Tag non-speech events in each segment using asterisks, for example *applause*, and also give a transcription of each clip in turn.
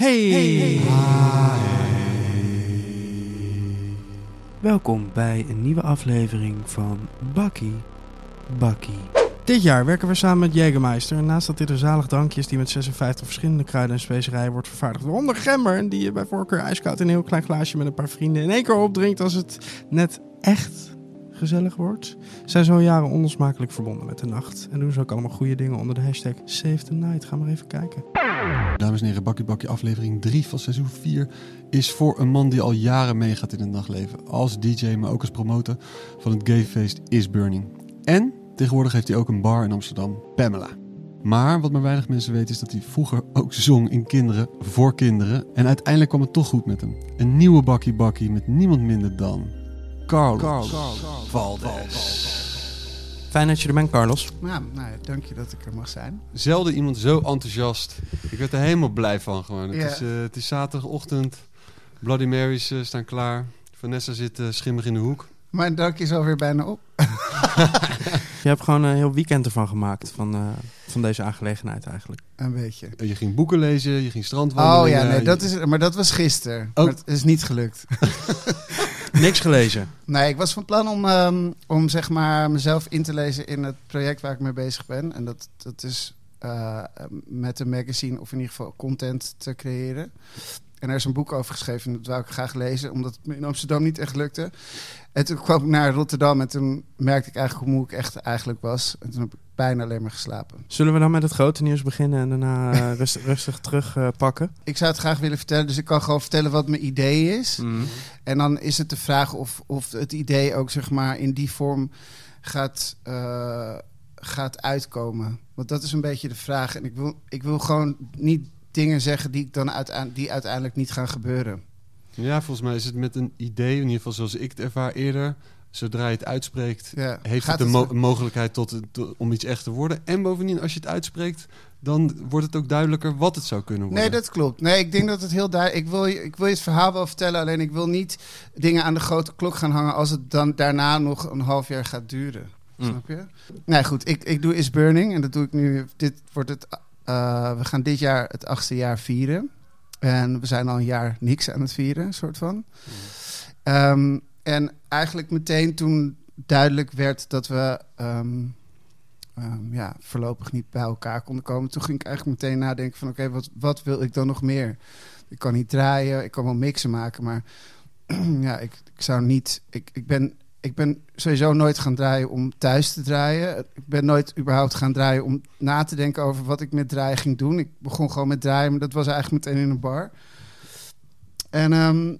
Hey! Welkom bij een nieuwe aflevering van Bakkie Bakkie. Dit jaar werken we samen met Jägermeister. En naast dat dit een zalig drankje is die met 56 verschillende kruiden en specerijen wordt vervaardigd. Waaronder gember. En die je bij voorkeur ijskoud in een heel klein glaasje met een paar vrienden in één keer opdrinkt als het net echt gezellig wordt. Zijn zo jaren onlosmakelijk verbonden met de nacht. En doen ze ook allemaal goede dingen onder de hashtag Save the Night. Ga maar even kijken. Dames en heren, Bakkie Bakkie aflevering 3 van seizoen 4 is voor een man die al jaren meegaat in het nachtleven. Als DJ, maar ook als promotor van het gayfeest Is Burning. En tegenwoordig heeft hij ook een bar in Amsterdam, Pamela. Maar wat maar weinig mensen weten is dat hij vroeger ook zong in Kinderen voor Kinderen. En uiteindelijk kwam het toch goed met hem. Een nieuwe Bakkie Bakkie met niemand minder dan Carlos, Valdes. Fijn dat je er bent, Carlos. Nou, nou ja, dank je dat ik er mag zijn. Zelden iemand zo enthousiast. Ik werd er helemaal blij van gewoon. Het, Ja. is, eh, het is zaterdagochtend. Bloody Marys eh, staan klaar. Vanessa zit eh, schimmig in de hoek. Mijn dank is alweer bijna op. *laughs* Je hebt gewoon een heel weekend ervan gemaakt. Van, eh, van deze aangelegenheid eigenlijk. Een beetje. Je ging boeken lezen, je ging strandwandelen. Oh ja, nee, dat is, maar dat was gisteren. Oh. Maar het is niet gelukt. *laughs* Niks gelezen. Nee, ik was van plan om, ehm, om zeg maar mezelf in te lezen in het project waar ik mee bezig ben. En dat, dat is eh, met een magazine of in ieder geval content te creëren. En er is een boek over geschreven en dat wou ik graag lezen, omdat het me in Amsterdam niet echt lukte. En toen kwam ik naar Rotterdam en toen merkte ik eigenlijk hoe moe ik echt eigenlijk was. En toen heb ik bijna alleen maar geslapen. Zullen we dan met het grote nieuws beginnen en daarna *laughs* eh, rustig, rustig terugpakken? Ik zou het graag willen vertellen, dus ik kan gewoon vertellen wat mijn idee is. Mm. En dan is het de vraag of, of het idee ook zeg maar in die vorm gaat, eh, gaat uitkomen. Want dat is een beetje de vraag. En ik wil, ik wil gewoon niet dingen zeggen die, dan die uiteindelijk niet gaan gebeuren. Ja, volgens mij is het met een idee, in ieder geval zoals ik het ervaar eerder. Zodra je het uitspreekt, Ja. heeft Gaat het de het- mogelijkheid tot, om iets echt te worden. En bovendien, als je het uitspreekt, dan wordt het ook duidelijker wat het zou kunnen worden. Nee, dat klopt. Nee, ik denk dat het heel duidelijk... Ik wil, ik wil je het verhaal wel vertellen, alleen ik wil niet dingen aan de grote klok gaan hangen... als het dan daarna nog een half jaar gaat duren. Mm. Snap je? Nee, goed. Ik, ik doe Is Burning en dat doe ik nu... Dit wordt het... eh, we gaan dit jaar het achtste jaar vieren. En we zijn al een jaar niks aan het vieren, soort van. Ehm, en eigenlijk meteen toen duidelijk werd dat we... ehm, ehm, ja, voorlopig niet bij elkaar konden komen. Toen ging ik eigenlijk meteen nadenken van... oké, wat, wat wil ik dan nog meer? Ik kan niet draaien, ik kan wel mixen maken, maar... *clears throat* ja, ik, ik zou niet... Ik, ik, ben, ik ben sowieso nooit gaan draaien om thuis te draaien. Ik ben nooit überhaupt gaan draaien om na te denken over wat ik met draaien ging doen. Ik begon gewoon met draaien, maar dat was eigenlijk meteen in een bar. En ehm,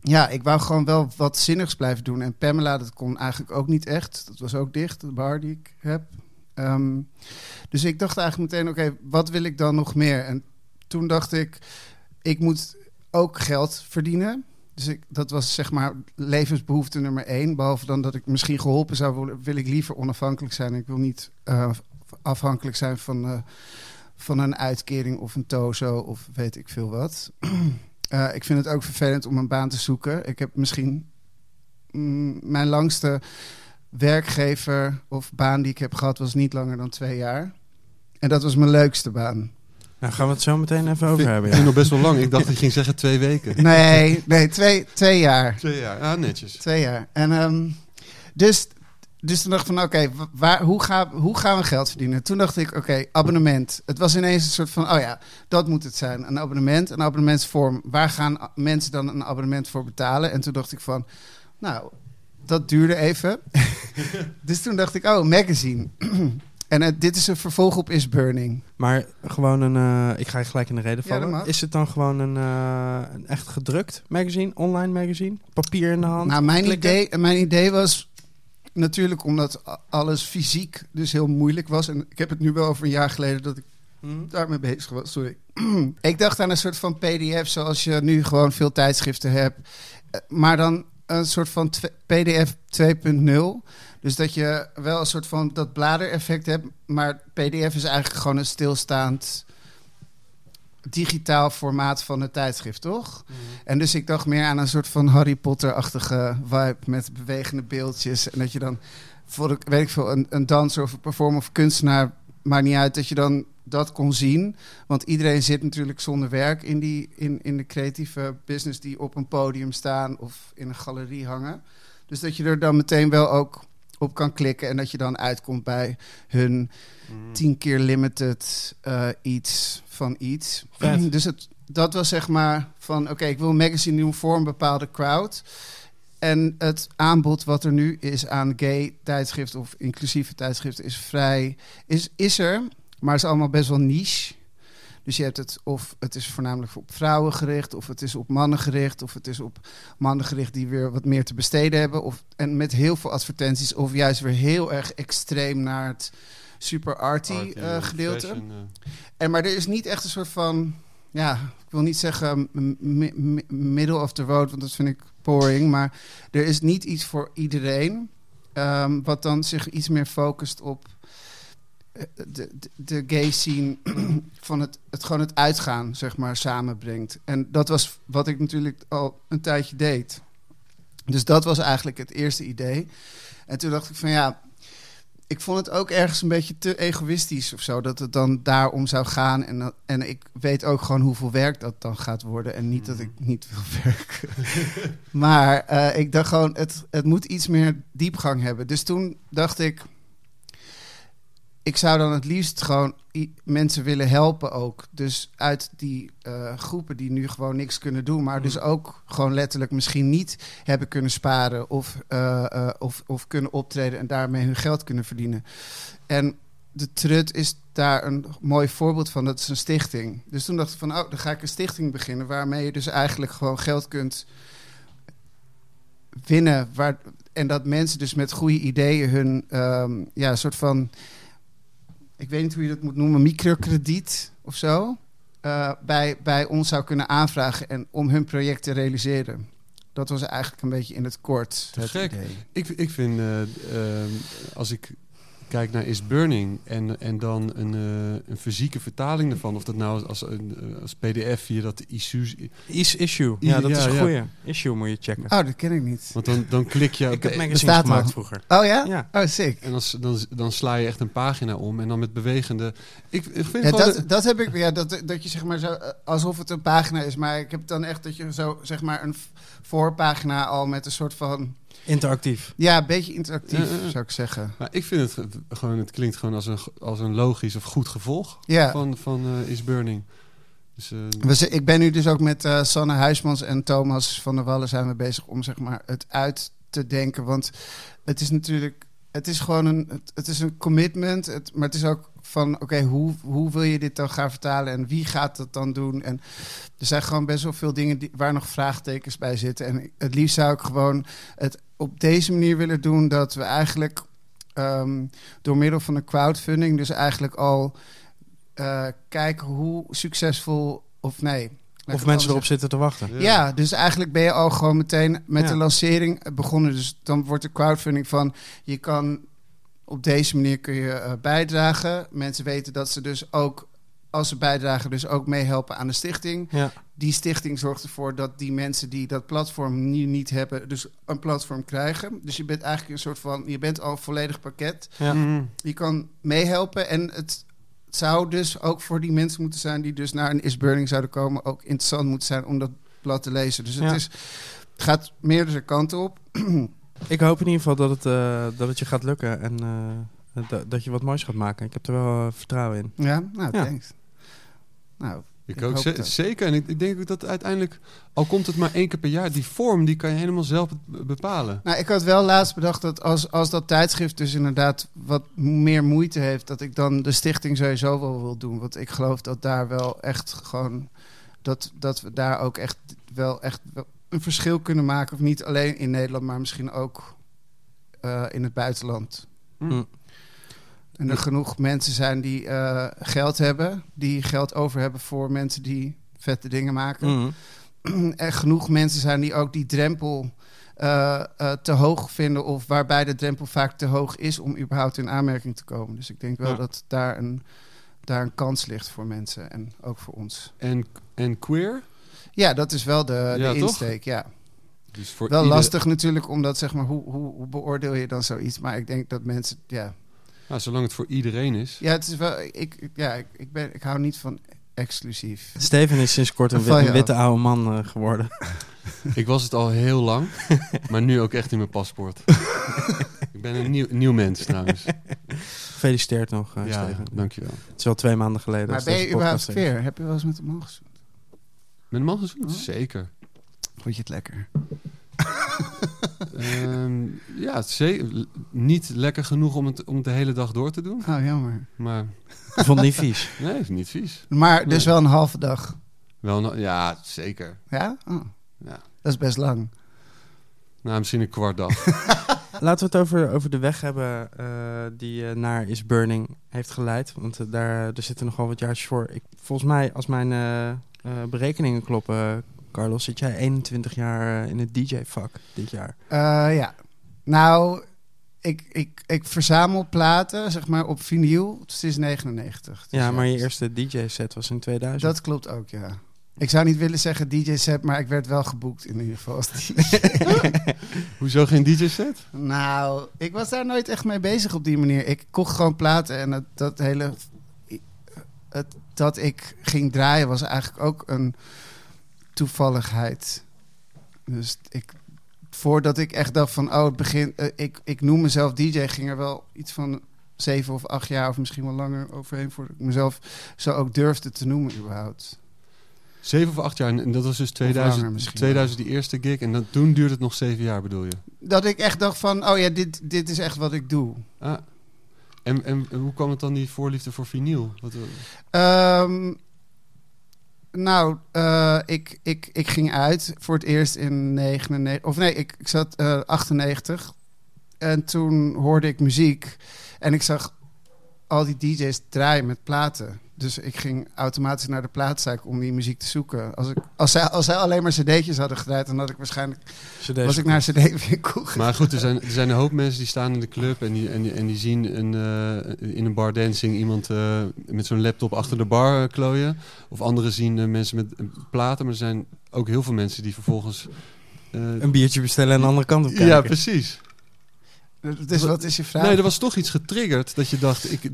ja, ik wou gewoon wel wat zinnigs blijven doen. En Pamela, dat kon eigenlijk ook niet echt. Dat was ook dicht, de bar die ik heb. Ehm, dus ik dacht eigenlijk meteen, oké, wat wil ik dan nog meer? En toen dacht ik, ik moet ook geld verdienen. Dus ik, dat was zeg maar levensbehoefte nummer één. Behalve dan dat ik misschien geholpen zou worden, wil ik liever onafhankelijk zijn. Ik wil niet eh, afhankelijk zijn van, eh, van een uitkering of een tozo of weet ik veel wat. *clears throat* Eh, ik vind het ook vervelend om een baan te zoeken. Ik heb misschien mm, mijn langste werkgever of baan die ik heb gehad was niet langer dan twee jaar. En dat was mijn leukste baan. Nou, gaan we het zo meteen even over Vind- hebben. vind Ja. nog best wel lang. Ik dacht dat je ging zeggen twee weken. Nee, nee, twee, twee jaar. Twee jaar, ja, netjes. Twee jaar. En ehm, dus, dus toen dacht ik van, oké, waar, hoe, gaan, hoe gaan we geld verdienen? Toen dacht ik, oké, abonnement. Het was ineens een soort van, oh ja, dat moet het zijn. Een abonnement, een abonnementsvorm. Waar gaan mensen dan een abonnement voor betalen? En toen dacht ik van, nou, dat duurde even. *laughs* dus toen dacht ik, oh, magazine. *clears throat* en eh, dit is een vervolg op Is Burning. Maar gewoon een... eh, ik ga je gelijk in de reden vallen. is het dan gewoon een, eh, een echt gedrukt magazine? Online magazine? Papier in de hand? Nou, mijn klikken? idee, mijn idee was natuurlijk omdat alles fysiek dus heel moeilijk was. En ik heb het nu wel over een jaar geleden dat ik Hm? daarmee bezig was. Sorry. *clears throat* ik dacht aan een soort van PDF zoals je nu gewoon veel tijdschriften hebt. Maar dan een soort van PDF 2.0. Dus dat je wel een soort van dat bladereffect hebt. Maar PDF is eigenlijk gewoon een stilstaand digitaal formaat van het tijdschrift, toch? En dus ik dacht meer aan een soort van Harry Potter-achtige vibe met bewegende beeldjes. En dat je dan voor weet ik veel, een, een danser of een performer of kunstenaar, maakt niet uit, dat je dan dat kon zien. Want iedereen zit natuurlijk zonder werk in, die, in, in de creatieve business die op een podium staan of in een galerie hangen. Dus dat je er dan meteen wel ook op kan klikken en dat je dan uitkomt bij hun Mm. tien keer limited eh, iets van iets. Vet. *clears throat* Dus het, dat was zeg maar van oké, ik wil een magazine doen voor een bepaalde crowd. En het aanbod wat er nu is aan gay tijdschriften of inclusieve tijdschriften is vrij, is, is er, maar is allemaal best wel niche. Dus je hebt het, of het is voornamelijk op vrouwen gericht, of het is op mannen gericht, of het is op mannen gericht die weer wat meer te besteden hebben. Of, en met heel veel advertenties, of juist weer heel erg extreem naar het super arty, Art, eh, gedeelte. fashion, eh. En maar er is niet echt een soort van, ja, ik wil niet zeggen middle of the road, want dat vind ik boring. Maar er is niet iets voor iedereen, ehm, wat dan zich iets meer focust op de, de, de gay scene *clears throat* van het, het gewoon het uitgaan, zeg maar, samenbrengt. En dat was wat ik natuurlijk al een tijdje deed. Dus dat was eigenlijk het eerste idee. En toen dacht ik van ja, ik vond het ook ergens een beetje te egoïstisch of zo. Dat het dan daarom zou gaan. En, en ik weet ook gewoon hoeveel werk dat dan gaat worden. En niet dat ik niet wil *laughs* werken. maar eh, ik dacht gewoon, het, het moet iets meer diepgang hebben. Dus toen dacht ik. Ik zou dan het liefst gewoon mensen willen helpen ook. Dus uit die eh, groepen die nu gewoon niks kunnen doen, maar dus ook gewoon letterlijk misschien niet hebben kunnen sparen of, eh, eh, of, of kunnen optreden en daarmee hun geld kunnen verdienen. En de Trut is daar een mooi voorbeeld van. Dat is een stichting. Dus toen dacht ik van, oh, dan ga ik een stichting beginnen waarmee je dus eigenlijk gewoon geld kunt winnen. Waar, en dat mensen dus met goede ideeën hun, ehm, ja, soort van, ik weet niet hoe je dat moet noemen, microkrediet of zo, eh, bij, bij ons zou kunnen aanvragen en om hun project te realiseren. Dat was eigenlijk een beetje in het kort. Te het gek. idee. Ik, ik vind, eh, ehm, als ik kijk naar Is Burning en, en dan een, eh, een fysieke vertaling ervan, of dat nou als, een, eh, als pdf via dat issues... Is issue. Ja, dat Ja, is een ja. goeie. Issue moet je checken. Oh, dat ken ik niet. Want dan, dan klik je... ik heb magazines bestaat gemaakt vroeger. Oh ja? Ja. Oh, sick. En dan, dan, dan sla je echt een pagina om en dan met bewegende... Ik, ik vind Ja, dat, dat heb ik, ja, dat, dat je zeg maar zo, eh, alsof het een pagina is, maar ik heb dan echt dat je zo, zeg maar, een voorpagina al met een soort van, Interactief. ja, een beetje interactief, Ja, ja, ja. zou ik zeggen. maar ik vind het ge- gewoon, het klinkt gewoon als een, als een logisch of goed gevolg Ja. van, van eh, Is Burning. Dus, eh, We ik ben nu dus ook met eh, Sanne Huismans en Thomas van der Wallen zijn we bezig om zeg maar het uit te denken. Want het is natuurlijk, het is gewoon een, het, is een commitment. Het, maar het is ook van, oké, hoe, hoe wil je dit dan gaan vertalen en wie gaat dat dan doen? En er zijn gewoon best wel veel dingen die, waar nog vraagtekens bij zitten. En het liefst zou ik gewoon het op deze manier willen doen dat we eigenlijk ehm, door middel van een crowdfunding, dus eigenlijk al eh, kijken hoe succesvol of nee. Of mensen erop zitten te wachten. ja. dus eigenlijk ben je al gewoon meteen met Ja. de lancering begonnen. Dus dan wordt de crowdfunding van je kan op deze manier kun je eh, bijdragen. Mensen weten dat ze dus ook als ze bijdragen, dus ook meehelpen aan de stichting. Ja. Die stichting zorgt ervoor dat die mensen die dat platform nu niet hebben, dus een platform krijgen. Dus je bent eigenlijk een soort van, je bent al een volledig pakket. Ja. mhm. Je kan meehelpen en het zou dus ook voor die mensen moeten zijn die dus naar een Is Burning zouden komen, ook interessant moeten zijn om dat blad te lezen. Dus het, Ja. is, het gaat meerdere kanten op. Ik hoop in ieder geval dat het, eh, dat het je gaat lukken en eh, dat, je wat moois gaat maken. Ik heb er wel eh, vertrouwen in. Ja, nou, Ja. thanks. Nou, Ik, Ik ook hoop ze- dat. zeker. En ik, ik denk ook dat uiteindelijk, al komt het maar één keer per jaar, die vorm die kan je helemaal zelf be- bepalen. nou, ik had wel laatst bedacht dat als, als dat tijdschrift dus inderdaad wat meer moeite heeft, dat ik dan de stichting sowieso wel wil doen. Want ik geloof dat daar wel echt gewoon, dat, dat we daar ook echt wel echt wel een verschil kunnen maken. Of niet alleen in Nederland, maar misschien ook eh, in het buitenland. Hm. En er genoeg mensen zijn die eh, geld hebben, die geld over hebben voor mensen die vette dingen maken. Mhm. *clears throat* er genoeg mensen zijn die ook die drempel eh, eh, te hoog vinden. Of waarbij de drempel vaak te hoog is om überhaupt in aanmerking te komen. Dus ik denk wel Ja. dat daar een, daar een kans ligt voor mensen en ook voor ons. En, en queer? Ja, dat is wel de, Ja, de toch? insteek. Ja. Dus Wel lastig natuurlijk, omdat zeg maar, hoe, hoe, hoe beoordeel je dan zoiets? Maar ik denk dat mensen, ja, Nou, zolang het voor iedereen is. Ja, het is wel. Ik, ja, ik, ben, ik hou niet van exclusief. Steven is sinds kort een, wit- witte oude man eh, geworden. *laughs* Ik was het al heel lang, *laughs* maar nu ook echt in mijn paspoort. *laughs* ik ben een nieuw, nieuw mens trouwens. Gefeliciteerd nog, eh, ja, Steven. dankjewel. Het is al twee maanden geleden. Maar ben je überhaupt veer? Heb je wel eens met een man gezoend? Met een man gezoend? Oh. Zeker. Vond je het lekker? Ehm, ja, ze- niet lekker genoeg om het, om het de hele dag door te doen. Oh, jammer. Maar Ik vond het niet vies. *laughs* nee, het is niet vies. Maar dus Nee. wel een halve dag. Wel, ja, zeker. Ja? Oh, Ja. dat is best lang. Nou, misschien een kwart dag. *laughs* Laten we het over, over de weg hebben eh, die eh, naar Is Burning heeft geleid. Want eh, daar, er zitten nogal wat jaartjes voor. Ik, volgens mij, als mijn eh, eh, berekeningen kloppen, Carlos, zit jij 21 jaar eh, in het DJ-vak dit jaar. Eh, ja. Nou, ik, ik, ik verzamel platen, zeg maar, op vinyl sinds 99. Dus ja, maar je eerste DJ-set was in 2000. Dat klopt ook, ja. Ik zou niet willen zeggen DJ-set, maar ik werd wel geboekt in ieder geval. *laughs* Hoezo geen DJ-set? nou, ik was daar nooit echt mee bezig op die manier. Ik kocht gewoon platen en dat, dat hele... Het, dat ik ging draaien was eigenlijk ook een toevalligheid. Dus ik, voordat ik echt dacht van, oh, het begin, eh, ik, ik noem mezelf DJ, ging er wel iets van zeven of acht jaar of misschien wel langer overheen voordat ik mezelf zo ook durfde te noemen überhaupt. Zeven of acht jaar. En dat was dus langer 2000, misschien 2000 die eerste gig. En dan, toen duurde het nog zeven jaar, bedoel je? Dat ik echt dacht van, oh ja, dit, dit is echt wat ik doe. Ah. En, en, en hoe kwam het dan, die voorliefde voor vinyl? Wat, Ehm, nou, eh, ik, ik, ik ging uit voor het eerst in 99. Of nee, ik, ik zat eh 98. En toen hoorde ik muziek. En ik zag al die DJ's draaien met platen. Dus ik ging automatisch naar de plaatzaak om die muziek te zoeken. Als, ik, als, zij, als zij alleen maar cd'tjes hadden gedraaid, dan had ik waarschijnlijk CD's. was ik naar cd-winkel. Maar goed, er zijn, er zijn een hoop mensen die staan in de club en die, en die, en die zien een, eh, in een bar dancing iemand eh, met zo'n laptop achter de bar eh, klooien. Of anderen zien mensen met platen, maar er zijn ook heel veel mensen die vervolgens... eh, Een biertje bestellen en de andere kant op kijken. ja, precies. Dus wat is je vraag? Nee, er was toch iets getriggerd dat je dacht... Ik,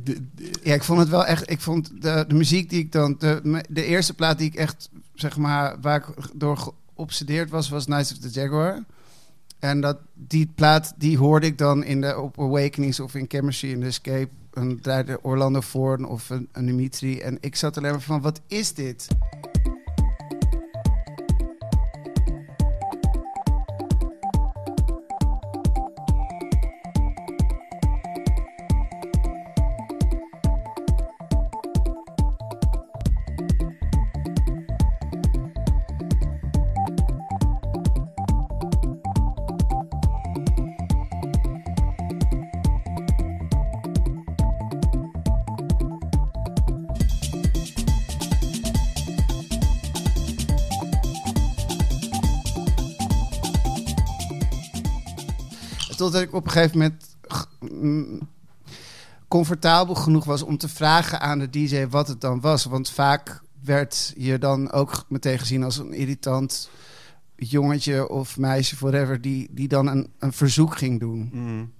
Ja, ik vond het wel echt. Ik vond de, de muziek die ik dan. De, de eerste plaat die ik echt, zeg maar, waar ik door geobsedeerd was, was Nights of the Jaguar. En dat, die plaat, die hoorde ik dan in de, op Awakenings of in Chemistry in the Escape. En draaide Orlando Voorn of een, een Dimitri. En ik zat alleen maar van, wat is dit? Totdat ik op een gegeven moment mm, comfortabel genoeg was om te vragen aan de DJ wat het dan was. Want vaak werd je dan ook meteen gezien als een irritant jongetje of meisje, whatever, die, die dan een, een verzoek ging doen. mm.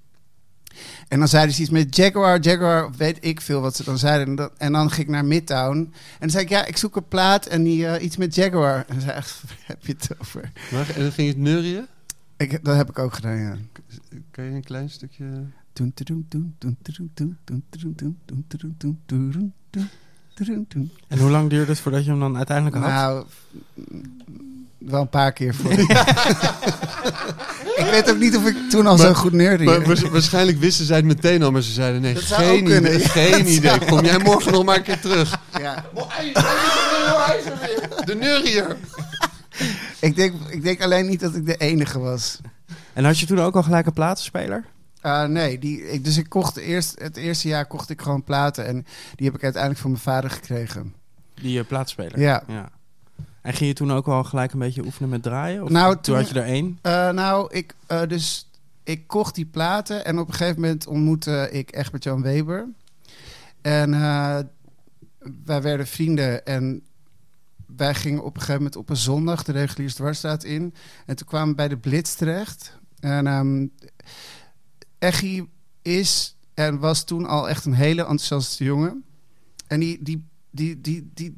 En dan zeiden ze iets met Jaguar, Jaguar, weet ik veel wat ze dan zeiden. En dan, en dan ging ik naar Midtown. En dan zei ik, ja, ik zoek een plaat en die, eh, iets met Jaguar. En zei echt, *laughs* waar heb je het over? Maar, en dan ging je het neurien? Ik, dat heb ik ook gedaan, ja. Kan je een klein stukje... En hoe lang duurde het voordat je hem dan uiteindelijk had? Nou, mm, wel een paar keer voor. ik weet ook niet of ik toen al Maar- zo goed. Maar wa- waarschijnlijk wisten zij het meteen al, maar ze zeiden nee, geen idee. Geen dat idee. Kom jij morgen nog maar een keer terug. Ja. De neurier. Ik, denk, ik denk alleen niet dat ik de enige was. En had je toen ook al gelijk een platenspeler? Uh, nee, die, ik, dus ik kocht eerst, het eerste jaar kocht ik gewoon platen. En die heb ik uiteindelijk van mijn vader gekregen. Die uh, platenspeler? Ja. ja. En ging je toen ook al gelijk een beetje oefenen met draaien? Of Nou, toen, toen- had je er één? Uh, nou, ik, dus, ik kocht die platen en op een gegeven moment ontmoette ik Egbert-Jan Weber. En wij werden vrienden en wij gingen op een gegeven moment op een zondag de reguliere dwarsstraat in. En toen kwamen we bij de Blitz terecht. En um, Eggy is En was toen al echt een hele enthousiaste jongen. En die, die, die, die, die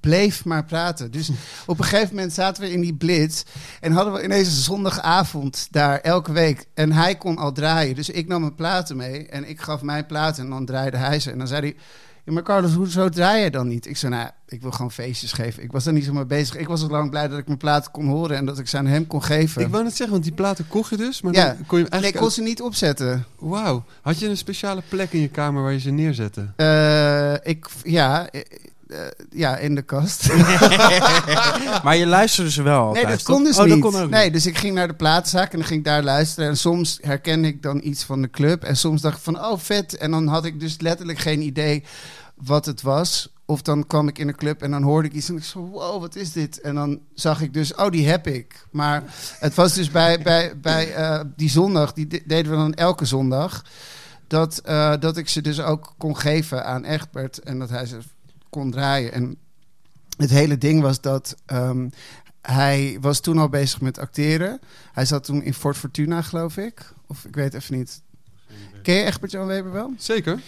bleef maar praten. Dus op een gegeven moment zaten we in die blitz. En hadden we ineens een zondagavond daar elke week. En hij kon al draaien. Dus ik nam mijn platen mee. En ik gaf mijn platen. En dan draaide hij ze. En dan zei hij. Ja, maar Carlos, hoezo draai je dan niet? Ik zei, nou, ik wil gewoon feestjes geven. Ik was er niet zo mee bezig. Ik was al lang blij dat ik mijn platen kon horen en dat ik ze aan hem kon geven. Ik wou net zeggen, want die platen kocht je dus, maar Ja. dan kon je hem nee, ik kon ze niet opzetten. Wauw. Had je een speciale plek in je kamer waar je ze neerzette? Eh, ik, ja, eh, eh, ja, in de kast. *laughs* Maar je luisterde ze wel altijd, nee, dat kon dus oh, niet. Dat kon ook nee, niet. dus ik ging naar de platenzaak en dan ging ik daar luisteren. En soms herkende ik dan iets van de club. En soms dacht ik van, oh vet. En dan had ik dus letterlijk geen idee wat het was. Of dan kwam ik in een club en dan hoorde ik iets en ik zo, wow, wat is dit? En dan zag ik dus, oh, die heb ik. Maar het was dus bij, bij, bij eh, die zondag, die de- deden we dan elke zondag, dat, eh, dat ik ze dus ook kon geven aan Egbert en dat hij ze kon draaien. En het hele ding was dat ehm, hij was toen al bezig met acteren. Hij zat toen in Fort Fortuna, geloof ik. Of ik weet even niet. Ken je Egbert Jan Weber wel? Zeker.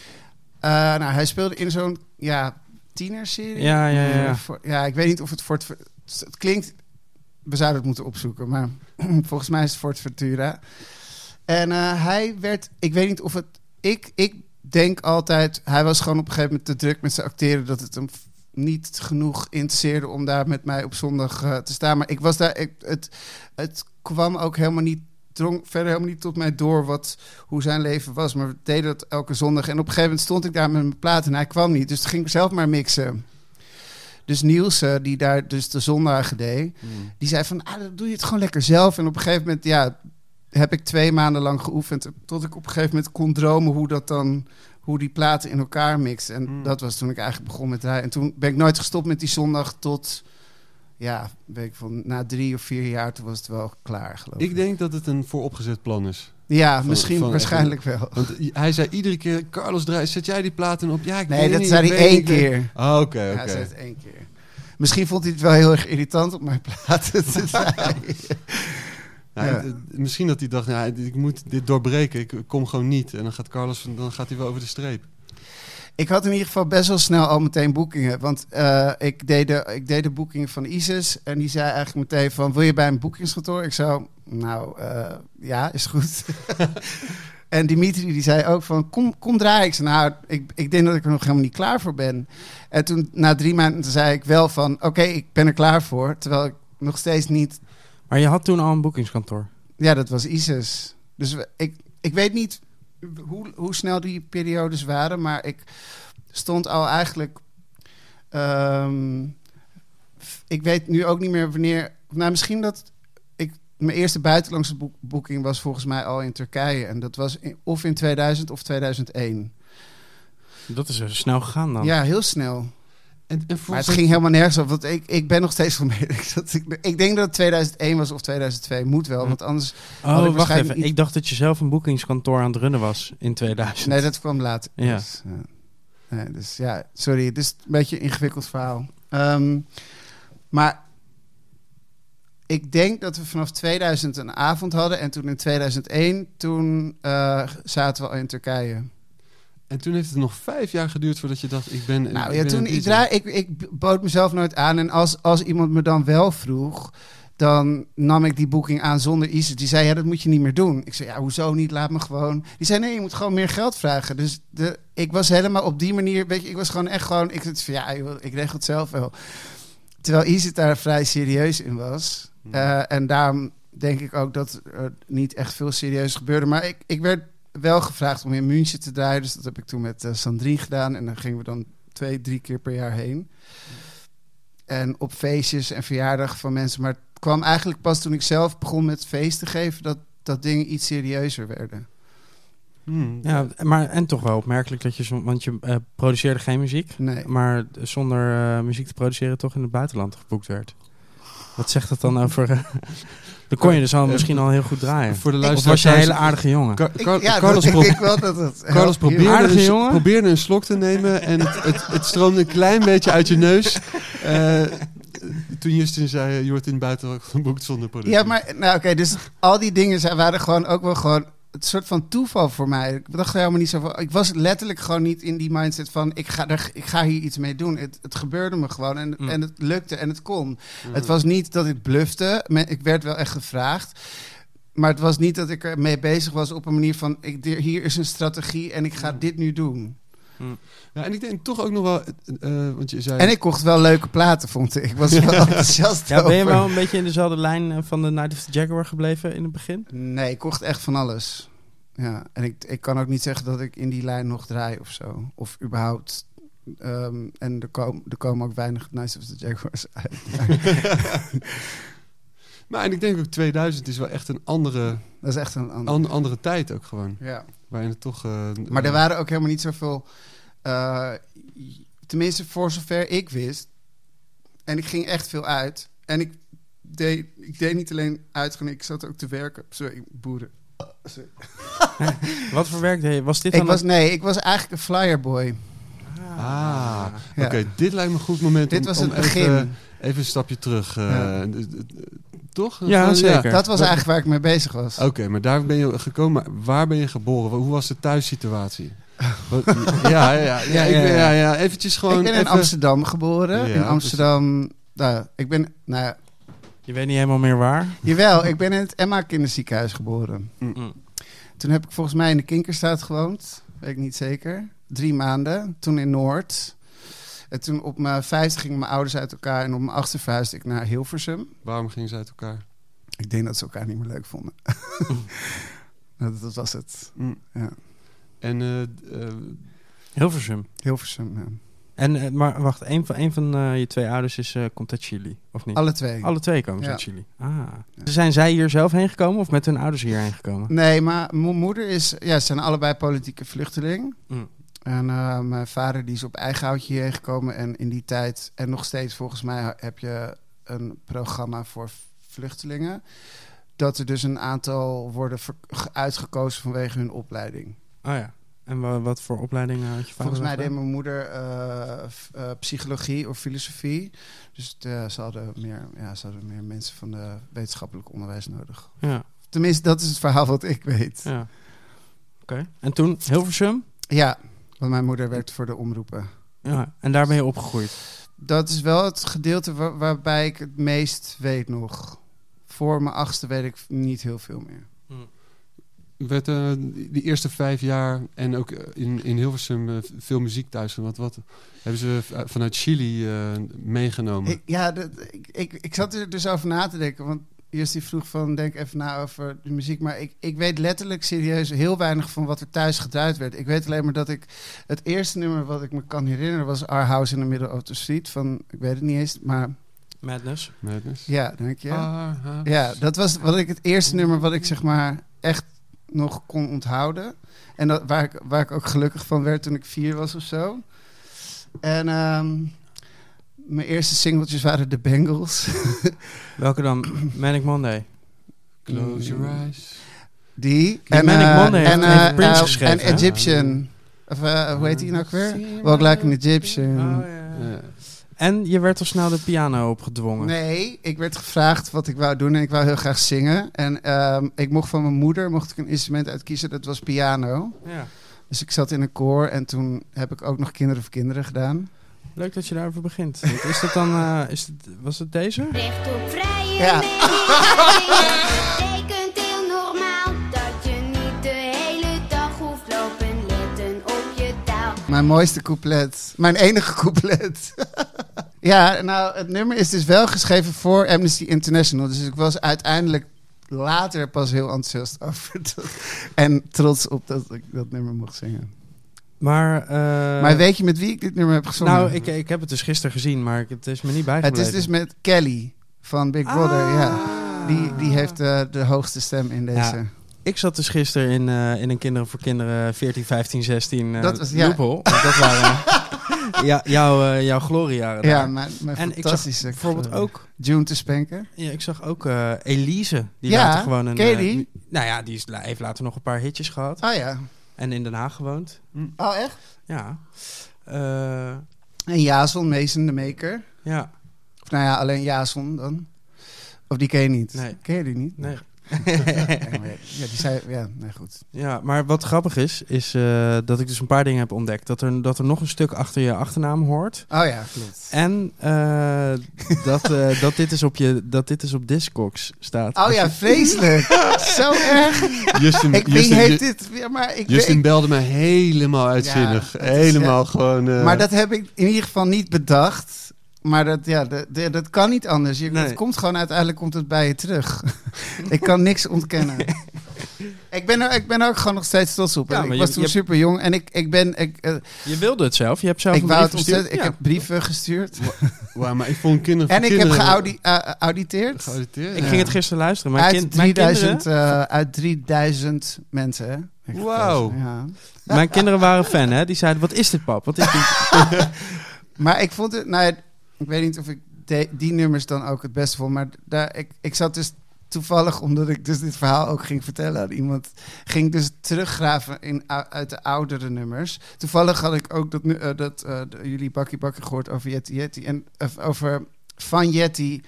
Eh, nou, hij speelde in zo'n ja, tienerserie. Ja, ja, ja, ja. Voor- ja, ik weet niet of het Fort... Ver- Het klinkt... We zouden het moeten opzoeken, maar *clears throat* volgens mij is het Fort Ventura. En eh, hij werd... Ik weet niet of het... Ik, ik denk altijd... Hij was gewoon op een gegeven moment te druk met zijn acteren... dat het hem niet genoeg interesseerde om daar met mij op zondag eh, te staan. Maar ik was daar... Ik, het, het kwam ook helemaal niet... Drong verder helemaal niet tot mij door wat, hoe zijn leven was. Maar we deden dat elke zondag. En op een gegeven moment stond ik daar met mijn plaat en hij kwam niet. Dus toen ging ik zelf maar mixen. Dus Niels, eh, die daar dus de zondagen deed, die zei van, ah, dan doe je het gewoon lekker zelf. En op een gegeven moment, ja, heb ik twee maanden lang geoefend. Tot ik op een gegeven moment kon dromen hoe dat dan, hoe die platen in elkaar mixen. En Mm. dat was toen ik eigenlijk begon met draaien. En toen ben ik nooit gestopt met die zondag tot, ja, ik van, na drie of vier jaar, toen was het wel klaar, geloof ik. Ik denk dat het een vooropgezet plan is. ja, van- misschien, van- waarschijnlijk wel. Want hij zei iedere keer, Carlos, zet jij die platen op? Ja, ik Nee, dat niet, zei hij één keer. Ah, Oké, oké. hij zei het één keer. Misschien vond hij het wel heel erg irritant op mijn platen *laughs* te *laughs* zijn. Ja. het- Misschien dat hij dacht, ja, ik moet dit doorbreken. Ik kom gewoon niet. En dan gaat Carlos, dan gaat hij wel over de streep. Ik had in ieder geval best wel snel al meteen boekingen. Want eh, ik, deed de, ik deed de boekingen van ISIS. En die zei eigenlijk meteen van, wil je bij een boekingskantoor? Ik zou, nou, eh, ja, is goed. *laughs* en Dimitri die zei ook van, kom, kom draaien. Ik zei, nou, ik, ik denk dat ik er nog helemaal niet klaar voor ben. En toen, na drie maanden, zei ik wel van, oké, ik ben er klaar voor. Terwijl ik nog steeds niet Maar je had toen al een boekingskantoor. Ja, dat was ISIS. Dus ik, ik weet niet hoe, hoe snel die periodes waren, maar ik stond al eigenlijk. ehm, ik weet nu ook niet meer wanneer. Nou, misschien dat ik. Mijn eerste buitenlandse boek- boeking was volgens mij al in Turkije. En dat was in- of in 2000 of 2001. Dat is er snel gegaan dan. Ja, heel snel. En, en Maar het ging helemaal nergens op. Want ik, ik ben nog steeds van mening dat ik. Ik denk dat het 2001 was of 2002. Moet wel, want anders. had Oh, ik wacht even. Ik dacht dat je zelf een boekingskantoor aan het runnen was in 2000. Nee, dat kwam later. Ja. Dus, ja. Nee, dus ja, sorry, het is een beetje een ingewikkeld verhaal. Ehm, maar ik denk dat we vanaf 2000 een avond hadden. En toen in 2001, toen eh, zaten we al in Turkije. En toen heeft het nog vijf jaar geduurd voordat je dacht, ik ben Nou ik ja, ben toen ik, draai, ik, ik bood mezelf nooit aan. En als, als iemand me dan wel vroeg, dan nam ik die boeking aan zonder ISIS. Die zei, ja, dat moet je niet meer doen. Ik zei, ja, hoezo niet? Laat me gewoon. Die zei, nee, je moet gewoon meer geld vragen. Dus de, ik was helemaal op die manier, weet je, ik was gewoon echt gewoon, ik zat van, ja, ik regel het zelf wel. Terwijl ISIS daar vrij serieus in was. Hmm. Eh, en daarom denk ik ook dat er niet echt veel serieus gebeurde. Maar ik, ik werd wel gevraagd om in München te draaien. Dus dat heb ik toen met eh, Sandrine gedaan. En dan gingen we dan twee, drie keer per jaar heen. En op feestjes en verjaardagen van mensen. Maar het kwam eigenlijk pas toen ik zelf begon met feesten geven... dat, dat dingen iets serieuzer werden. Hmm. Ja, maar en toch wel opmerkelijk dat je, zo, want je eh, produceerde geen muziek, Nee. maar zonder eh, muziek te produceren toch in het buitenland geboekt werd. Wat zegt dat dan over? Dan kon je dus al Eh, misschien al heel goed draaien. Voor de Of was je een hele aaardige jongen? Ik, ja, Carlos, dat, ik denk wel dat het... Carlos probeerde, Aardige een, jongen. probeerde een slok te nemen en het, het, het stroomde een klein beetje uit je neus. *laughs* Eh, toen Justin zei, je wordt in het buitenland geboekt zonder productie. Ja, maar nou, oké, dus al die dingen zijn, waren gewoon ook wel gewoon het soort van toeval voor mij. Ik dacht helemaal niet zo van. Ik was letterlijk gewoon niet in die mindset van ik ga, er, ik ga hier iets mee doen. Het, het gebeurde me gewoon en, Mm. en het lukte en het kon. Het was niet dat ik blufte. Ik werd wel echt gevraagd. Maar het was niet dat ik ermee bezig was op een manier van... Ik, hier is een strategie en ik ga dit nu doen. Ja, en ik denk toch ook nog wel, eh, eh, want je zei... En ik kocht wel leuke platen, vond ik. Ik was wel *laughs* enthousiast Ja, ben je wel een beetje in dezelfde lijn eh, van de Night of the Jaguar gebleven in het begin? Nee, ik kocht echt van alles. Ja, en ik, ik kan ook niet zeggen dat ik in die lijn nog draai of zo. Of überhaupt. Ehm, en er, komen er komen ook weinig Nice of the Jaguars uit. *laughs* Maar en ik denk ook 2000 is wel echt een andere, Dat is echt een ander. an- andere tijd ook gewoon. Ja. Waarin het toch... Maar er waren ook helemaal niet zoveel. Eh, tenminste, voor zover ik wist. En ik ging echt veel uit. En ik deed, ik deed niet alleen uitgaan, ik zat ook te werken. Sorry, boeren. Sorry. *laughs* Wat voor werk deed je? Was dit Ik dan was, een- nee, ik was eigenlijk een flyerboy. Ah, Ja. oké. Dit lijkt me een goed moment Dit om, was om het begin. Even, even een stapje terug. eh, Ja. toch? Ja, Van, zeker. Dat was eigenlijk waar ik mee bezig was. Oké, maar daar ben je gekomen. Maar waar ben je geboren? Hoe was de thuissituatie? Ja, ja, ja, ja, ik ben, ja, ja. Eventjes gewoon... ik ben in even- Amsterdam geboren. Ja, in Amsterdam. Nou, ik ben. Nou, ja, Je weet niet helemaal meer waar. jawel, ik ben in het Emma Kinderziekenhuis geboren. Mm. Toen heb ik volgens mij in de Kinkerstraat gewoond. Weet ik niet zeker. Drie maanden. Toen in Noord. En toen op mijn vijfde gingen mijn ouders uit elkaar. En op mijn achtste verhuisde ik naar Hilversum. Waarom gingen ze uit elkaar? Ik denk dat ze elkaar niet meer leuk vonden. *laughs* *laughs* dat, dat was het. Mm. Ja. En eh, eh, Hilversum. Hilversum, ja. En, eh, maar wacht, een van, een van eh, je twee ouders is, eh, komt uit Chili, of niet? Alle twee. Alle twee komen Ja. uit Chili. Ah. Zijn zij hier zelf heen gekomen of met hun ouders hierheen gekomen? Nee, maar mijn moeder is... Ja, ze zijn allebei politieke vluchteling. Mm. En eh, mijn vader die is op eigen houtje hierheen gekomen. En in die tijd, en nog steeds volgens mij, heb je een programma voor vluchtelingen. Dat er dus een aantal worden uitgekozen vanwege hun opleiding. Oh ja. En wa- wat voor opleiding eh, had je vader? Volgens mij deed mijn moeder eh, eh, psychologie of filosofie. Dus eh, ze, hadden meer, ja, ze hadden meer mensen van de wetenschappelijk onderwijs nodig. Ja, Tenminste, dat is het verhaal wat ik weet. ja. Oké. En toen Hilversum? Ja, want mijn moeder werkte voor de omroepen. Ja. En daar ben je opgegroeid? Dat is wel het gedeelte waar- waarbij ik het meest weet nog. Voor mijn achtste weet ik niet heel veel meer. Werd die eerste vijf jaar en ook eh, in, in Hilversum eh, veel muziek thuis. Wat, wat hebben ze vanuit Chili eh, meegenomen? Ik, ja, dat, ik, ik, ik zat er dus over na te denken. Want eerst die vroeg van, denk even na over de muziek. Maar ik, ik weet letterlijk serieus heel weinig van wat er thuis gedraaid werd. Ik weet alleen maar dat ik... Het eerste nummer wat ik me kan herinneren was Our House in the Middle of the Street. Van, ik weet het niet eens, maar Madness. Madness? ja, denk je. Ja, dat was wat ik het eerste nummer wat ik zeg maar echt nog kon onthouden. En dat, waar, ik, waar ik ook gelukkig van werd toen ik vier was of zo. En ehm, mijn eerste singeltjes waren de Bengals. *laughs* Welke dan? Manic Monday. Close your eyes. Die. Die Manic eh, Monday en, eh, Prince geschreven, En? Egyptian. Of eh, hoe heet die nou ook weer? Walk like an Egyptian. Oh. Ja. En je werd al snel de piano opgedwongen. Nee, ik werd gevraagd wat ik wou doen en ik wou heel graag zingen. En ehm, ik mocht van mijn moeder mocht ik een instrument uitkiezen, dat was piano. Ja. Dus ik zat in een koor en toen heb ik ook nog Kinderen voor Kinderen gedaan. Leuk dat je daarover begint. *laughs* Is dat dan, eh, is het, was het deze? Recht op vrije Ja. *laughs* betekent heel normaal dat je niet de hele dag hoeft lopen letten op je taal. Mijn mooiste couplet. Mijn enige couplet. *laughs* ja, nou, het nummer is dus wel geschreven voor Amnesty International. Dus ik was uiteindelijk later pas heel enthousiast over. dat- en trots op dat ik dat nummer mocht zingen. Maar, eh, maar weet je met wie ik dit nummer heb gezongen? Nou, ik, ik heb het dus gisteren gezien, maar het is me niet het bijgebleven. is dus met Kelly van Big Brother. Ja. Ah. Die, die heeft eh, de hoogste stem in deze. Ja. Ik zat dus gisteren in, eh, in een Kinderen voor Kinderen 14, 15, 16 eh Dat was- ja. Dat waren *laughs* *laughs* ja, jouw, eh, jouw gloriejaren Ja, daar. mijn, mijn En ik zag fantastische... bijvoorbeeld ook... June te spanken. Ja, ik zag ook eh, Elise. Die Ja, later gewoon een... ken je eh, die? nou ja, die is, la- heeft later nog een paar hitjes gehad. Oh ja. En in Den Haag gewoond. Oh echt? Ja. Eh, En Jason, Mason de Maker. ja. Of nou ja, alleen Jason dan. Of die ken je niet? Nee. Ken je die niet? Nee. *laughs* ja, die zei, ja, nee, goed. Ja, maar wat grappig is, is eh, dat ik dus een paar dingen heb ontdekt. Dat er, dat er nog een stuk achter je achternaam hoort. Oh ja, klopt. En eh, *laughs* dat, eh, dat, dit dus op je, dat dit dus op Discogs staat. Oh ja, vreselijk. *laughs* Zo erg. Justin, Ik, Justin, heeft dit? Ja, maar ik, Justin ik- belde me helemaal uitzinnig. Ja, is, helemaal gewoon... eh, maar dat heb ik in ieder geval niet bedacht. Maar dat, ja, dat, kan niet anders. Je, Nee. Het komt gewoon uiteindelijk komt het bij je terug. *laughs* ik kan niks ontkennen. *laughs* ik, ben er, ik ben er ook gewoon nog steeds trots op. Ja, ik je- was toen je- super jong en ik, ik ben. Ik, eh, Je wilde het zelf. Je hebt zelf ik wou het. Ik heb brieven gestuurd. Maar ik vond kinderen... *laughs* En ik heb kinderen- geaudi- eh, geauditeerd. geauditeerd. Ik Ja. ging het gisteren luisteren. Mijn, Uit, kind, mijn, 3000, kinderen, eh, uit 3000 mensen. Hè? Ja. mijn kinderen waren fan, hè? Die zeiden, wat is dit, pap? Wat is dit? Maar ik vond het, nou ik weet niet of ik de- die nummers dan ook het beste vond. Maar daar, ik, ik zat dus toevallig, omdat ik dus dit verhaal ook ging vertellen aan iemand, ging ik dus teruggraven in, uit de oudere nummers. Toevallig had ik ook dat, nu- eh, dat eh, de- jullie Bakkie Bakken gehoord over Yeti Yeti. En over van Yeti,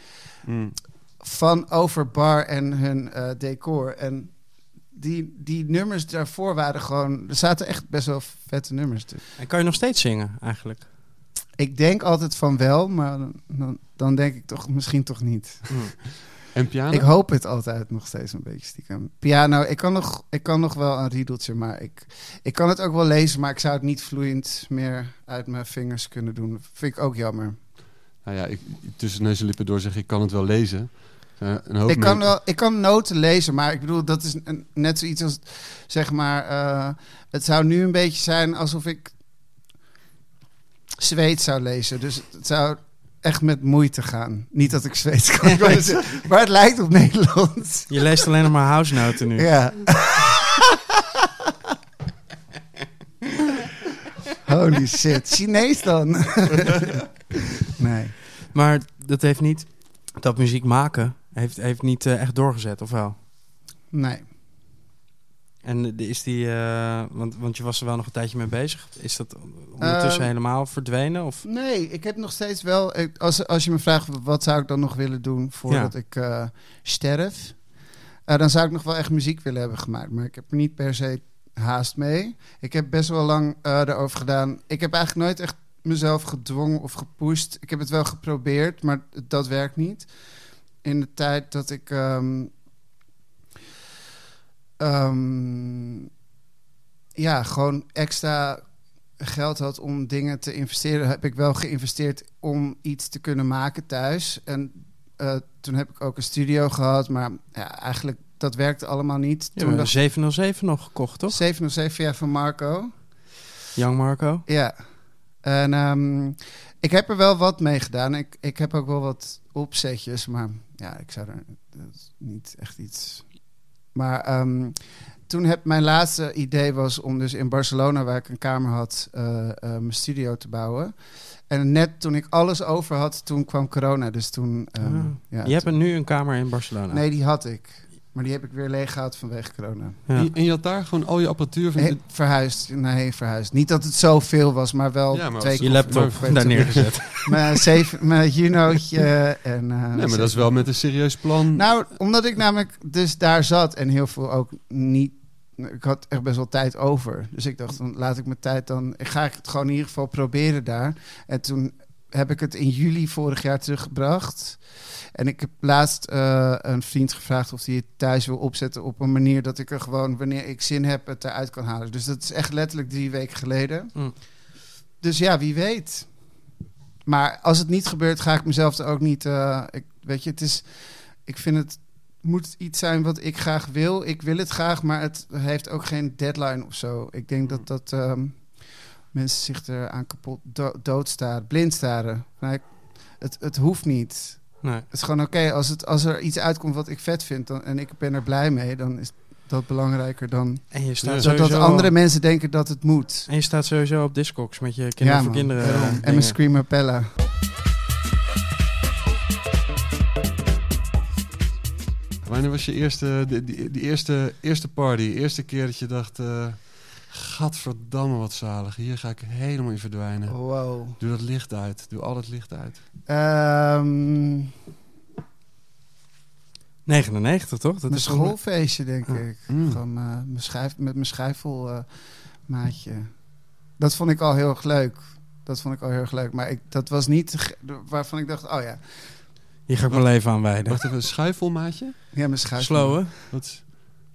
Mm. van over Bar en hun eh, decor. En die, die nummers daarvoor waren gewoon, er zaten echt best wel vette nummers tussen. En kan je nog steeds zingen, eigenlijk? Ik denk altijd van wel, maar dan- dan, denk ik toch misschien toch niet. En piano? Ik hoop het altijd nog steeds een beetje stiekem. Piano, ik kan nog, ik kan nog wel een riedeltje, maar ik, ik kan het ook wel lezen, maar ik zou het niet vloeiend meer uit mijn vingers kunnen doen. Vind ik ook jammer. Nou ja, ik, tussen neus en lippen door zeg ik kan het wel lezen. Eh, een hoop Ik kan, wel, ik kan noten lezen, maar ik bedoel, dat is een, net zoiets als, zeg maar, eh, het zou nu een beetje zijn alsof ik Zweeds zou lezen. Dus het zou echt met moeite gaan. Niet dat ik Zweeds kan *laughs* lezen, maar het lijkt op Nederlands. Je leest alleen nog maar house-noten nu. Ja. Holy shit. Chinees dan? *laughs* nee. Maar dat heeft niet... Dat muziek maken heeft, heeft niet eh, echt doorgezet, of wel? Nee. En is die... eh, want, want je was er wel nog een tijdje mee bezig. Is dat ondertussen Ehm, helemaal verdwenen? Of? Nee, ik heb nog steeds wel... ik- Als, als je me vraagt wat zou ik dan nog willen doen voordat ik eh, sterf... eh, dan zou ik nog wel echt muziek willen hebben gemaakt. Maar ik heb er niet per se haast mee. Ik heb best wel lang erover gedaan. Ik heb eigenlijk nooit echt mezelf gedwongen of gepusht. Ik heb het wel geprobeerd, maar dat werkt niet. In de tijd dat ik... ehm, ehm, ja, gewoon extra geld had om dingen te investeren, heb ik wel geïnvesteerd om iets te kunnen maken thuis. En eh, toen heb ik ook een studio gehad, maar ja, eigenlijk dat werkte allemaal niet. Je Toen hebt dacht 707 nog gekocht, toch? 707 jaar van Marco. Young Marco. Ja. En ehm, ik heb er wel wat mee gedaan. Ik, ik heb ook wel wat opzetjes, maar ja, ik zou er niet echt iets. Maar ehm, toen heb mijn laatste idee was om dus in Barcelona, waar ik een kamer had, eh, eh, mijn studio te bouwen. En net toen ik alles over had, toen kwam corona. Dus toen. ehm, Ah. ja, je hebt toen- nu een kamer in Barcelona. Nee, die had ik. Maar die heb ik weer leeg gehad vanwege corona. Ja. En- En je had daar gewoon al je apparatuur van... He- verhuisd. Nee, verhuisd. Niet dat het zoveel was, maar wel Ja, maar twee als- Je keer- laptop daar neergezet. *laughs* Mijn zeven, mijn Junootje en... eh, Nee, maar dat is wel met een serieus plan. Nou, omdat ik namelijk dus daar zat en heel veel ook niet... Ik had echt best wel tijd over. Dus ik dacht, dan laat ik mijn tijd dan... Ik ga het gewoon in ieder geval proberen daar. En toen heb ik het in juli vorig jaar teruggebracht. En ik heb laatst eh, een vriend gevraagd of hij het thuis wil opzetten... op een manier dat ik er gewoon, wanneer ik zin heb, het eruit kan halen. Dus dat is echt letterlijk drie weken geleden. Mm. Dus ja, wie weet. Maar als het niet gebeurt, ga ik mezelf er ook niet. eh, ik, weet je, het is. Ik vind het moet iets zijn wat ik graag wil. Ik wil het graag, maar het heeft ook geen deadline of zo. Ik denk dat dat ehm, mensen zich er aan kapot do doodstaren, blind staren. Het, het hoeft niet. Nee. Het is gewoon oké als het als er iets uitkomt wat ik vet vind dan, en ik ben er blij mee, dan is dat belangrijker dan En je staat Ja. dat andere mensen denken dat het moet. En je staat sowieso op Discogs met je kinderen voor man. kinderen. Daarom. eh, en mijn. Screamer Pella. Wanneer was je eerste, die, die, die eerste, eerste party? Eerste keer dat je dacht... eh gadverdamme wat zalig. Hier ga ik helemaal in verdwijnen. Wow. Doe dat licht uit. Doe al het licht uit. Ehm, 99 toch? Dat Mijn is toch- schoolfeestje, denk ik. Mm. Gewoon eh, mijn schijf, met mijn schijfel eh, maatje. Dat vond ik al heel erg leuk. Dat vond ik al heel erg leuk. Maar ik, dat was niet waarvan ik dacht, oh ja. Hier ga ik mijn leven aan wijden. Wacht even, een schuifelmaatje? Ja, mijn schijfel. Slow, hè? Wat.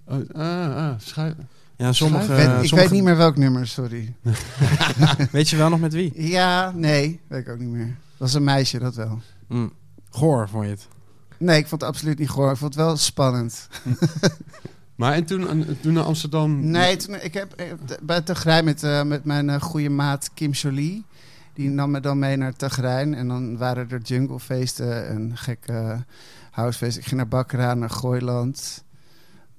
Oh, ah, ah, schuif... Ja, sommige... Ik, weet, ik sommige- weet niet meer welk nummer, sorry. *laughs* Weet je wel nog met wie? Ja, nee, weet ik ook niet meer. Dat was een meisje, dat wel. Mm. Goor, vond je het? Nee, ik vond het absoluut niet goor. Ik vond het wel spannend. *laughs* Maar en toen, toen naar Amsterdam... Nee, toen, ik heb eh, bij Tegrijn met, eh, met mijn eh, goede maat Kim Jolie. Die nam me dan mee naar Tegrijn. En dan waren er junglefeesten en gekke housefeesten. Ik ging naar Bakkera, naar Gooiland.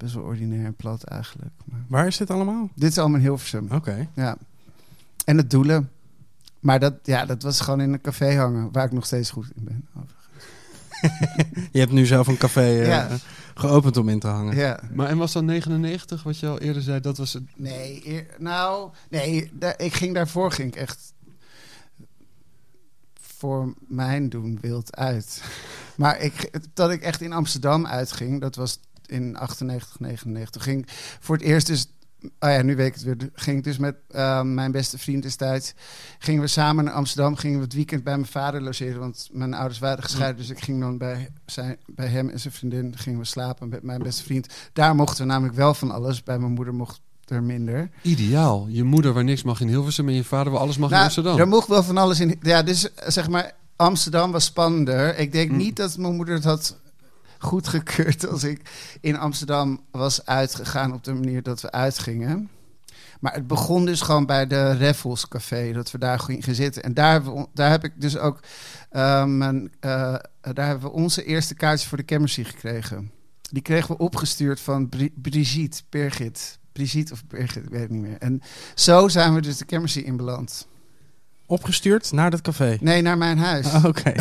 Best wel ordinair en plat eigenlijk. Maar Waar is dit allemaal? dit is allemaal in Hilversum. Oké. Ja. En het doelen. Maar dat, ja, dat was gewoon in een café hangen. Waar ik nog steeds goed in ben. *laughs* Je hebt nu zelf een café eh, Ja. geopend om in te hangen. Ja. Maar en was dan 99, wat je al eerder zei, dat was het... Nee, eer- nou, nee, ik ging daarvoor ging ik echt voor mijn doen wild uit. *laughs* Maar ik, dat ik echt in Amsterdam uitging, dat was in 98, 99. Ging voor het eerst dus, oh ja, nu weet ik het weer, ging ik dus met eh, mijn beste vriend destijds, gingen we samen naar Amsterdam, gingen we het weekend bij mijn vader logeren, want mijn ouders waren gescheiden, dus ik ging dan bij, zijn, bij hem en zijn vriendin, gingen we slapen met mijn beste vriend. Daar mochten we namelijk wel van alles, bij mijn moeder mocht er minder. Ideaal. Je moeder waar niks mag in Hilversum en je vader waar alles mag in Nou, Amsterdam. Er mocht wel van alles in. Ja, dus zeg maar, Amsterdam was spannender. Ik denk Mm. niet dat mijn moeder het had goedgekeurd als ik in Amsterdam was uitgegaan op de manier dat we uitgingen. Maar het begon dus gewoon bij de Raffles Café, dat we daar gingen zitten. En daar, we, daar heb ik dus ook, eh, mijn, eh, daar hebben we onze eerste kaartjes voor de Cammercy gekregen. Die kregen we opgestuurd van Bri- Brigitte, Birgit. Brigitte of Birgit, ik weet het niet meer. En zo zijn we dus de Cammercy inbeland. Opgestuurd naar dat café. Nee, naar mijn huis. Ah, Oké.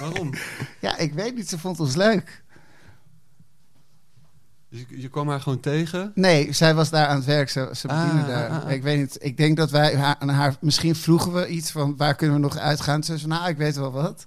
Waarom? *laughs* Ja, ik weet niet, ze vond ons leuk. Dus je, kwam haar gewoon tegen. Nee, zij was daar aan het werk, ze, ze bediende Ah, daar. ah, ah. Ik weet niet, ik denk dat wij haar, aan haar... Misschien vroegen we iets van, waar kunnen we nog uitgaan? Ze zei, nou, ik weet wel wat.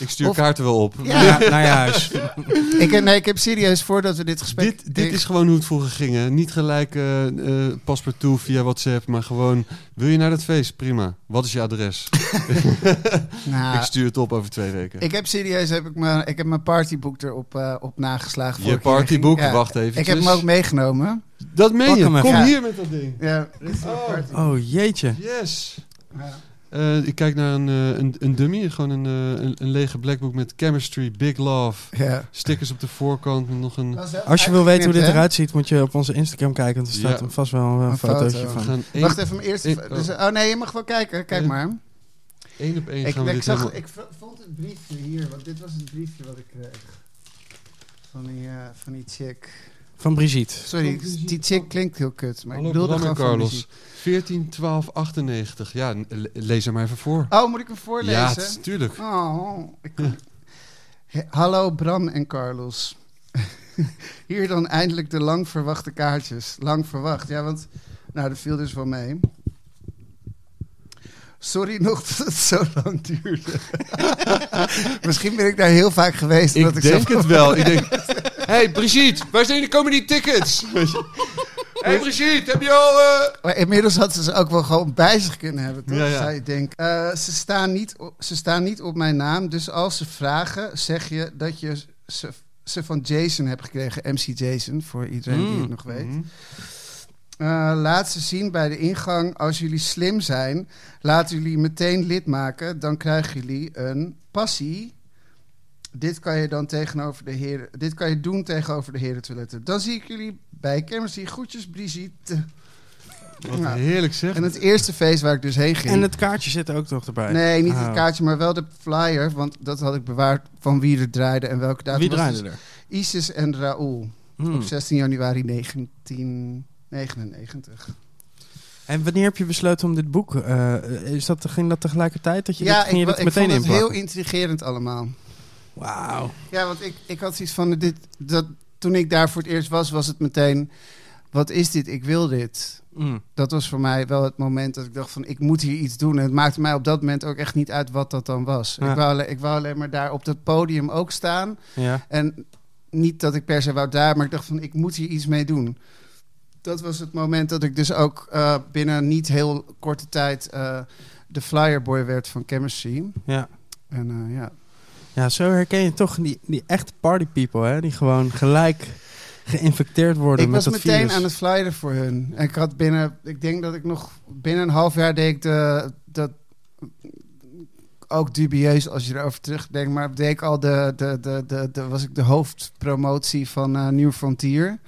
Ik stuur Of- kaarten wel op. Ja. Ja, naar je huis. *laughs* ik, heb- nee, ik heb serieus, voordat we dit gesprek... Dit, dit is gewoon hoe het vroeger ging. hè. Niet gelijk eh eh paspartout via WhatsApp, maar gewoon... Wil je naar dat feest? Prima. Wat is je adres? *laughs* *laughs* Nou, ik stuur het op over twee weken. ik heb serieus, heb ik, mijn, ik heb mijn partyboek erop eh, op nageslagen. je partyboek? ja. Wacht even. Ik heb hem ook meegenomen. Dat meen Pak je. Kom Ja. hier met dat ding. Ja, dit is mijn Oh. Oh, jeetje. Yes. Ja. Eh, ik kijk naar een, eh, een, een dummy. Gewoon een, eh, een, een lege blackbook met chemistry, big love. Stickers op de voorkant met nog een... Als je wil weten hoe dit Hè? eruit ziet, moet je op onze Instagram kijken. Want er staat Ja. er vast wel een, Een fotootje foto. Van. gaan Wacht even, mijn eerste... dus, oh nee, je mag wel kijken. Kijk maar. één op één Ik, gaan we ik, dit zag, ik vond het briefje hier, want dit was het briefje wat ik kreeg. Van die, eh, van die chick. Van Brigitte. Sorry, Van Brigitte. die chick klinkt heel kut, maar Hallo, ik bedoelde gewoon Carlos. Brigitte. 14, 12, 98. Ja, lees er maar even voor. Oh, moet ik hem voorlezen? Ja, tuurlijk. Oh, ik *laughs* He- Hallo Bram en Carlos. *laughs* Hier dan eindelijk de lang verwachte kaartjes. Lang verwacht, ja, want... Nou, dat viel dus wel mee. Sorry nog *laughs* dat het zo lang duurde. Misschien ben ik daar heel vaak geweest. omdat Ik ik denk het wel. Ik denk... hey, Brigitte, waar zijn de komen die tickets? *laughs* hey, Brigitte, heb je al... eh, Maar inmiddels had ze ze ook wel gewoon bij zich kunnen hebben, toch? Ja, ja. Zou je denken. Eh, ze, staan niet op, ze staan niet op mijn naam, dus als ze vragen, zeg je dat je ze, ze van Jason hebt gekregen. MC Jason, voor iedereen die Mm. het nog weet. Mhm. Eh, laat ze zien bij de ingang. Als jullie slim zijn, laten jullie meteen lid maken. Dan krijgen jullie een passie. Dit kan je dan tegenover de heren. Dit kan je doen tegenover de herentoiletten. Dan zie ik jullie bij Chemistry. Groetjes, Brigitte. Wat heerlijk zeg. En het eerste feest waar ik dus heen ging. En het kaartje zit er ook nog erbij. Nee, niet Oh. het kaartje, maar wel de flyer. Want dat had ik bewaard van wie er draaide en welke datum. Wie was. draaide Dus er? Isis en Raoul. Hmm. Op 16 januari 1999. En wanneer heb je besloten om dit boek... eh, is dat, ging dat tegelijkertijd dat je ja, ging ik, je wa- dat ik meteen vond het heel intrigerend allemaal. Wauw. Ja, want ik, ik had zoiets van... Dit, dat, toen ik daar voor het eerst was, was het meteen... Wat is dit? Ik wil dit. Mm. Dat was voor mij wel het moment dat ik dacht van... Ik moet hier iets doen. En het maakte mij op dat moment ook echt niet uit wat dat dan was. Ja. Ik, wou, alle- ik wou alleen maar daar op dat podium ook staan. Ja. En niet dat ik per se wou daar, maar ik dacht van ik moet hier iets mee doen. Dat was het moment dat ik dus ook eh, binnen niet heel korte tijd eh, de flyerboy werd van Chemistry. Ja. En eh, ja, ja, zo herken je toch die, die echte party people, hè? Die gewoon gelijk geïnfecteerd worden ik met was dat meteen virus. aan het flyeren voor hun. En ik had binnen, ik denk dat ik nog binnen een half jaar deed ik de, dat ook dubieus als je erover terugdenkt, maar deed ik al de, de, de, de, de was ik de hoofdpromotie van eh, New Frontier.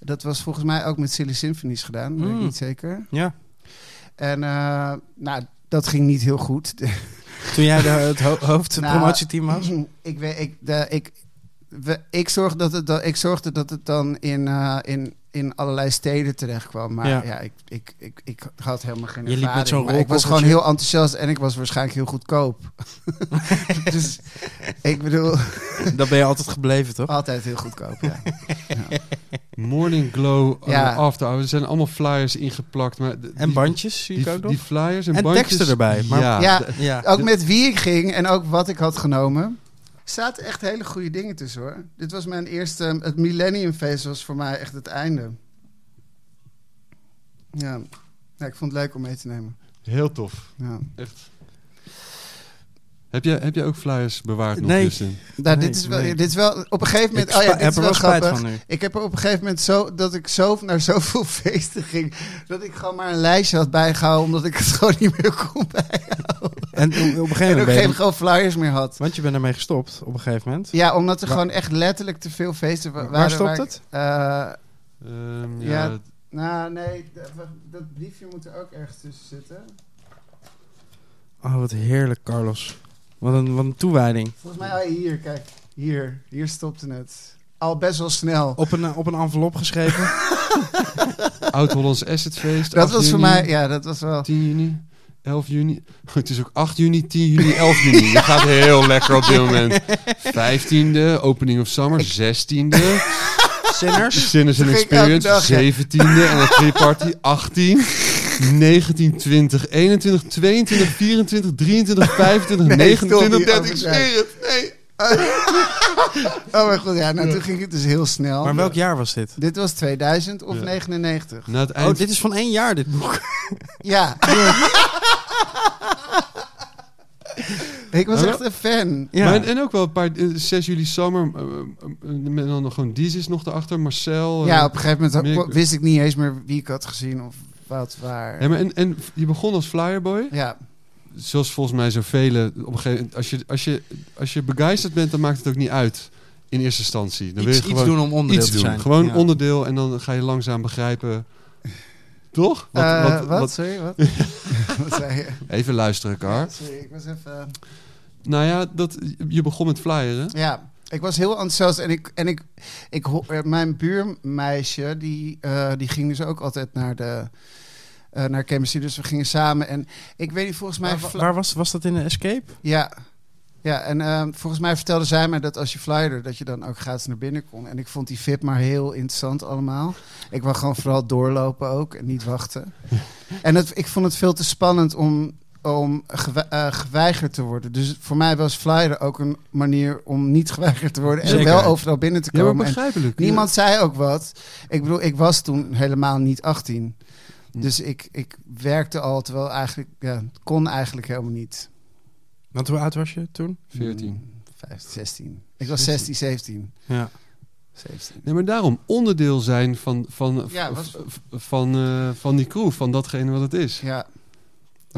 Dat was volgens mij ook met Silly Symphonies gedaan, weet ik Mm. niet zeker. Ja. En eh, nou, dat ging niet heel goed. *laughs* Toen jij de, het ho hoofdpromotieteam was? Ik, weet, ik, de, ik, we, ik, zorgde dat het, dan- ik zorgde dat het dan in, eh, in, in allerlei steden terecht kwam. Maar Ja. ja, ik, ik, ik, ik had helemaal geen Je liep met ik was gewoon heel enthousiast en ik was waarschijnlijk heel goedkoop. *laughs* dus ik bedoel, *laughs* Dat ben je altijd gebleven, toch? altijd heel goedkoop. Ja. *laughs* Morning Glow Ja. After Hours. Er zijn allemaal flyers ingeplakt. Maar En bandjes, zie ik ook nog. die flyers en, En bandjes. teksten erbij, maar- ja, Ja. Ook met wie ik ging en ook wat ik had genomen. Er zaten echt hele goede dingen tussen hoor. Dit was mijn eerste. Het Millennium Feest was voor mij echt het einde. Ja. ja, ik vond het leuk om mee te nemen. heel tof. Ja. Echt. Heb jij, heb jij ook flyers bewaard nog, Nee. Nou, Nee, dit, is wel, nee. dit is wel op een gegeven moment. Ik oh ja, dit heb is er wel grappig. van nu. Ik heb er op een gegeven moment zo dat ik zo naar zoveel *laughs* feesten ging dat ik gewoon maar een lijstje had bijgehouden omdat ik het *laughs* gewoon niet meer kon bijhouden. En op een gegeven En moment ook ben je... geen gewoon flyers meer had. Want je bent ermee gestopt op een gegeven moment. Ja, omdat er Waar- gewoon echt letterlijk te veel feesten wa- Waar waren. stopt ik- het? eh, Ehm, Ja. ja, nou, nee, dat, dat briefje moet er ook ergens tussen zitten. Oh, wat heerlijk, Carlos. Wat een, wat een toewijding. Volgens mij, oh, hier, kijk. Hier, hier stopte het. Al best wel snel. Op een, op een envelop geschreven. *laughs* Oud-Hollands Asset Feest. dat 8 was voor mij, ja, dat was wel... 10 juni, 11 juni. *laughs* Het is ook 8 juni, 10 juni, 11 juni. Je gaat heel lekker op dit moment. 15e, opening of summer. 16e, Sinners. Sinners and Dat Experience. dag, ja. 17e en een pre-party. 18, 19, 20, 21, 22, 24, 23, 25, Nee, 29, stop, die 30. Ik zweer het. Nee. *laughs* Oh mijn god, ja, nou toen ging het dus heel snel. Maar welk jaar was dit? Dit was 2000 of Ja. 99. Na het eind Oh, dit is van één jaar, dit boek. *laughs* Ja. *laughs* Ik was echt een fan. Ja. Maar en, en ook wel een paar, eh, 6 juli Summer, eh, eh, eh, met dan nog gewoon Dizis nog erachter, Marcel. eh. Ja, op een gegeven moment wist ik niet eens meer wie ik had gezien of wat waar. Ja, maar en, en je begon als flyerboy, Ja, zoals volgens mij zoveel. Op een gegeven moment, als je, als, je, als je begeisterd bent, dan maakt het ook niet uit in eerste instantie. Dan wil Iets, je iets doen om onderdeel te doen. zijn. Gewoon Ja. onderdeel en dan ga je langzaam begrijpen. Toch? Wat, Eh, wat, wat? wat- Sorry, wat? *laughs* wat zei je? even luisteren, Kar. Sorry, ik was even... Nou ja, dat, je begon met flyeren. Ja, ik was heel enthousiast en ik, en ik, ik eh, mijn buurmeisje die, eh, die ging dus ook altijd naar de eh, naar chemistry, dus we gingen samen en ik weet niet volgens mij Waar, was, was dat in de Escape? ja ja en volgens mij vertelde zij mij dat als je flyerde dat je dan ook gratis naar binnen kon en ik vond die VIP maar heel interessant allemaal. Ik wou gewoon vooral doorlopen ook en niet wachten. *laughs* en het, ik vond het veel te spannend om om gewe- eh, geweigerd te worden. Dus voor mij was flyeren ook een manier om niet *laughs* geweigerd te worden en Zeker. wel overal binnen te komen. Niemand zei ook wat. Ik bedoel, ik was toen helemaal niet 18. Hm. Dus ik, ik werkte al, terwijl eigenlijk, ja, kon eigenlijk helemaal niet. Want hoe oud was je toen? 14. Mm, 15, 16. Ik was 16, 17. Ja. 17. Nee, maar daarom onderdeel zijn van, van, Ja, was- van, eh, van die crew, van datgene wat het is. Ja.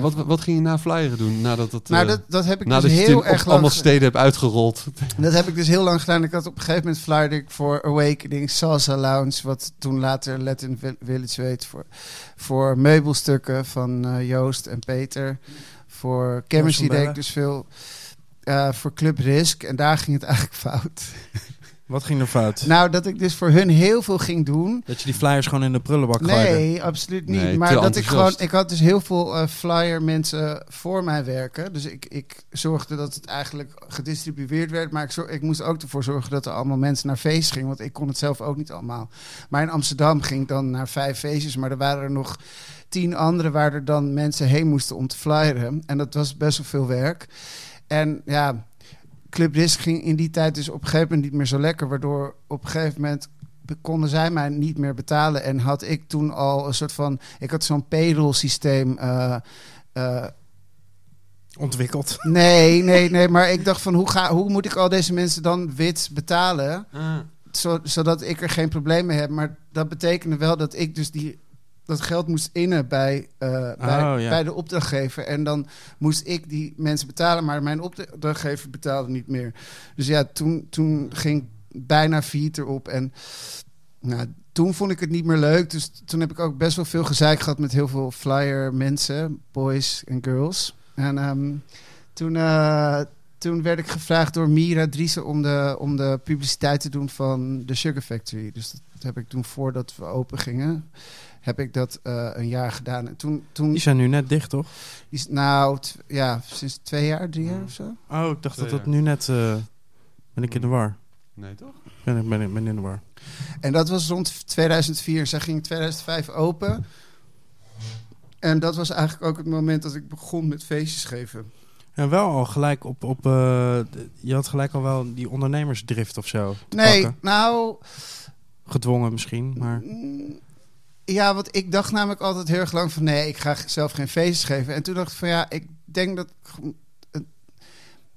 Wat, wat ging je na flyeren doen? Nadat, het, Nou, eh, dat, dat heb ik nadat dus je heel op erg lang... allemaal steden hebt uitgerold. *laughs* Dat heb ik dus heel lang gedaan. Ik had op een gegeven moment flyerde ik voor Awakening, Salsa Lounge, wat toen later Latin Vi- Village weet, voor, voor meubelstukken van eh, Joost en Peter. Voor chemistry deed ik dus veel. eh, voor Club Risk. En daar ging het *laughs* eigenlijk fout. Wat ging er fout? Nou, dat ik dus voor hun heel veel ging doen. Dat je die flyers gewoon in de prullenbak gooide? Nee, absoluut niet. Nee, maar dat ik gewoon, ik had dus heel veel eh, flyer mensen voor mij werken. Dus ik, ik zorgde dat het eigenlijk gedistribueerd werd. Maar ik, zor- ik moest ook ervoor zorgen dat er allemaal mensen naar feest gingen. Want ik kon het zelf ook niet allemaal. Maar in Amsterdam ging ik dan naar vijf feestjes. Maar er waren er nog tien andere waar er dan mensen heen moesten om te flyeren. En dat was best wel veel werk. En ja, Club Risk ging in die tijd dus op een gegeven moment niet meer zo lekker. Waardoor op een gegeven moment konden zij mij niet meer betalen. En had ik toen al een soort van... Ik had zo'n payroll systeem... eh, eh, Ontwikkeld. nee, nee, nee. Maar ik dacht van hoe, ga, hoe moet ik al deze mensen dan wit betalen? Zo, zodat ik er geen probleem mee heb. Maar dat betekende wel dat ik dus die, dat geld moest innen bij, eh, bij, Oh, ja. bij de opdrachtgever. En dan moest ik die mensen betalen, maar mijn opdrachtgever betaalde niet meer. Dus ja, toen, toen ging bijna vier erop. En nou, toen vond ik het niet meer leuk. Dus toen heb ik ook best wel veel gezeik gehad met heel veel flyer mensen, boys en girls. En ehm, toen, eh, toen werd ik gevraagd door Mira Driessen om de, om de publiciteit te doen van de Sugar Factory. Dus dat heb ik toen voordat we open gingen, heb ik dat eh, een jaar gedaan. En toen, toen Die zijn nu net dicht, toch? is nou, t- ja, sinds twee jaar, drie jaar of zo. Oh, ik dacht dat het nu net... eh, ben ik in de war? Nee, toch? Ben ik ben, ik ben in de war. En dat was rond 2004. Zij ging in 2005 open. En dat was eigenlijk ook het moment dat ik begon met feestjes geven. Ja, wel al gelijk op... op eh, je had gelijk al wel die ondernemersdrift of zo Nee, pakken. nou, Gedwongen misschien, maar... Mm, Ja, want ik dacht namelijk altijd heel erg lang van nee, ik ga zelf geen feestjes geven. En toen dacht ik van ja, ik denk dat. ik- het-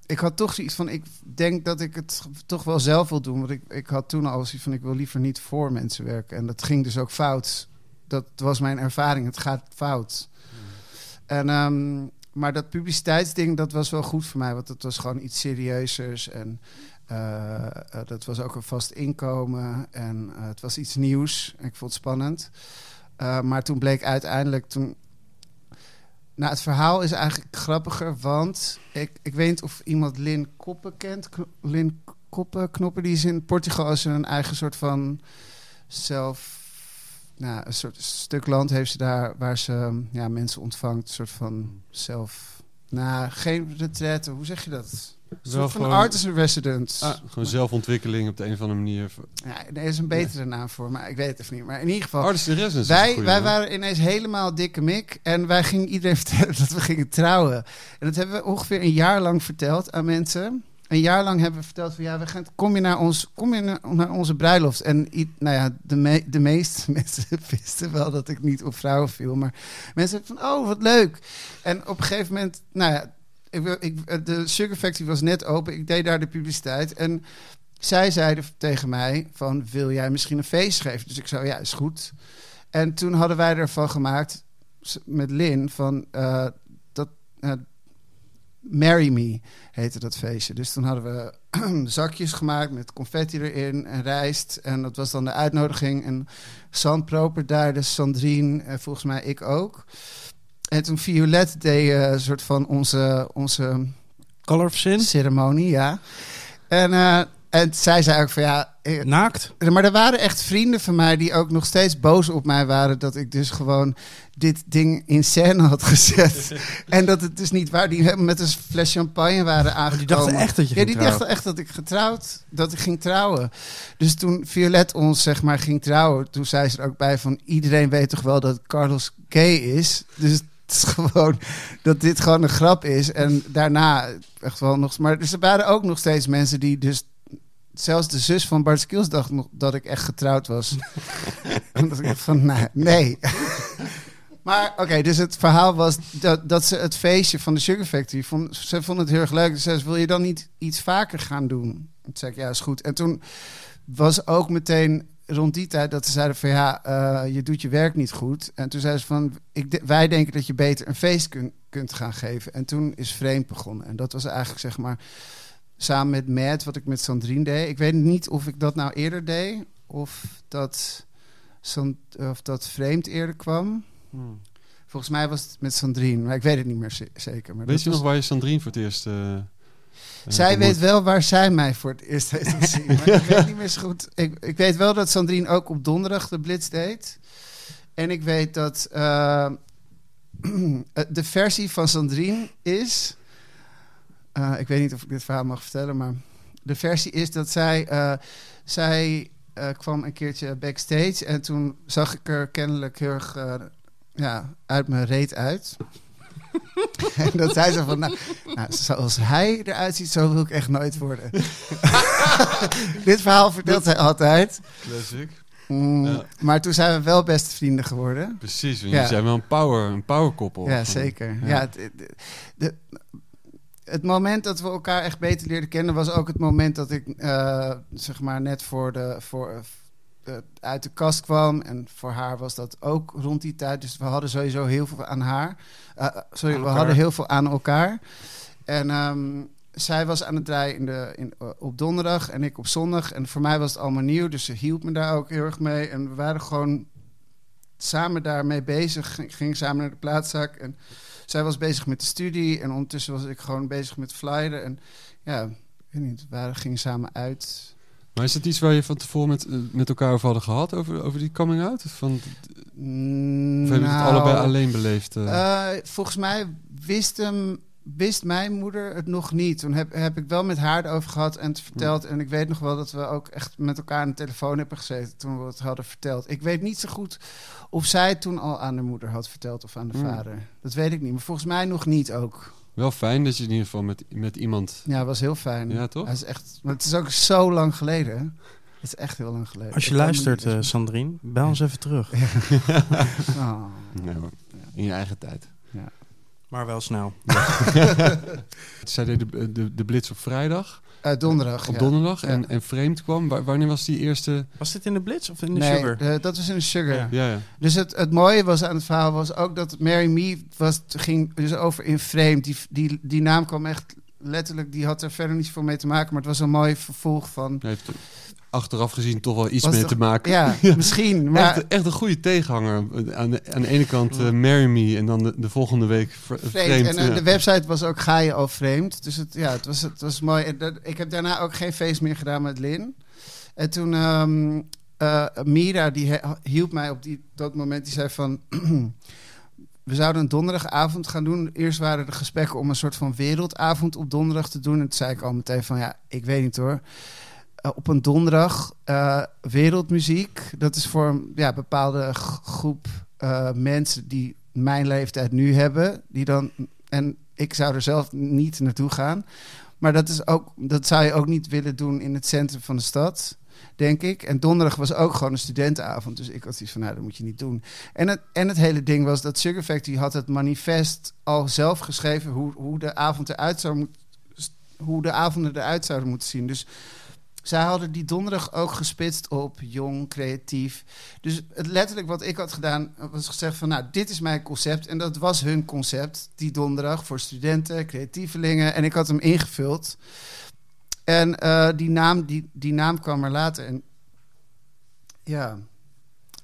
Ik had toch zoiets van, ik denk dat ik het toch wel zelf wil doen. Want ik, ik had toen al zoiets van, ik wil liever niet voor mensen werken. En dat ging dus ook fout. Dat was mijn ervaring, het gaat fout. En, ehm, maar dat publiciteitsding, dat was wel goed voor mij. Want dat was gewoon iets serieuzers. En eh, eh, dat was ook een vast inkomen. En eh, het was iets nieuws. Ik vond het spannend. Maar toen bleek uiteindelijk... Toen... Nou, het verhaal is eigenlijk grappiger. Want ik, ik weet niet of iemand Lin Koppen kent. Lin Koppen, Knoppen, die is in Portugal als een eigen soort van zelf... Nou, een soort stuk land heeft ze daar waar ze ja, mensen ontvangt. Een soort van zelf... Nou, geen retraite, hoe zeg je dat? Wel van gewoon- artisan resident. Ah, gewoon zelfontwikkeling op de een of andere manier. Ja, er is een betere naam voor, maar ik weet het even niet. Maar in ieder geval, Artist in Residence is een wij, wij naam. waren ineens helemaal dikke mik. En wij gingen iedereen *laughs* vertellen dat we gingen trouwen. En dat hebben we ongeveer een jaar lang verteld aan mensen. Een jaar lang hebben we verteld van ja, we gaan, kom je naar, ons, kom je naar, onze bruiloft. En nou ja, de, me, de meeste *laughs* mensen *laughs* wisten wel dat ik niet op vrouwen viel. Maar mensen van oh, wat leuk. En op een gegeven moment, nou ja, ik, de Sugar Factory was net open. Ik deed daar de publiciteit. En zij zeiden tegen mij van, wil jij misschien een feest geven? Dus ik zei, ja, is goed. En toen hadden wij ervan gemaakt, met Lin, van eh, dat... eh, Marry Me heette dat feestje. Dus toen hadden we *clears throat* zakjes gemaakt met confetti erin en rijst. En dat was dan de uitnodiging. En San Proper daar, dus Sandrine, en volgens mij ik ook. En toen Violet deed eh, een soort van onze, onze Color of Sin? ceremonie, ja. En, eh, en zij zei ook van ja... eh, Naakt? maar er waren echt vrienden van mij die ook nog steeds boos op mij waren... dat ik dus gewoon dit ding in scène had gezet. *laughs* en dat het dus niet waar... die met een fles champagne waren aangekomen. Oh, Die dachten echt dat je Ja, die trouwen. dachten echt dat ik getrouwd, dat ik ging trouwen. Dus toen Violet ons zeg maar ging trouwen, toen zei ze er ook bij van iedereen weet toch wel dat Carlos gay is. Dus het is *laughs* gewoon dat dit gewoon een grap is. En daarna echt wel nog. Maar er waren ook nog steeds mensen die dus zelfs de zus van Bart Skills dacht nog dat ik echt getrouwd was. *laughs* en dat ik van nou, nee. *laughs* Maar oké, dus het verhaal was dat, dat ze het feestje van de Sugar Factory... Vond, ze vonden het heel erg leuk. Dus ze zei, wil je dan niet iets vaker gaan doen? Toen zei ik, ja, is goed. En toen was ook meteen rond die tijd dat ze zeiden van... ja, eh, je doet je werk niet goed. En toen zeiden ze van, ik, de- wij denken dat je beter een feest kun- kunt gaan geven. En toen is Vreemd begonnen. En dat was eigenlijk zeg maar samen met Mad, wat ik met Sandrine deed. Ik weet niet of ik dat nou eerder deed... of dat, San- of dat Vreemd eerder kwam... Hmm. Volgens mij was het met Sandrine, maar ik weet het niet meer ze- zeker. Maar Weet je was- nog waar je Sandrine voor het eerst... eh, Zij weet wel waar zij mij voor het eerst heeft *laughs* gezien. Maar ik weet niet meer zo goed. Ik, ik weet wel dat Sandrine ook op donderdag de Blitz deed. En ik weet dat *clears throat* eh, de versie van Sandrine is... eh, ik weet niet of ik dit verhaal mag vertellen, maar... De versie is dat zij... eh, zij eh, kwam een keertje backstage en toen zag ik er kennelijk heel erg... eh, ja, uit mijn reet uit. En *laughs* dat zei ze van, nou, nou, zoals hij eruit ziet, zo wil ik echt nooit worden. *laughs* Dit verhaal vertelt hij altijd. Classic. Mm, Ja. Maar toen zijn we wel beste vrienden geworden. Precies, Ja. jullie zijn wel een power, een powerkoppel. Ja, zeker. Ja. Ja. het, de, het moment dat we elkaar echt beter leerden kennen was ook het moment dat ik eh, zeg maar net voor de voor eh, uit de kast kwam en voor haar was dat ook rond die tijd. Dus we hadden sowieso heel veel aan haar. Eh, eh, sorry, Aan we hadden heel veel aan elkaar. En ehm, zij was aan het draaien in de, in, op donderdag en ik op zondag. En voor mij was het allemaal nieuw, dus ze hielp me daar ook heel erg mee. En we waren gewoon samen daarmee bezig. Ik ging samen naar de plaatzak en zij was bezig met de studie. En ondertussen was ik gewoon bezig met flyeren. En ja, ik weet niet, we gingen samen uit. Maar is het iets waar je van tevoren met, eh, met elkaar over hadden gehad, over, over die coming out? Van, of hebben we het nou, allebei alleen beleefd? eh? Eh, volgens mij wist, hem, wist mijn moeder het nog niet. Toen heb, heb ik wel met haar erover gehad en het verteld. En ik weet nog wel dat we ook echt met elkaar aan de telefoon hebben gezeten toen we het hadden verteld. Ik weet niet zo goed of zij het toen al aan de moeder had verteld of aan de Hmm. vader. Dat weet ik niet, maar volgens mij nog niet ook. Wel fijn dat je in ieder geval met, met iemand... Ja, was heel fijn. Ja, toch? Hij is echt, maar het is ook zo lang geleden. hè? Het is echt heel lang geleden. Als je luistert, eh, Sandrine, bel ons even terug. *laughs* Oh. Nee, *laughs* hoor. in je eigen tijd. Maar wel snel. *laughs* Zij deed de, de, de blitz op vrijdag, Eh, donderdag. op ja. donderdag. Ja. En, en Vreemd kwam. Wa- wanneer was die eerste... Was dit in de Blitz of in de Nee, Sugar? de- dat was in de Sugar. Ja. Ja, ja. Dus het, het mooie was aan het verhaal was ook dat Mary Me was, ging dus over in frame. Die, die, die naam kwam echt letterlijk, die had er verder niets voor mee te maken. Maar het was een mooi vervolg van... Heeft achteraf gezien toch wel iets mee te maken. Ja, *laughs* misschien. Maar echt, echt een goede tegenhanger. Aan de, aan de ene kant eh, Marry Me en dan de, de volgende week vre- vreemd. En eh, ja. de website was ook Ga je al vreemd. Dus het, ja, het, was, het was mooi. Ik heb daarna ook geen feest meer gedaan met Lin. En toen... ehm, eh, Mira, die hielp mij op die, dat moment. Die zei van... *clears throat* We zouden een donderdagavond gaan doen. Eerst waren er gesprekken om een soort van wereldavond op donderdag te doen. En toen zei ik al meteen van... Ja, ik weet niet hoor. Eh, op een donderdag eh, wereldmuziek. Dat is voor een ja, bepaalde groep eh, mensen die mijn leeftijd nu hebben. Die dan, en ik zou er zelf niet naartoe gaan. Maar dat, is ook, dat zou je ook niet willen doen in het centrum van de stad, denk ik. En donderdag was ook gewoon een studentenavond. Dus ik had iets van, nou, dat moet je niet doen. En het, en het hele ding was dat Sugar Factory had het manifest al zelf geschreven... hoe, hoe de avond eruit zou hoe de avonden eruit zouden moeten zien. Dus zij hadden die donderdag ook gespitst op jong, creatief. Dus het letterlijk wat ik had gedaan, was gezegd van... nou, dit is mijn concept. En dat was hun concept, die donderdag, voor studenten, creatievelingen. En ik had hem ingevuld. En eh, die, naam, die, die naam kwam er later. En ja,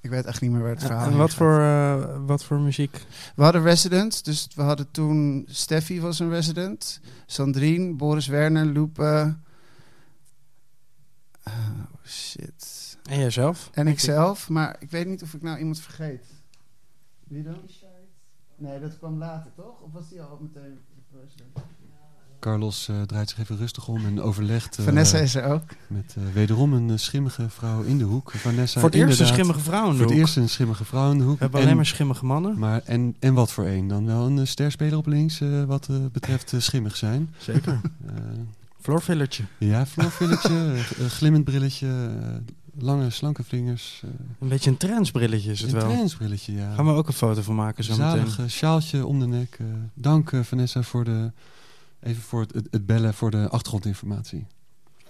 ik weet echt niet meer waar het verhaal en wat voor, eh, wat voor muziek? We hadden residents, dus we hadden toen... Steffi was een resident. Sandrine, Boris Werner, Loepe... Oh, shit. En jijzelf? En ikzelf, maar ik weet niet of ik nou iemand vergeet. Wie dan? Nee, dat kwam later, toch? Of was die al meteen de? Carlos eh, draait zich even rustig om en overlegt eh, Vanessa is er ook. met eh, wederom een schimmige vrouw in de hoek. Vanessa, voor het eerst een schimmige vrouw in de Voor het eerst een schimmige vrouw in de hoek. We hebben En- alleen maar schimmige mannen. maar en, en wat voor een? Dan wel een sterspeler op links eh, wat eh, betreft schimmig zijn. Zeker. *laughs* Floorfillertje. ja, vloerfilletje, *laughs* eh, glimmend brilletje, eh, lange slanke vingers. eh, Een beetje een trendsbrilletje is het een wel. trainingsbrilletje, ja. Gaan we ook een foto van maken zo meteen. Zalig eh, sjaaltje om de nek. eh. dank Vanessa voor de... Even voor het, het, bellen voor de achtergrondinformatie.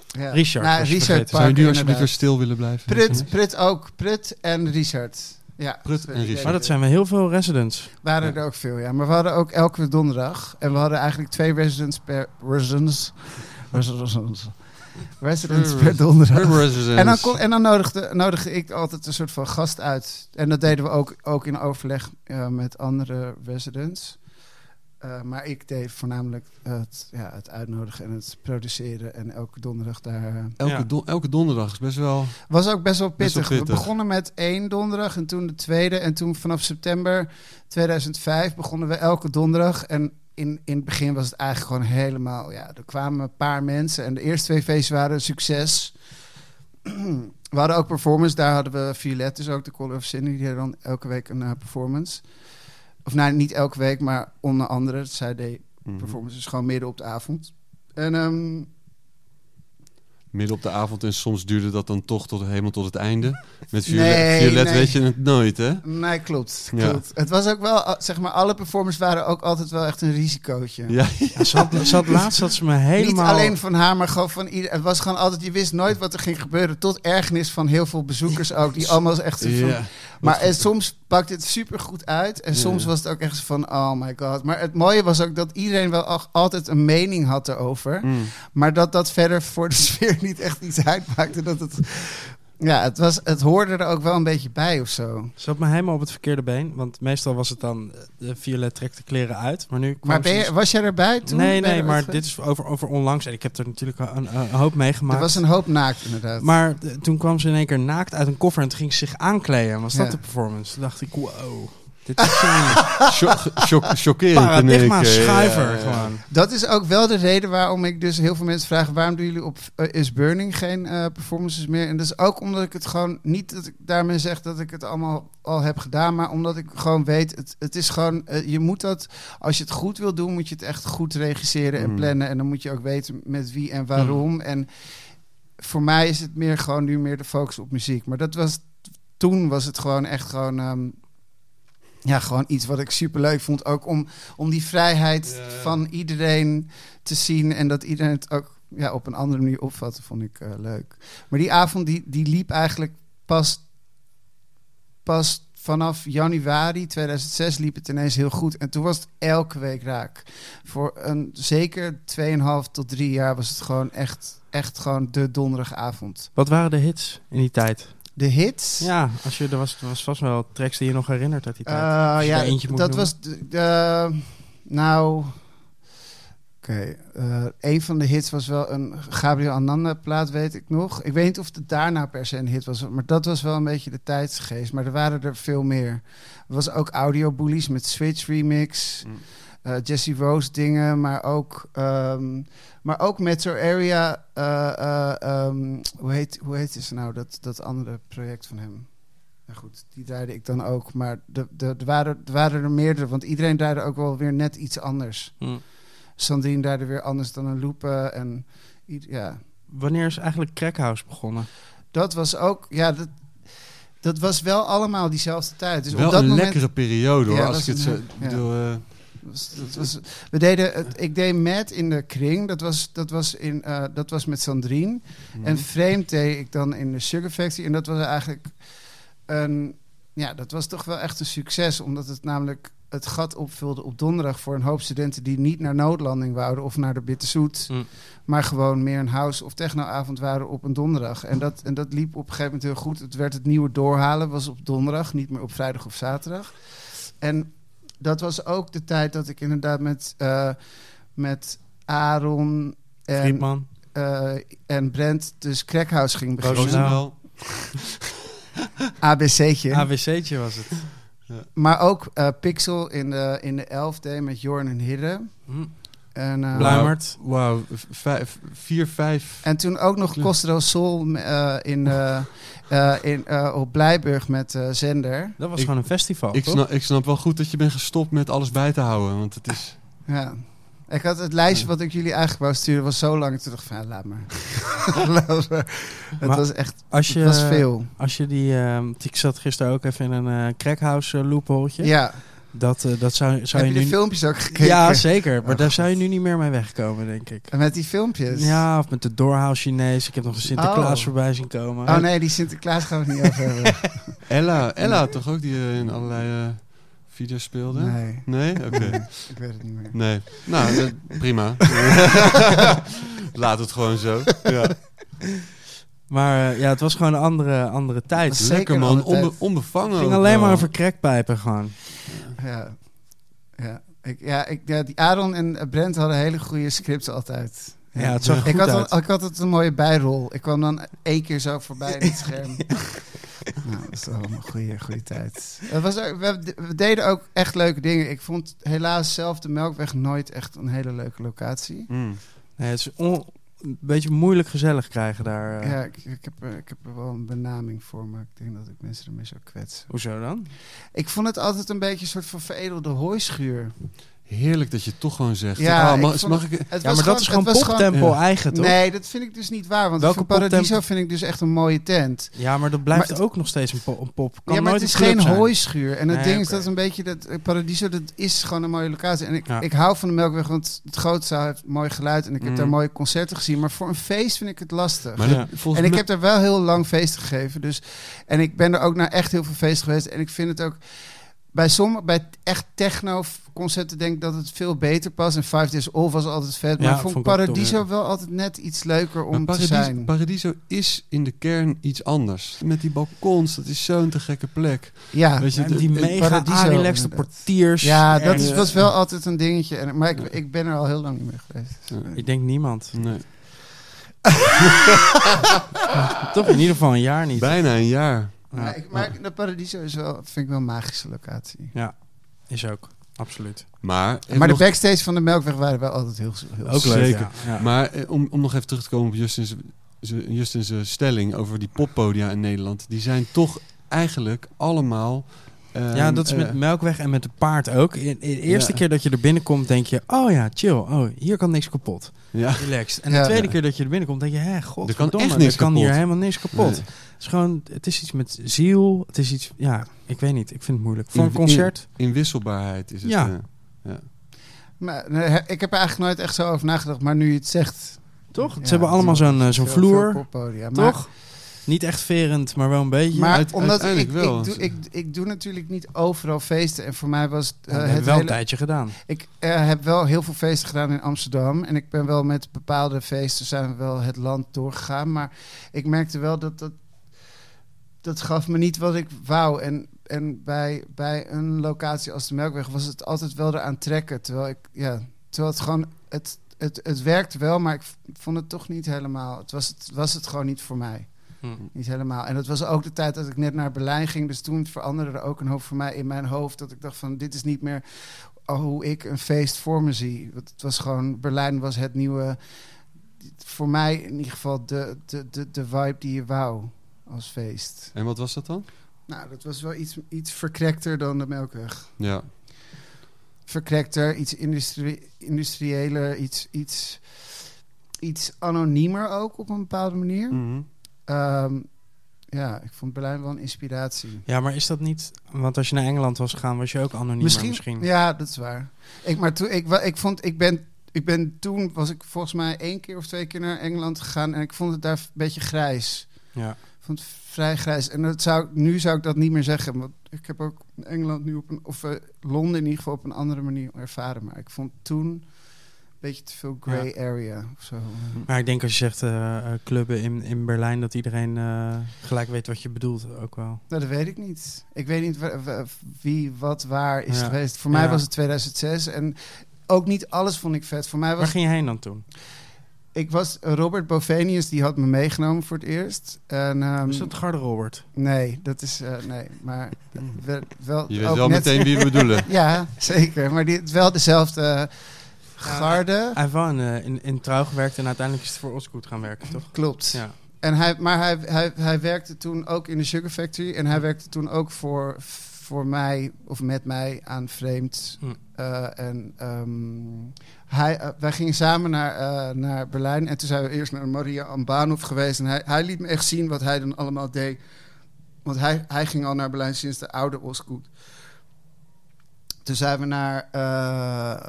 Ja. Richard Nou, Richard. Zou je nu alsjeblieft weer stil willen blijven? Prut, Prut ook. Prut en Richard. Ja, Prut en Richard. Maar dat zijn we heel veel residents. Waren er ook veel, ja. Maar we hadden ook elke donderdag. En we hadden eigenlijk twee residents per... Residents. Residents. Per donderdag. En dan, kon, en dan nodigde, nodigde ik altijd een soort van gast uit. En dat deden we ook, ook in overleg eh, met andere residents. Eh, maar ik deed voornamelijk het, ja, het uitnodigen en het produceren. En elke donderdag daar... eh, elke, Ja. elke donderdag is best wel... was ook best wel Best wel pittig. pittig. We begonnen met één donderdag en toen de tweede. En toen vanaf september 2005 begonnen we elke donderdag. En in, in het begin was het eigenlijk gewoon helemaal... Ja, er kwamen een paar mensen. En de eerste twee feesten waren een succes. *clears throat* we hadden ook performance. Daar hadden we Violet, dus ook de Call of Cindy. Die hadden dan elke week een eh, performance. Of nou, niet elke week, maar onder andere. Zij deed Mhm. performances gewoon midden op de avond. En ehm, Midden op de avond en soms duurde dat dan toch tot, helemaal tot het einde. Met violet, Nee, violet nee. weet je het nooit, hè? nee, klopt. Ja. klopt. Het was ook wel, uh, zeg maar, alle performers waren ook altijd wel echt een risicootje. Ja, Ja, ze, had, ze had laatst dat ze me helemaal... Niet alleen van haar, maar gewoon van ieder. Het was gewoon altijd, je wist nooit wat er ging gebeuren. Tot ergernis van heel veel bezoekers ook. Die allemaal echt zo van, ja. Maar en soms pakt het super goed uit. En Ja. soms was het ook echt van, oh my god. Maar het mooie was ook dat iedereen wel altijd een mening had erover. Mm. Maar dat dat verder voor de sfeer *laughs* niet echt iets uitmaakte. Dat het, ja, het, was, het hoorde er ook wel een beetje bij of zo. Ze had me helemaal op het verkeerde been. Want meestal was het dan... eh, De Violet trekt de kleren uit. Maar nu kwam Maar ben je, dus- was jij erbij toen? Nee, nee, maar dit is over, over onlangs. En ik heb er natuurlijk een, een hoop meegemaakt. Er was een hoop naakt inderdaad. Maar eh, toen kwam ze in één keer naakt uit een koffer en toen ging ze zich aankleden. En was dat Ja. de performance? Toen dacht ik, wow, dit is *laughs* Chockerend paradigma schuiver Ja, ja. gewoon. Dat is ook wel de reden waarom ik dus heel veel mensen vraag... waarom doen jullie op eh, Is Burning geen eh, performances meer? En dat is ook omdat ik het gewoon... niet dat ik daarmee zeg dat ik het allemaal al heb gedaan... maar omdat ik gewoon weet, het, het is gewoon... eh, je moet dat, als je het goed wil doen... moet je het echt goed regisseren en Mm. plannen. En dan moet je ook weten met wie en waarom. En voor mij is het meer gewoon nu meer de focus op muziek. Maar dat was... Toen was het gewoon echt gewoon... ehm, ja, gewoon iets wat ik super leuk vond. Ook om, om die vrijheid Ja, van iedereen te zien. En dat iedereen het ook ja, op een andere manier opvatte, vond ik eh, leuk. Maar die avond die, die liep eigenlijk pas, pas vanaf januari 2006 liep het ineens heel goed. En toen was het elke week raak. Voor een zeker 2,5 tot 3 jaar was het gewoon echt, echt gewoon de donderdagavond. Wat waren de hits in die tijd? De hits. Ja, als je, er, was, er was vast wel tracks die je nog herinnert uit die tijd. Eh, je ja, eentje moet dat noemen. was de, de- nou. Oké, eh, een van de hits was wel een Gabriel Ananda plaat, weet ik nog. Ik weet niet of het daarna per se een hit was, maar dat was wel een beetje de tijdsgeest. Maar er waren er veel meer. Er was ook Audio Bullies met Switch Remix, Mm. eh, Jesse Rose dingen, maar ook, ehm, maar ook Metro Area. eh, eh, ehm, hoe, heet, hoe heet ze nou, dat, dat andere project van hem? Nou goed, die draaide ik dan ook. Maar de, de, er, waren, er waren er meerdere, want iedereen draaide ook wel weer net iets anders. Hm. Sandrine draaide weer anders dan een loepen. En ied- ja, Wanneer is eigenlijk Crackhouse begonnen? dat was ook, ja, dat, dat was wel allemaal diezelfde tijd. Dus Wel op dat een moment lekkere periode hoor. Ja, als ik het zo ja. bedoel, eh, was, dat was, we deden, het, ik deed Matt in de kring. Dat was, dat was, in, eh, dat was met Sandrine. mhm. En Vreemd deed ik dan in de Sugar Factory. En dat was eigenlijk een... Ja, dat was toch wel echt een succes. Omdat het namelijk het gat opvulde op donderdag... voor een hoop studenten die niet naar noodlanding wouden... of naar de Bitterzoet. Hm. Maar gewoon meer een house- of technoavond waren op een donderdag. En dat, en dat liep op een gegeven moment heel goed. Het werd het nieuwe doorhalen, was op donderdag, niet meer op vrijdag of zaterdag. En dat was ook de tijd dat ik inderdaad met, eh, met Aaron en, Friedman? eh, en Brent dus Crackhouse ging beginnen. ABC'tje. *laughs* AWC'tje was het. maar ook eh, Pixel in de, in de 11D met Jorn en Hidde. Hm. En, eh, Pluimert. Wauw, v- vijf, vier, vijf. En toen ook nog Costa del Sol eh, in, eh, in, eh, op Blijburg met eh, Zender. Dat was Ik- gewoon een festival, Ik toch? snap, ik snap wel goed dat je bent gestopt met alles bij te houden. Want het is... Ja. Ik had het lijstje wat ik jullie eigenlijk wou sturen, was zo lang. Toen dacht ik van, ja, laat maar. Laat *laughs* *laughs* maar. Het Maar was echt, Als je, het was veel. Als je die... ehm, ik zat gisteren ook even in een eh crackhouse uh, loopholtje. Ja. Dat, eh, dat zou, zou Heb je je de nu... filmpjes ook gekeken? Ja, zeker. Maar Oh, daar zou je nu niet meer mee wegkomen, denk ik. En met die filmpjes? Ja, of met de Doorhouse Chinees. Ik heb nog een Sinterklaas Oh. voorbij zien komen. Oh nee, die Sinterklaas gaan we het niet over hebben. *laughs* Ella, Ella toch ook, die eh, in allerlei eh, video's speelde? Nee, Nee? Oké. *laughs* ik weet het niet meer. Nee. Nou, prima. *laughs* Laat het gewoon zo. Ja. Maar eh, ja, het was gewoon een andere, andere tijd. Het Lekker man. Onbe onbevangen. ging ook alleen wel. maar over crackpijpen gewoon. Ja. Ja. Ik, ja, ik, ja, die Aaron en Brent hadden hele goede scripts altijd. Ja, het zag ik goed had, uit. al- ik had het een mooie bijrol. Ik kwam dan één keer zo voorbij in het *laughs* scherm. nou, dat is wel een goede, goede tijd. Het was ook, we, we deden ook echt leuke dingen. Ik vond helaas zelf de Melkweg nooit echt een hele leuke locatie. Mm. Nee, het is on- een beetje moeilijk gezellig krijgen daar. eh. Ja, ik, ik, heb, er- ik heb er wel een benaming voor, maar ik denk dat ik mensen ermee zou kwetsen. Hoezo dan? Ik vond het altijd een beetje een soort van veredelde hooischuur. Heerlijk dat je het toch gewoon zegt. Ja, ik mag, ik... Het Ja, maar dat is gewoon poptempo Ja. eigen, toch? Nee, dat vind ik dus niet waar. Want Welke Paradiso poptempo- vind ik dus echt een mooie tent. Ja, maar dat blijft Maar het- ook nog steeds een, po- een pop. Kan ja, maar nooit het is geen zijn. hooischuur. En het Nee, ding is dat is een beetje dat eh, Paradiso, dat is gewoon een mooie locatie. En ik, Ja. ik hou van de Melkweg, want het grootzaal heeft mooi geluid en ik heb daar mooie concerten gezien. Maar voor een feest vind ik het lastig. Maar Ja. En ik heb daar wel heel lang feesten gegeven. Dus, en ik ben er ook naar echt heel veel feesten geweest. En ik vind het ook bij sommige, bij echt techno concerten denk ik dat het veel beter past. En Five Days Off was altijd vet. Maar Ja, ik vond vond ik ook Paradiso wel altijd net iets leuker om Maar te zijn. Paradiso is in de kern iets anders. Met die balkons, dat is zo'n te gekke plek. ja, Weet je, En de- die mega relaxte portiers. ja, dat is, was wel altijd een dingetje. En, maar ik, ik ben er al heel lang niet meer geweest. Ja. Ik denk niemand. Nee. *laughs* Toch in ieder geval een jaar niet. Bijna een jaar. Ja, Maar, ik, maar de Paradiso is wel, vind ik wel een magische locatie. is ook. Absoluut. Maar, even maar de nog- backstage van de Melkweg waren wel altijd heel, heel Ook leuk, Zeker. ja. ja. Maar eh, om, om nog even terug te komen op Justin's, Justin's eh, stelling over die poppodia in Nederland. Die zijn toch eigenlijk allemaal... eh, ja, dat is met eh, Melkweg en met de paard ook. In, in de eerste Ja. keer dat je er binnenkomt, denk je... Oh ja, chill. Oh, hier kan niks kapot. ja. Relaxed. En Ja. de tweede Ja. keer dat je er binnenkomt, denk je... Hé, god, Er kan echt niks kan hier kapot. helemaal niks kapot. Nee. Het is gewoon... Het is iets met ziel. Het is iets... Ja, ik weet niet. Ik vind het moeilijk. Voor In- een concert... Inwisselbaarheid is het. Ja. eh. Maar, nee, ik heb er eigenlijk nooit echt zo over nagedacht. Maar nu je het zegt... Toch? Ze hebben allemaal zo'n eh, zo'n vloer. veel toch? Niet echt verend, maar wel een beetje. Maar Uit- omdat ik, wel. ik, doe, ik, ik doe natuurlijk niet overal feesten. En voor mij was dat het wel een tijdje gedaan. Ik eh, heb wel heel veel feesten gedaan in Amsterdam. En ik ben wel met bepaalde feesten zijn we wel het land doorgegaan. Maar ik merkte wel dat dat... Dat gaf me niet wat ik wou. En, en bij, bij een locatie als de Melkweg was het altijd wel eraan trekken. Terwijl ik... Ja, terwijl het gewoon... Het, het, het werkte wel, maar ik vond het toch niet helemaal... Het was het, was het gewoon niet voor mij. Niet helemaal. En dat was ook de tijd dat ik net naar Berlijn ging. Dus toen veranderde er ook een hoop voor mij in mijn hoofd. Dat ik dacht van, dit is niet meer hoe ik een feest voor me zie. Want het was gewoon, Berlijn was het nieuwe... Voor mij in ieder geval de, de, de, de vibe die je wou als feest. En wat was dat dan? Nou, dat was wel iets, iets verkrekter dan de Melkweg. Ja. Verkrekter, iets industrie, industriëler, iets, iets, iets anoniemer ook op een bepaalde manier. Mhm. Ehm, ja, ik vond Berlijn wel een inspiratie. Ja, maar is dat niet... Want als je naar Engeland was gegaan, was je ook anoniem. Misschien, misschien. Ja, dat is waar. Ik, maar toen, ik, ik vond, ik ben, ik ben toen, was ik volgens mij één keer of twee keer naar Engeland gegaan en ik vond het daar een beetje grijs. Ja. Ik vond het vrij grijs. En dat zou, nu zou ik dat niet meer zeggen, want ik heb ook Engeland nu op een, of eh, Londen in ieder geval op een andere manier ervaren. Maar ik vond toen beetje te veel grey area of zo. Maar ik denk als je zegt eh, eh, clubben in, in Berlijn, dat iedereen eh, gelijk weet wat je bedoelt ook wel. Nou, dat weet ik niet. Ik weet niet wie, wat, waar is Ja. geweest. Voor mij Ja. was het 2006 en ook niet alles vond ik vet. Voor mij was Waar ging je heen dan toen? Ik was Robert Bovenius, die had me meegenomen voor het eerst. En, ehm, Is dat Garde Robert? Nee, dat is eh, nee, maar *laughs* wel, wel Je weet wel net- meteen wie we *laughs* bedoelen. Ja, zeker. Maar die wel dezelfde garde. Hij heeft wel in, eh, in, in trouw gewerkt en uiteindelijk is het voor Osgood gaan werken, toch? Klopt. Ja. En hij, maar hij, hij, hij werkte toen ook in de Sugar Factory en hij werkte toen ook voor, voor mij of met mij aan Vreemd. Hm. Eh, en ehm, hij, eh, wij gingen samen naar, eh, naar Berlijn en toen zijn we eerst naar Maria am Bahnhof geweest. En hij, hij liet me echt zien wat hij dan allemaal deed. Want hij, hij ging al naar Berlijn sinds de oude Osgood. Toen zijn we naar, eh,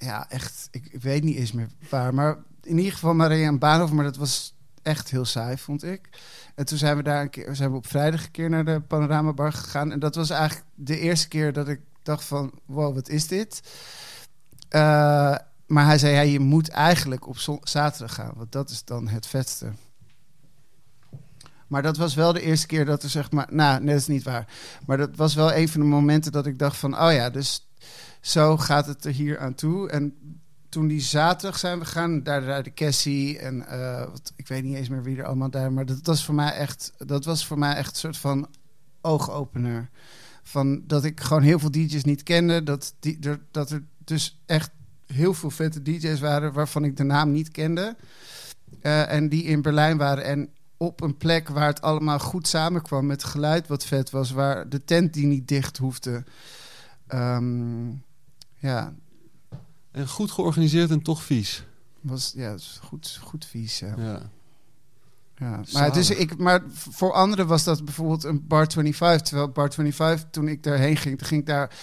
ja echt, ik, ik weet niet eens meer waar, maar in ieder geval Maria am Bahnhof, maar dat was echt heel saai, vond ik. En toen zijn we daar een keer, zijn we op vrijdag een keer naar de Panoramabar gegaan. En dat was eigenlijk de eerste keer dat ik dacht van, wow, wat is dit? Eh, maar hij zei, ja, je moet eigenlijk op zaterdag gaan, want dat is dan het vetste. Maar dat was wel de eerste keer dat er zeg maar, nou, nee, dat is niet waar. Maar dat was wel een van de momenten dat ik dacht van, oh ja, dus zo gaat het er hier aan toe. En toen die zaterdag zijn we gaan, daar, de Cassie en eh, wat, ik weet niet eens meer wie er allemaal daar, maar dat was voor mij echt, dat was voor mij echt een soort van oogopener. Van dat ik gewoon heel veel DJ's niet kende, dat, die, er, dat er dus echt heel veel vette DJ's waren waarvan ik de naam niet kende. Eh, en die in Berlijn waren. En op een plek waar het allemaal goed samenkwam met geluid wat vet was. Waar de tent die niet dicht hoefde. Ehm, ja, En goed georganiseerd en toch vies. was ja, goed, goed vies. Ja. Ja. Ja, maar, dus ik, maar voor anderen was dat bijvoorbeeld een Bar 25. Terwijl Bar 25, toen ik daarheen ging, toen ging ik daar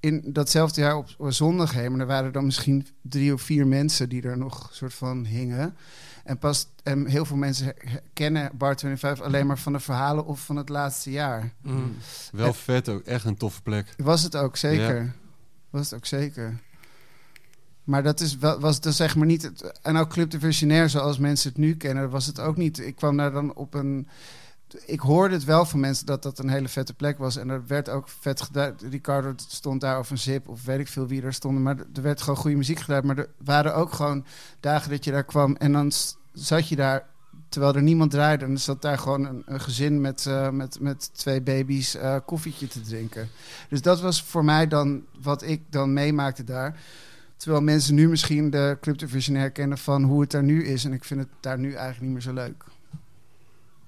in datzelfde jaar op, zondag heen. Maar er waren dan misschien drie of vier mensen die er nog soort van hingen. En, pas, en heel veel mensen kennen Bar 25 alleen maar van de verhalen of van het laatste jaar. Mm. Wel En- vet ook. Echt een toffe plek. Was het ook zeker. Was het ook zeker. Maar dat is was dus zeg maar niet. Het, en ook Club de Visionair, zoals mensen het nu kennen, was het ook niet. Ik kwam daar dan op een. Ik hoorde het wel van mensen dat dat een hele vette plek was. En er werd ook vet gedaan. Ricardo stond daar of een zip of weet ik veel wie er stonden. Maar er werd gewoon goede muziek gedaan. Maar er waren ook gewoon dagen dat je daar kwam. En dan zat je daar terwijl er niemand draaide. En er zat daar gewoon een, een gezin met, eh, met, met twee baby's eh, koffietje te drinken. Dus dat was voor mij dan wat ik dan meemaakte daar. Terwijl mensen nu misschien de Club de Visionair kennen van hoe het daar nu is. En ik vind het daar nu eigenlijk niet meer zo leuk.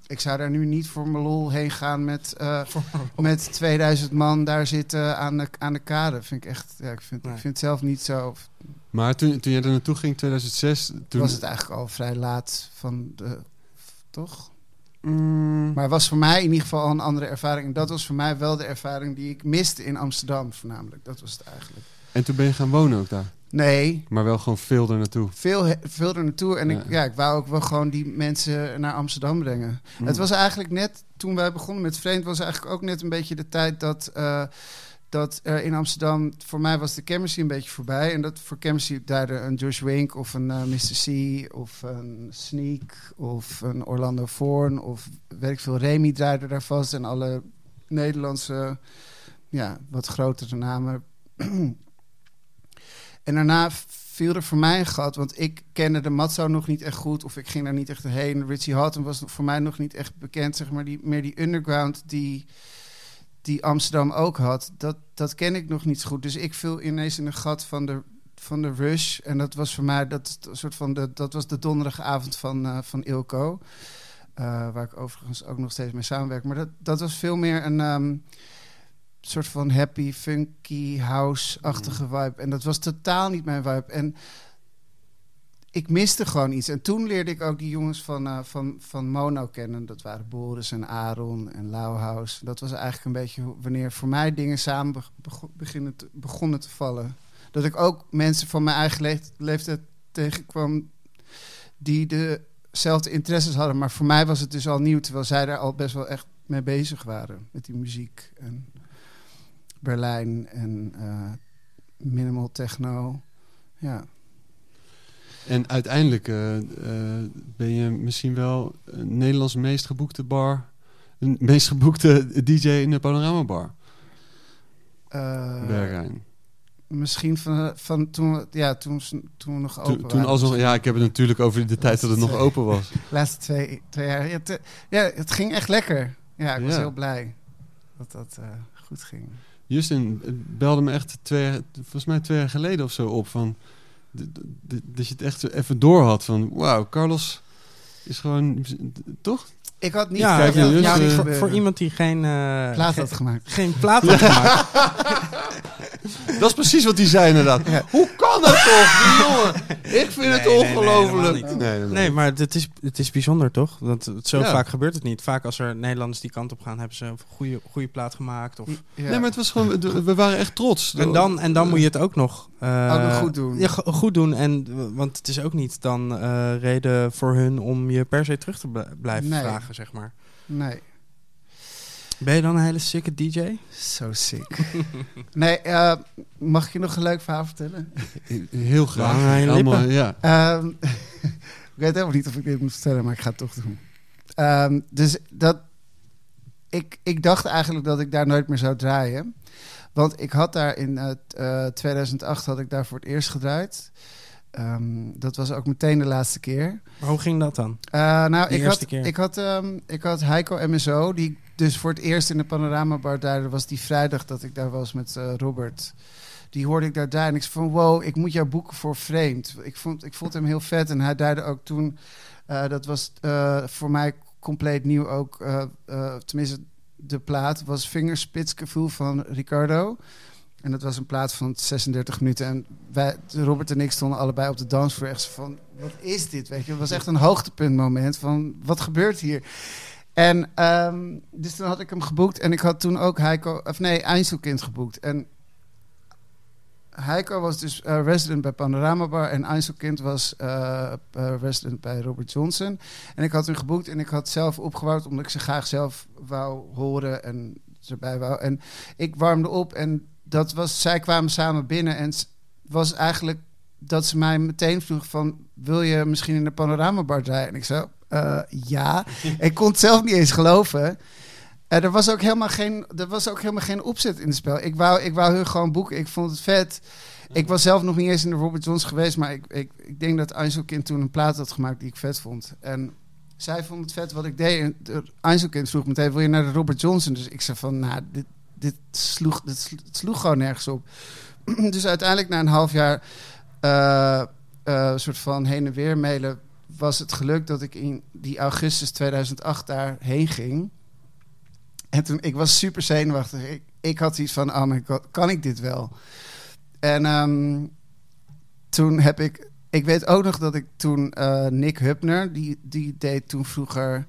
Ik zou daar nu niet voor mijn lol heen gaan met, eh, *laughs* met 2000 man daar zitten aan de, aan de kade. Vind ik echt, ja, ik vind, Nee. ik vind het zelf niet zo. Maar toen, toen jij er naartoe ging, 2006... Toen Was het eigenlijk al vrij laat van de. Toch? Mm, Maar het was voor mij in ieder geval al een andere ervaring. En dat was voor mij wel de ervaring die ik miste in Amsterdam, voornamelijk. Dat was het eigenlijk. En toen ben je gaan wonen ook daar. Nee, Maar wel gewoon veel er naartoe. veel, veel er naartoe. En ik, Ja. ja, ik wou ook wel gewoon die mensen naar Amsterdam brengen. Mm. Het was eigenlijk net, toen wij begonnen met Vreemd, was eigenlijk ook net een beetje de tijd dat, eh, dat er in Amsterdam, voor mij was de chemistry een beetje voorbij. En dat voor chemistry draaide een Josh Wink of een eh, Mr. C of een Sneak of een Orlando Voorn of weet ik veel, Remy draaide daar vast. En alle Nederlandse, ja, wat grotere namen. *clears throat* En daarna viel er voor mij een gat, want ik kende de Matzau nog niet echt goed, of ik ging daar niet echt heen. Richie Houghton was voor mij nog niet echt bekend, zeg maar, die, meer die underground die, die Amsterdam ook had, dat, dat ken ik nog niet zo goed. Dus ik viel ineens in een gat van de, van de Rush, en dat was voor mij dat, soort van de, dat was de donderdagavond van, eh, van Ilko, eh, waar ik overigens ook nog steeds mee samenwerk. Maar dat, dat was veel meer een... ehm, soort van happy, funky, house-achtige vibe. En dat was totaal niet mijn vibe. En ik miste gewoon iets. En toen leerde ik ook die jongens van, eh, van, van Mono kennen. Dat waren Boris en Aaron en Lauwhouse. Dat was eigenlijk een beetje wanneer voor mij dingen samen beginnen begonnen te vallen. Dat ik ook mensen van mijn eigen leeft- leeftijd tegenkwam die dezelfde interesses hadden. Maar voor mij was het dus al nieuw, terwijl zij daar al best wel echt mee bezig waren. Met die muziek en Berlijn en eh, minimal techno. Ja. En uiteindelijk eh, eh, ben je misschien wel Nederlands meest geboekte bar... *laughs* Meest geboekte DJ in de Panorama Bar. Eh, misschien van, van toen, ja, toen, toen we nog open Toen, toen alsnog, ja, ik heb het natuurlijk over de tijd dat het nog open was. De *laughs* laatste twee, twee jaar. Ja, te- ja, het ging echt lekker. Ja, ik was heel blij dat dat goed ging. Justin belde me echt twee, volgens mij twee jaar geleden of zo op van dat je het echt even door had van wauw, Carlos is gewoon toch? Ik had niet Ja, ja, dus, ja, eh, voor, voor iemand die geen, eh, plaat had gemaakt. geen plaat had gemaakt. *laughs* Dat is precies wat hij zei inderdaad. Hoe kan dat toch, die jongen? Ik vind het Nee, ongelooflijk. Nee, nee, nee. Nee, maar het is, het is bijzonder toch? Want het- zo Ja. vaak gebeurt het niet. Vaak als er Nederlanders die kant op gaan, hebben ze een goede, goede plaat gemaakt. Of... Ja. Nee, maar het was gewoon, we waren echt trots. En, dan, en dan moet je het ook nog, eh, Ook nog goed doen. Ja, go- goed doen. En, want het is ook niet dan eh, reden voor hun om je per se terug te bl- blijven Nee. vragen, zeg maar. Nee, Ben je dan een hele sicke DJ? zo sick. *laughs* nee, eh, mag ik je nog een leuk verhaal vertellen? *laughs* Heel graag. Lang aan je lippen. Allemaal, ja. Ehm, *laughs* ik weet helemaal niet of ik dit moet vertellen, maar ik ga het toch doen. Ehm, dus dat, ik, ik dacht eigenlijk dat ik daar nooit meer zou draaien. Want ik had daar in eh, t- eh, 2008 had ik daar voor het eerst gedraaid. Ehm, dat was ook meteen de laatste keer. Maar hoe ging dat dan? Eh, nou, ik eerste had, keer. ik, had, ehm, ik had Heiko MSO, die dus voor het eerst in de Panorama Bar daar was die vrijdag dat ik daar was met eh, Robert. die hoorde ik daar draaien. En ik zei van, wow, ik moet jou boeken voor Vreemd. Ik vond, ik vond hem heel vet. En hij draaide ook toen, eh, dat was eh, voor mij compleet nieuw ook, tenminste de plaat, was Fingerspitsgevoel van Ricardo. En dat was een plaat van 36 minuten. En wij, Robert en ik stonden allebei op de dansvloer echt van... Wat is dit, weet je? Het was echt een hoogtepuntmoment van... Wat gebeurt hier? En ehm, dus toen had ik hem geboekt. En ik had toen ook Heiko... Of nee, Einzelkind geboekt. En Heiko was dus eh, resident bij Panorama Bar. En Einzelkind was eh, eh, resident bij Robert Johnson. En ik had hun geboekt. En ik had zelf opgewarmd. Omdat ik ze graag zelf wou horen. En erbij wou. En ik warmde op. En dat was... Zij kwamen samen binnen. En was eigenlijk dat ze mij meteen vroeg van... Wil je misschien in de Panorama Bar draaien? En ik zei... "Eh, ja. ik kon het zelf niet eens geloven. En er was ook helemaal geen, er was ook helemaal geen opzet in het spel. Ik wou, ik wou hun gewoon boeken. Ik vond het vet. Ik was zelf nog niet eens in de Robert Johns geweest, maar ik, ik, ik denk dat Einzelkind toen een plaat had gemaakt die ik vet vond. En zij vond het vet wat ik deed. En Einzelkind vroeg meteen, wil je naar de Robert Johnson? Dus ik zei van, nou, dit, dit, sloeg, dit slo- het sloeg gewoon nergens op. *clears throat* dus uiteindelijk na een half jaar eh, soort van heen en weer mailen... was het geluk dat ik in die augustus 2008 daarheen ging... En toen, ik was super zenuwachtig. Ik, ik had iets van, oh my god, kan ik dit wel? En ehm, toen heb ik, ik weet ook nog dat ik toen eh, Nick Hupner, die, die deed toen vroeger,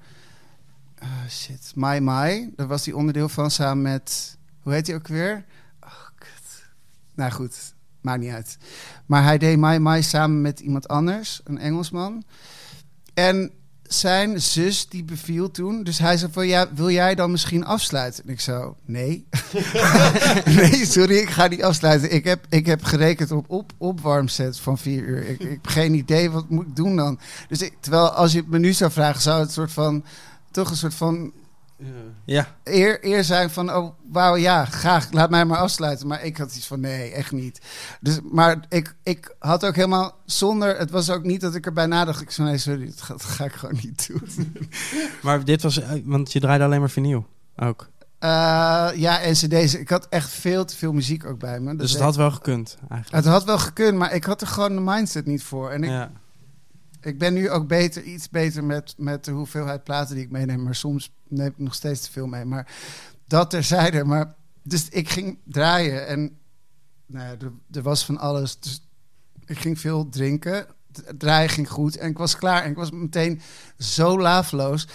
eh, shit, My My. Daar was die onderdeel van samen met, hoe heet hij ook weer? Oh, kut. Nou goed, maakt niet uit. Maar hij deed My My samen met iemand anders, een Engelsman. En zijn zus die beviel toen. Dus hij zei van, ja, wil jij dan misschien afsluiten? En ik zo, nee. *laughs* nee, sorry, ik ga niet afsluiten. Ik heb, ik heb gerekend op, op opwarmset van vier uur. Ik, heb geen idee, wat moet ik doen dan? Dus terwijl als je het me nu zou vragen, zou het soort van... Toch een soort van Ja. eer, eer zijn van, oh, wauw, ja, graag, laat mij maar afsluiten. Maar ik had iets van, nee, echt niet. Dus, maar ik, ik had ook helemaal zonder, het was ook niet dat ik erbij nadacht. Ik zei, nee, sorry, dat ga, dat ga ik gewoon niet doen. *laughs* Maar dit was, eh, want je draaide alleen maar vinyl ook. Eh, ja, en cd's. Ik had echt veel te veel muziek ook bij me. Dus het had wel gekund eigenlijk. het had wel gekund, maar ik had er gewoon de mindset niet voor. En ik, Ja. Ik ben nu ook beter, iets beter met, met de hoeveelheid platen die ik meeneem. Maar soms neem ik nog steeds te veel mee. Maar dat terzijde. Maar, dus ik ging draaien en nou ja, er, er was van alles. Dus ik ging veel drinken. Draaien ging goed en ik was klaar. En ik was meteen zo laafloos.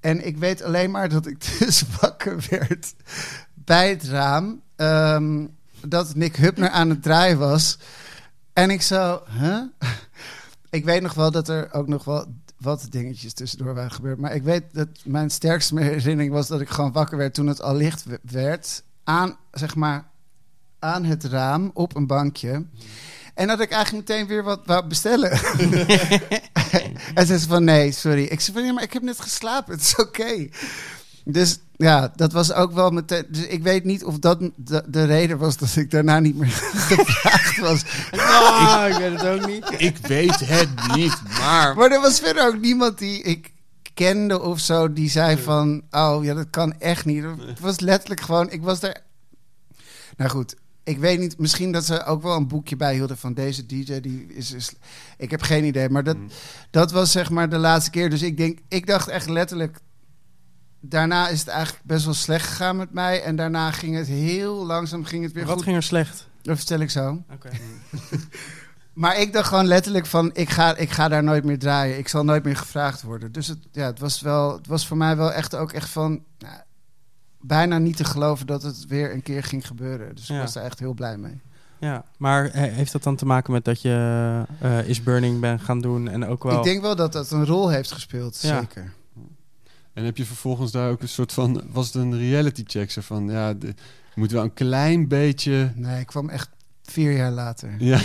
En ik weet alleen maar dat ik *laughs* dus wakker werd bij het raam. ehm, dat Nick Hupner aan het draaien was. En ik zo, huh? Ik weet nog wel dat er ook nog wel wat dingetjes tussendoor waren gebeurd. Maar ik weet dat mijn sterkste herinnering was dat ik gewoon wakker werd toen het al licht werd. Aan, zeg maar, aan het raam op een bankje. En dat ik eigenlijk meteen weer wat wou bestellen. *laughs* *laughs* en ze zei van, nee, sorry. Ik zei van, ja, maar ik heb net geslapen. Het is oké. Dus ja, dat was ook wel meteen... Dus ik weet niet of dat de, de reden was dat ik daarna niet meer *laughs* gevraagd was. *laughs* Ah, ik weet het ook niet. *laughs* Ik weet het niet, maar... Maar er was verder ook niemand die ik kende of zo die zei van, oh ja, dat kan echt niet. Het was letterlijk gewoon, ik was er. Nou goed, ik weet niet, misschien dat ze ook wel een boekje bijhielden van deze DJ die is, is ik heb geen idee, maar dat, dat was zeg maar de laatste keer. Dus ik denk, ik dacht echt letterlijk. Daarna is het eigenlijk best wel slecht gegaan met mij. En daarna ging het heel langzaam ging het weer Wat goed. ging er slecht? Dat vertel ik zo. Oké. *laughs* Maar ik dacht gewoon letterlijk van, ik ga, ik ga daar nooit meer draaien. Ik zal nooit meer gevraagd worden. Dus het, ja, het, was wel, het was voor mij wel echt ook echt van... Nou, bijna niet te geloven dat het weer een keer ging gebeuren. Dus Ja. ik was daar echt heel blij mee. Ja, maar he- heeft dat dan te maken met dat je eh, Is Burning bent gaan doen en ook wel... Ik denk wel dat dat een rol heeft gespeeld, Ja. zeker. En heb je vervolgens daar ook een soort van... Was het een reality check? Zo van, ja, de, moet wel een klein beetje... Nee, ik kwam echt vier jaar later. Ja, *laughs*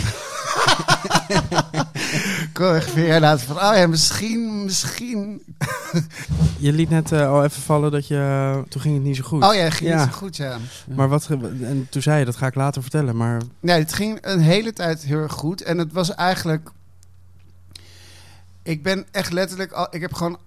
Ik kwam echt vier jaar later van, oh ja, misschien, misschien... Je liet net eh, al even vallen dat je... Toen ging het niet zo goed. Oh ja, ging Ja. niet zo goed, ja. Maar wat... En toen zei je, dat ga ik later vertellen, maar... Nee, het ging een hele tijd heel erg goed. En het was eigenlijk. Ik ben echt letterlijk al. Ik heb gewoon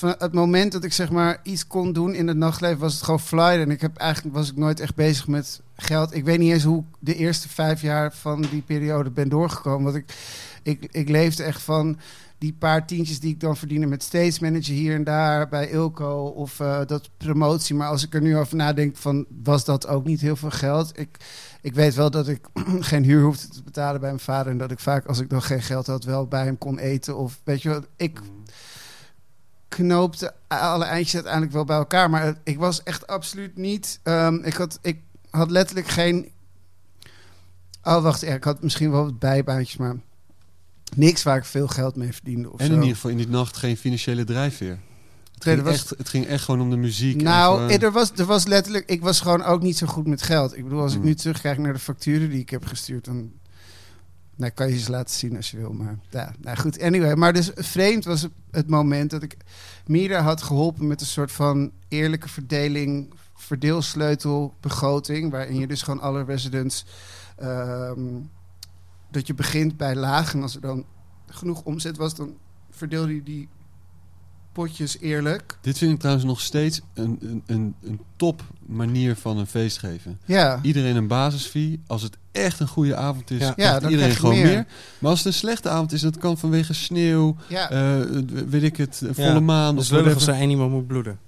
het moment dat ik zeg maar iets kon doen in het nachtleven, was het gewoon fly. En ik heb eigenlijk was ik nooit echt bezig met geld. Ik weet niet eens hoe ik de eerste vijf jaar van die periode ben doorgekomen. Want ik, ik, ik leefde echt van die paar tientjes die ik dan verdiende met stage manager hier en daar bij Ilco of eh, dat promotie. Maar als ik er nu over nadenk, van was dat ook niet heel veel geld. Ik, ik weet wel dat ik *clears throat* geen huur hoefde te betalen bij mijn vader en dat ik vaak als ik dan geen geld had wel bij hem kon eten of weet je wat. Ik knoopte alle eindjes uiteindelijk wel bij elkaar, maar ik was echt absoluut niet. ehm, ik had ik had letterlijk geen. Oh wacht, ja, ik had misschien wel wat bijbaantjes, maar niks waar ik veel geld mee verdiende of En zo. in ieder geval in die nacht geen financiële drijfveer. Het Nee, ging, was- echt, het ging echt gewoon om de muziek. en Nou, eh, er was, er was letterlijk. Ik was gewoon ook niet zo goed met geld. Ik bedoel, als ik Hmm. nu terugkijk naar de facturen die ik heb gestuurd, dan. Nou, kan je ze laten zien als je wil. Maar ja, nou goed. Anyway, maar dus vreemd was het, moment dat ik Mira had geholpen met een soort van eerlijke verdeling, verdeelsleutel, begroting. Waarin je dus gewoon alle residents. ehm, dat je begint bij laag. En als er dan genoeg omzet was, dan verdeelde je die potjes eerlijk. Dit vind ik trouwens nog steeds een, een, een, een top manier van een feest geven. Ja. Iedereen een basisfee. Als het echt een goede avond is, Ja. Ja, krijgt dan iedereen gewoon meer. meer. Maar als het een slechte avond is, dat kan vanwege sneeuw, Ja. eh, weet ik het, volle Ja, maan. Of lullig als er één iemand moet bloeden.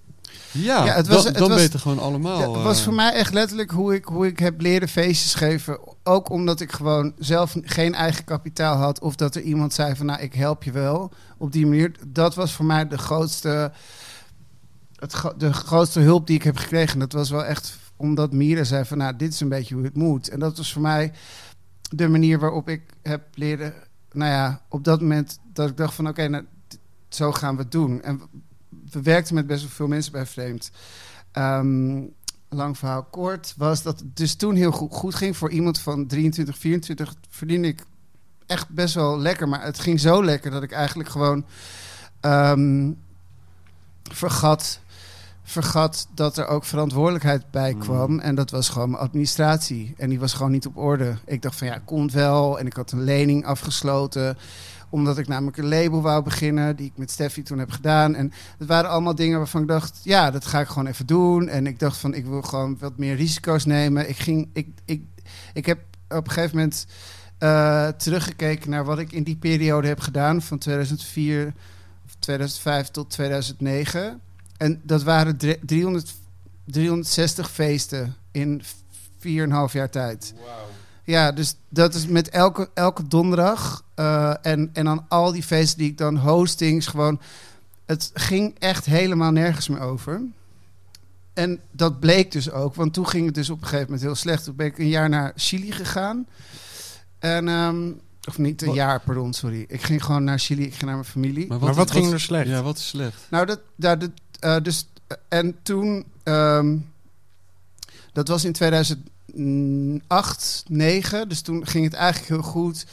Ja, Ja, het was- dan, het dan was- beter gewoon allemaal. Ja, het was eh, voor mij echt letterlijk hoe ik, hoe ik heb leren feestjes geven. Ook omdat ik gewoon zelf geen eigen kapitaal had. Of dat er iemand zei van nou, ik help je wel. Op die manier. Dat was voor mij de grootste, het, de grootste hulp die ik heb gekregen. Dat was wel echt omdat Mira zei van nou, dit is een beetje hoe het moet. En dat was voor mij de manier waarop ik heb leren... Nou ja, op dat moment dat ik dacht van oké, nou, zo gaan we het doen. En we- we werkten met best wel veel mensen bij Vreemd. Ehm, lang verhaal kort was dat het dus toen heel goed, goed ging voor iemand van 23, 24 verdiende ik echt best wel lekker, maar het ging zo lekker dat ik eigenlijk gewoon ehm, vergat, vergat dat er ook verantwoordelijkheid bij Mm. kwam en dat was gewoon mijn administratie en die was gewoon niet op orde. Ik dacht van ja, komt wel en ik had een lening afgesloten omdat ik namelijk een label wou beginnen, die ik met Steffi toen heb gedaan. En het waren allemaal dingen waarvan ik dacht, ja, dat ga ik gewoon even doen. En ik dacht van, ik wil gewoon wat meer risico's nemen. Ik ging, ik, ik, ik heb op een gegeven moment eh, teruggekeken naar wat ik in die periode heb gedaan, van 2004 of 2005 tot 2009. En dat waren drie- 300, 360 feesten in 4,5 jaar tijd. Ja, dus dat is met elke, elke donderdag. Eh, en, en dan al die feesten die ik dan hostings gewoon. Het ging echt helemaal nergens meer over. En dat bleek dus ook, want toen ging het dus op een gegeven moment heel slecht. Toen ben ik een jaar naar Chili gegaan. En, ehm, of niet een Wat? jaar, pardon, sorry. Ik ging gewoon naar Chili, ik ging naar mijn familie. Maar wat ging er slecht? Ja, wat is slecht? Nou, dat, daar dat, eh, dus, eh, en toen, ehm, dat was in 2008, 9, dus toen ging het eigenlijk heel goed.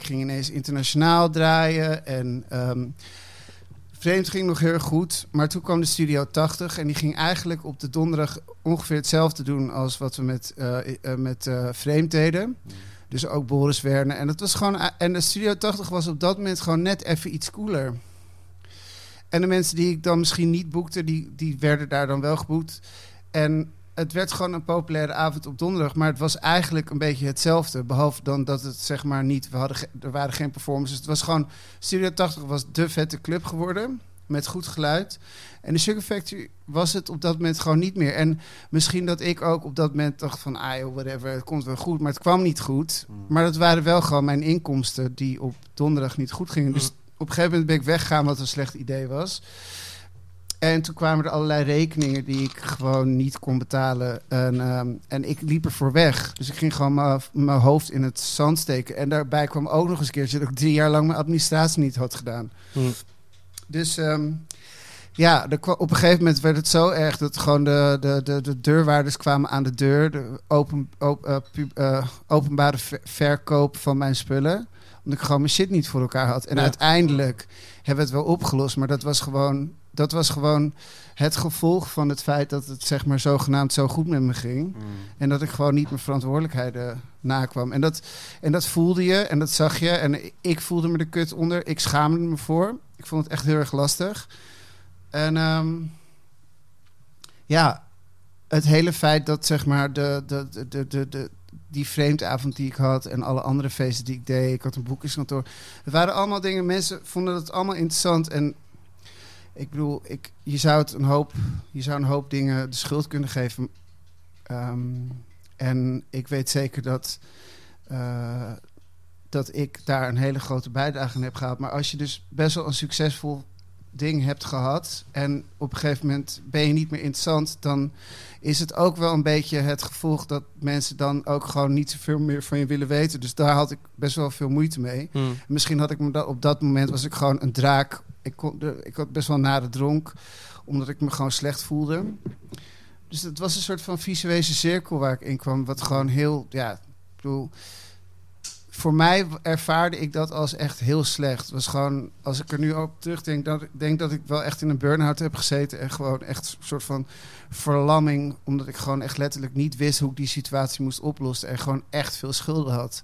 Ik ging ineens internationaal draaien en ehm, Vreemd ging nog heel goed, maar toen kwam de Studio 80 en die ging eigenlijk op de donderdag ongeveer hetzelfde doen als wat we met, eh, eh, met eh, Vreemd deden. Dus ook Boris Werner. En, dat was gewoon, en de Studio 80 was op dat moment gewoon net even iets cooler. En de mensen die ik dan misschien niet boekte, die, die werden daar dan wel geboekt. En het werd gewoon een populaire avond op donderdag. Maar het was eigenlijk een beetje hetzelfde. Behalve dan dat het zeg maar niet... We hadden er waren geen performances. Het was gewoon... Studio 80 was de vette club geworden. Met goed geluid. En de Sugar Factory was het op dat moment gewoon niet meer. En misschien dat ik ook op dat moment dacht van... Ah joh, whatever, het komt wel goed. Maar het kwam niet goed. Maar dat waren wel gewoon mijn inkomsten... die op donderdag niet goed gingen. Dus op een gegeven moment ben ik weggegaan... wat een slecht idee was. En toen kwamen er allerlei rekeningen die ik gewoon niet kon betalen. En, ehm, en ik liep er voor weg. Dus ik ging gewoon mijn- hoofd in het zand steken. En daarbij kwam ook nog eens een keertje dat ik drie jaar lang mijn administratie niet had gedaan. Hm. Dus ehm, ja, er op een gegeven moment werd het zo erg dat gewoon de, de, de, de deurwaarders kwamen aan de deur. De open, op- eh, pub- eh, openbare ver- verkoop van mijn spullen. Omdat ik gewoon mijn shit niet voor elkaar had. En Ja. uiteindelijk hebben we het wel opgelost. Maar dat was gewoon, dat was gewoon het gevolg van het feit dat het zeg maar zogenaamd zo goed met me ging. En dat ik gewoon niet mijn verantwoordelijkheden nakwam. En dat, en dat voelde je en dat zag je. En ik voelde me de kut onder. Ik schaamde me voor. Ik vond het echt heel erg lastig. En ehm, ja, het hele feit dat zeg maar de, de, de, de, de, die vreemdavond die ik had en alle andere feesten die ik deed, ik had een boekingskantoor. Het waren allemaal dingen, mensen vonden het allemaal interessant. En ik bedoel, ik, je, zou het een hoop, je zou een hoop dingen de schuld kunnen geven. Ehm, en ik weet zeker dat, eh, dat ik daar een hele grote bijdrage aan heb gehad. Maar als je dus best wel een succesvol ding hebt gehad en op een gegeven moment ben je niet meer interessant, dan is het ook wel een beetje het gevolg dat mensen dan ook gewoon niet zoveel meer van je willen weten. Dus daar had ik best wel veel moeite mee. Hmm. Misschien had ik me dat, op dat moment was ik gewoon een draak. Ik, kon, ik had best wel nare dronk, omdat ik me gewoon slecht voelde. Dus het was een soort van visuele cirkel waar ik in kwam, wat gewoon heel, ja, ik bedoel, voor mij ervaarde ik dat als echt heel slecht. Het was gewoon, als ik er nu op terugdenk, dat ik denk dat ik wel echt in een burn-out heb gezeten en gewoon echt een soort van verlamming, omdat ik gewoon echt letterlijk niet wist hoe ik die situatie moest oplossen en gewoon echt veel schulden had.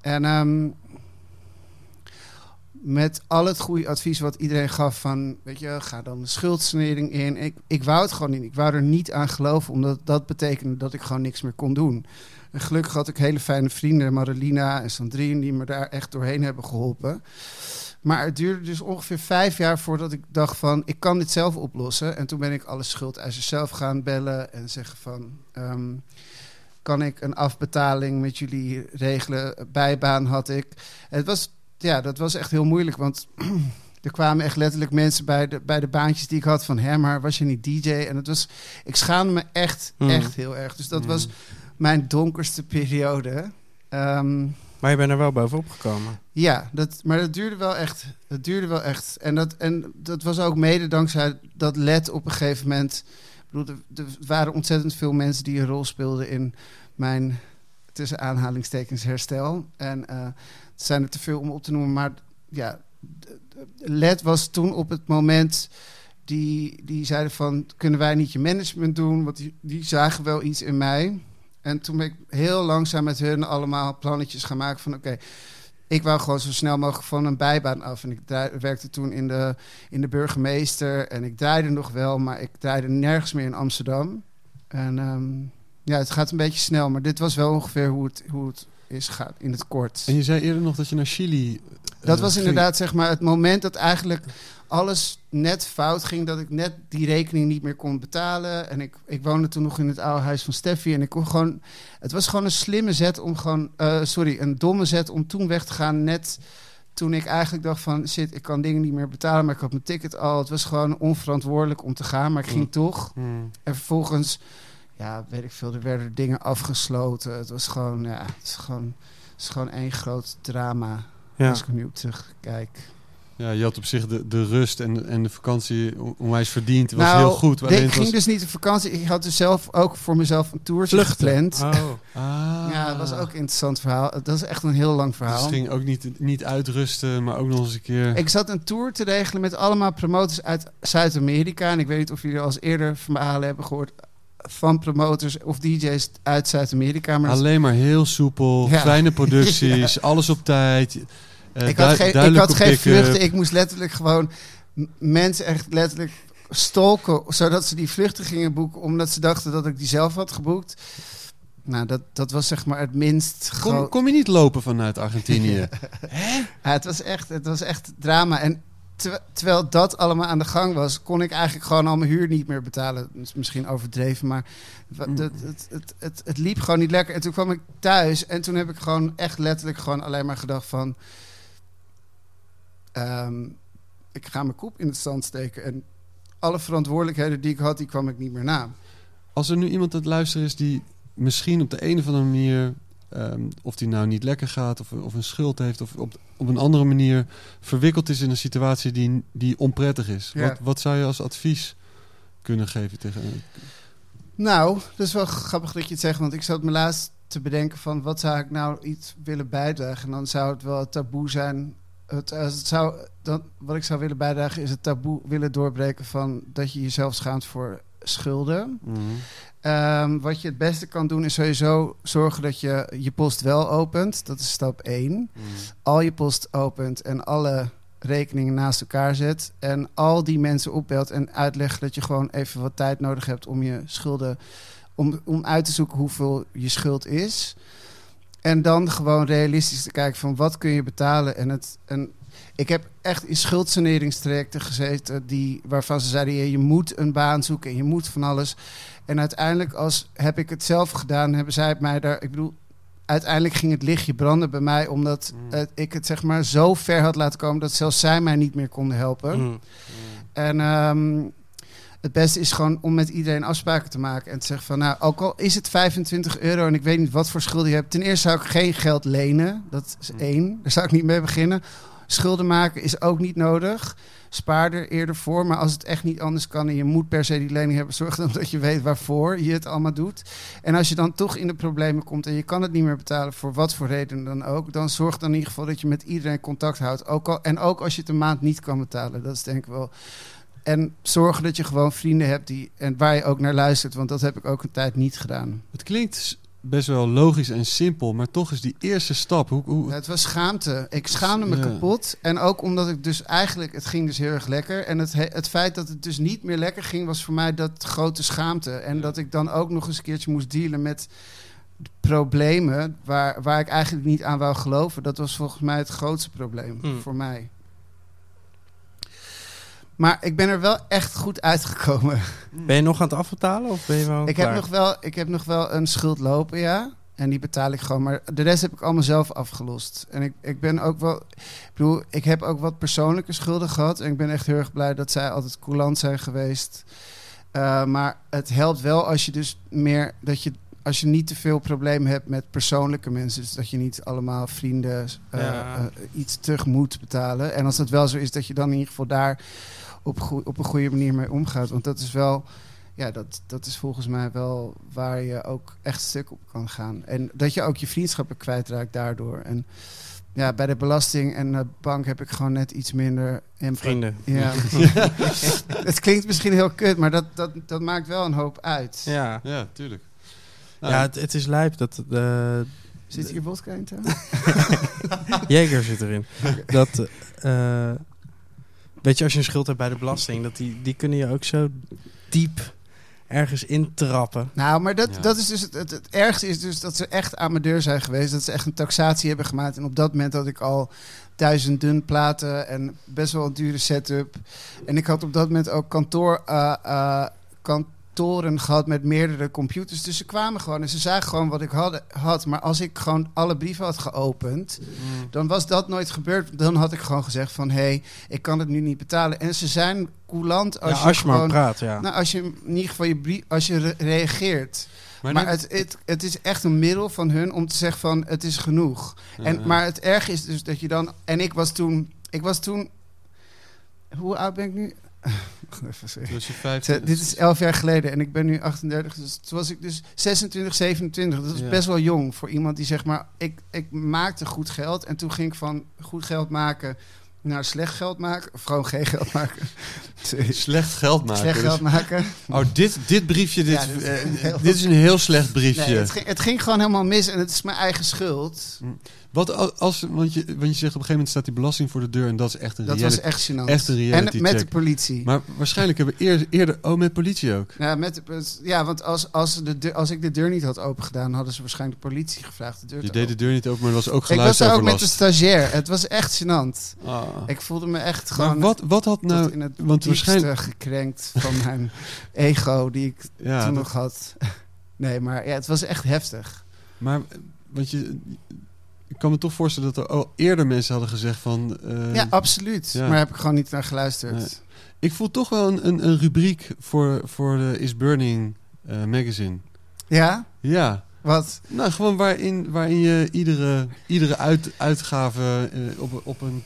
En ehm, met al het goede advies wat iedereen gaf van, weet je, ga dan de schuldsanering in. Ik, ik wou het gewoon niet. Ik wou er niet aan geloven, omdat dat betekende dat ik gewoon niks meer kon doen. En gelukkig had ik hele fijne vrienden, Marilina en Sandrine, die me daar echt doorheen hebben geholpen. Maar het duurde dus ongeveer vijf jaar voordat ik dacht van, ik kan dit zelf oplossen. En toen ben ik alle schuldeisers zelf gaan bellen en zeggen van... ehm, kan ik een afbetaling met jullie regelen? Bijbaan had ik. Het was, ja, dat was echt heel moeilijk, want *clears throat* er kwamen echt letterlijk mensen bij de, bij de baantjes die ik had van, hè, maar was je niet DJ? En het was, ik schaamde me echt, Hmm. echt heel erg. Dus dat was mijn donkerste periode. Ehm, Maar je bent er wel bovenop gekomen. ja, dat, maar dat duurde wel echt. Dat duurde wel echt. En dat, en dat was ook mede dankzij dat LED op een gegeven moment. Ik bedoel, er, er waren ontzettend veel mensen die een rol speelden in mijn tussen aanhalingstekens herstel. En eh, het zijn er te veel om op te noemen. Maar ja, LED was toen op het moment. Die, die zeiden van, kunnen wij niet je management doen? Want die, die zagen wel iets in mij. En toen ben ik heel langzaam met hun allemaal plannetjes gaan maken van... oké, ik wou gewoon zo snel mogelijk van een bijbaan af. En ik werkte toen in de, in de burgemeester. En ik draaide nog wel, maar ik draaide nergens meer in Amsterdam. En ehm, ja, het gaat een beetje snel. Maar dit was wel ongeveer hoe het, hoe het is gaat in het kort. En je zei eerder nog dat je naar Chili... eh, Dat was ging. inderdaad zeg maar het moment dat eigenlijk alles net fout ging. Dat ik net die rekening niet meer kon betalen. En ik, ik woonde toen nog in het oude huis van Steffi. En ik kon gewoon. Het was gewoon een slimme zet om gewoon. eh, sorry, een domme zet om toen weg te gaan. Net toen ik eigenlijk dacht van shit, ik kan dingen niet meer betalen. Maar ik had mijn ticket al. Het was gewoon onverantwoordelijk om te gaan. Maar ik ging toch. Hmm. En vervolgens, ja, weet ik veel, er werden dingen afgesloten. Het was gewoon, ja, het is gewoon, het is gewoon één groot drama. Ja. Als ik er nu op terugkijk. Ja, je had op zich de, de rust en, en de vakantie on- onwijs verdiend. Het was Nou, heel goed. de- ik ging was- dus niet op vakantie. Ik had dus zelf ook voor mezelf een toertje Vluchten. gepland. Oh. Ah. Ja, dat was ook een interessant verhaal. Dat is echt een heel lang Dus verhaal. het ging ook niet, niet uitrusten, maar ook nog eens een keer... Ik zat een tour te regelen met allemaal promotors uit Zuid-Amerika. En ik weet niet of jullie al eens eerder verhalen hebben gehoord van promotors of DJ's uit Zuid-Amerika. Maar Alleen maar heel soepel, Ja. kleine producties, *laughs* alles op tijd. Eh, ik had geen, ik had geen pick-up. vluchten. Ik moest letterlijk gewoon mensen echt letterlijk stalken. Zodat ze die vluchten gingen boeken. Omdat ze dachten dat ik die zelf had geboekt. Nou, dat, dat was zeg maar het minst Kom, kom je niet lopen vanuit Argentinië? *laughs* Ja, het, was echt, het was echt drama. En ter- terwijl dat allemaal aan de gang was, kon ik eigenlijk gewoon al mijn huur niet meer betalen. Misschien overdreven, maar het, het, het, het, het liep gewoon niet lekker. En toen kwam ik thuis en toen heb ik gewoon echt letterlijk gewoon alleen maar gedacht van... ehm, ik ga mijn kop in het zand steken. En alle verantwoordelijkheden die ik had, die kwam ik niet meer na. Als er nu iemand aan het luisteren is die misschien op de een of andere manier... ehm, of die nou niet lekker gaat of, of een schuld heeft... of op, op een andere manier verwikkeld is in een situatie die, die onprettig is. Ja. Wat, wat zou je als advies kunnen geven tegen... Nou, dat is wel grappig dat je het zegt, want ik zat me laatst te bedenken van wat zou ik nou iets willen bijdragen. En dan zou het wel taboe zijn. Het, als het zou, dan, wat ik zou willen bijdragen is het taboe willen doorbreken van dat je jezelf schaamt voor schulden. Mhm. Ehm, wat je het beste kan doen is sowieso zorgen dat je je post wel opent. Dat is stap 1. Mhm. Al je post opent en alle rekeningen naast elkaar zet en al die mensen opbelt en uitlegt dat je gewoon even wat tijd nodig hebt om je schulden, om, om uit te zoeken hoeveel je schuld is. En dan gewoon realistisch te kijken van wat kun je betalen. En, het, en ik heb echt in schuldsaneringstrajecten gezeten die, waarvan ze zeiden, "Ja, je moet een baan zoeken en je moet van alles. En uiteindelijk als heb ik het zelf gedaan, hebben zij het mij daar, ik bedoel, uiteindelijk ging het lichtje branden bij mij, omdat Mm. het- ik het zeg maar zo ver had laten komen dat zelfs zij mij niet meer konden helpen. Mm. En ehm, het beste is gewoon om met iedereen afspraken te maken en te zeggen van, nou, ook al is het 25 euro en ik weet niet wat voor schulden je hebt. Ten eerste zou ik geen geld lenen, dat is Mm. één. Daar zou ik niet mee beginnen. Schulden maken is ook niet nodig. Spaar er eerder voor, maar als het echt niet anders kan en je moet per se die lening hebben, zorg dan dat je weet waarvoor je het allemaal doet. En als je dan toch in de problemen komt en je kan het niet meer betalen voor wat voor reden dan ook, dan zorg dan in ieder geval dat je met iedereen contact houdt. Ook al, en ook als je het een maand niet kan betalen, dat is denk ik wel. En zorgen dat je gewoon vrienden hebt die, en waar je ook naar luistert, want dat heb ik ook een tijd niet gedaan. Het klinkt best wel logisch en simpel, maar toch is die eerste stap. Hoe, hoe, Het was schaamte. Ik schaamde me Ja. kapot. En ook omdat ik dus eigenlijk, het ging dus heel erg lekker. En het, he- het feit dat het dus niet meer lekker ging, was voor mij dat grote schaamte. En Ja. dat ik dan ook nog eens een keertje moest dealen met problemen waar, waar ik eigenlijk niet aan wou geloven. Dat was volgens mij het grootste probleem Hmm. voor mij. Maar ik ben er wel echt goed uitgekomen. Ben je nog aan het afbetalen of ben je wel Ik heb, nog wel, ik heb nog wel een schuld lopen, ja. En die betaal ik gewoon. Maar de rest heb ik allemaal zelf afgelost. En ik, ik ben ook wel... Ik bedoel, ik heb ook wat persoonlijke schulden gehad. En ik ben echt heel erg blij dat zij altijd coulant zijn geweest. Eh, maar het helpt wel als je dus meer... Dat je, als je niet te veel problemen hebt met persoonlijke mensen. Dus dat je niet allemaal vrienden eh, Ja. eh, iets terug moet betalen. En als dat wel zo is, dat je dan in ieder geval daar op, op een goede manier mee omgaat. Want dat is wel ja, dat, dat is volgens mij wel waar je ook echt stuk op kan gaan. En dat je ook je vriendschappen kwijtraakt daardoor. En ja, bij de belasting en de bank heb ik gewoon net iets minder. Vrienden. Ja. *laughs* *laughs* het klinkt misschien heel kut, maar dat, dat, dat maakt wel een hoop uit. Ja, ja, tuurlijk. Nou, ja het, het is lijp dat de Zit hier vodka in? Jäger zit erin. Dat, eh, weet je, als je een schuld hebt bij de belasting, dat die, die kunnen je ook zo diep ergens intrappen. Nou, maar dat, Ja. dat is dus het, het, het ergste is dus dat ze echt aan mijn deur zijn geweest. Dat ze echt een taxatie hebben gemaakt. En op dat moment had ik al duizend dun platen en best wel een dure setup. En ik had op dat moment ook kantoor, eh, eh, kantoren gehad met meerdere computers. Dus ze kwamen gewoon en ze zagen gewoon wat ik had. had. Maar als ik gewoon alle brieven had geopend, mm, dan was dat nooit gebeurd. Dan had ik gewoon gezegd van, hé, hey, ik kan het nu niet betalen. En ze zijn coulant als, Als, je, ja, als je maar gewoon... praat, ja. Nou, als je in ieder geval je brief, als je re- reageert. maar Maar het, het, het is echt een middel van hun om te zeggen van het is genoeg. En, Ja. maar het erg is dus dat je dan... En ik was toen... Ik was toen... Hoe oud ben ik nu? Wacht even, sorry. Toen was je 15. Te- Dit is elf jaar geleden en ik ben nu 38. Dus toen was ik dus 26, 27. Dat Ja. best wel jong voor iemand die zeg maar... Ik, ik maakte goed geld en toen ging ik van goed geld maken naar slecht geld maken. Of gewoon geen geld maken. *laughs* Slecht geld maken. Slecht geld maken. Oh, dit, dit briefje, dit, Ja, dit is eh, heel- dit is een heel slecht briefje. Nee, het, ging, het ging gewoon helemaal mis en het is mijn eigen schuld. Wat al- als, want, je, want je zegt op een gegeven moment staat die belasting voor de deur en dat is echt een Dat was echt gênant. echt een reality en met check. de politie. Maar waarschijnlijk hebben we eer- eerder... Oh, met politie ook. ja, met ja, want als, als, de deur, als ik de deur niet had opengedaan, hadden ze waarschijnlijk de politie gevraagd de deur Je te deed de deur niet open, maar er was ook Ik was daar ook met de stagiair. Het was echt gênant. Ah. Ik voelde me echt Maar gewoon wat, wat had nou... in het want waarschijnlijk- gekrenkt van mijn *laughs* ego die ik Ja, toen nog had. *laughs* Nee, maar ja, het was echt heftig. maar want je... Ik kan me toch voorstellen dat er al eerder mensen hadden gezegd van... eh, ja, absoluut. ja. Maar heb ik gewoon niet naar geluisterd. Nee. Ik voel toch wel een, een, een rubriek voor, voor de Is Burning eh, magazine. Ja? Ja, Wat? nou gewoon waarin, waarin je iedere, iedere uit, uitgave eh, op, op, een,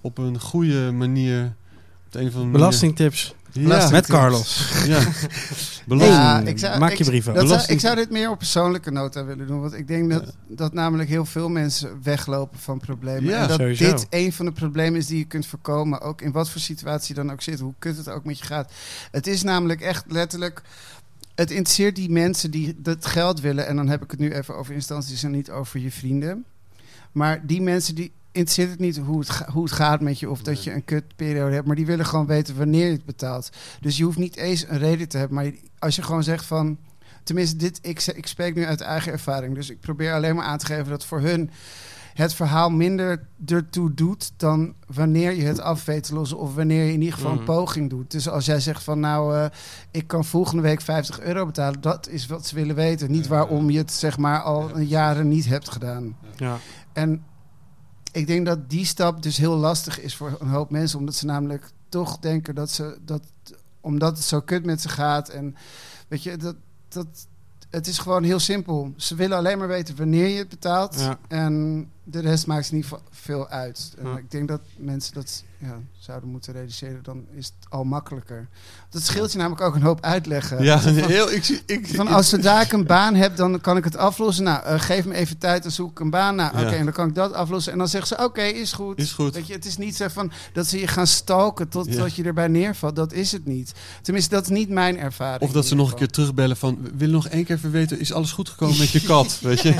op een goede manier... Op de een of andere manier- Belastingtips Ja, met Carlos. *laughs* *laughs* ja. Ik zou- maak ik- je brieven. Dat zou, Belasting- ik zou dit meer op persoonlijke nota willen doen. Want ik denk dat, dat namelijk heel veel mensen weglopen van problemen. Ja, en dat sowieso. dit een van de problemen is die je kunt voorkomen. Ook in wat voor situatie dan ook zit. Hoe kut het ook met je gaat. Het is namelijk echt letterlijk... Het interesseert die mensen die dat geld willen. En dan heb ik het nu even over instanties en niet over je vrienden. Maar die mensen die... interesseert het niet hoe het, ga- hoe het gaat met je of dat je een kutperiode hebt, maar die willen gewoon weten wanneer je het betaalt. Dus je hoeft niet eens een reden te hebben, maar als je gewoon zegt van, tenminste, dit, ik, ik spreek nu uit eigen ervaring, dus ik probeer alleen maar aan te geven dat voor hun het verhaal minder ertoe doet dan wanneer je het af weet te lossen of wanneer je in ieder geval Mhm. een poging doet. Dus als jij zegt van nou, eh, ik kan volgende week 50 euro betalen, dat is wat ze willen weten. Niet waarom je het zeg maar al jaren niet hebt gedaan. Ja. En ik denk dat die stap dus heel lastig is voor een hoop mensen, omdat ze namelijk toch denken dat ze dat omdat het zo kut met ze gaat en weet je dat dat het is gewoon heel simpel. Ze willen alleen maar weten wanneer je het betaalt Ja. en de rest maakt niet veel uit. En Ja. ik denk dat mensen dat ja, zouden moeten realiseren, dan is het al makkelijker. Dat scheelt je namelijk ook een hoop uitleggen. Ja, *laughs* Van- heel, ik, zie- ik, van als zodra ik een baan heb, dan kan ik het aflossen. Nou, eh, geef me even tijd, dan zoek ik een baan. Nou, oké, en dan kan ik dat aflossen. En dan zeggen ze, oké, is goed. Is goed. Weet je, het is niet zo van dat ze je gaan stalken tot Ja. dat je erbij neervalt. Dat is het niet. Tenminste, dat is niet mijn ervaring. Of dat ze nog een keer terugbellen van... We willen nog één keer even weten, is alles goed gekomen met je *laughs* kat? Weet je?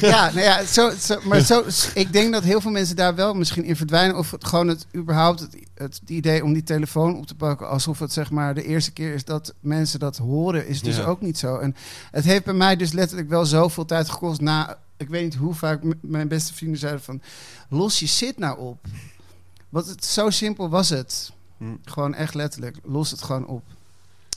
Ja, nou ja, zo, zo, maar zo, ik denk dat heel veel mensen daar wel misschien in verdwijnen. Of het, gewoon het überhaupt het, het idee om die telefoon op te pakken. Alsof het zeg maar de eerste keer is dat mensen dat horen, is dus Ja. ook niet zo. En het heeft bij mij dus letterlijk wel zoveel tijd gekost na... Ik weet niet hoe vaak mijn beste vrienden zeiden van... Los je zit nou op. Want het, zo simpel was het. Hm. Gewoon echt letterlijk. Los het gewoon op.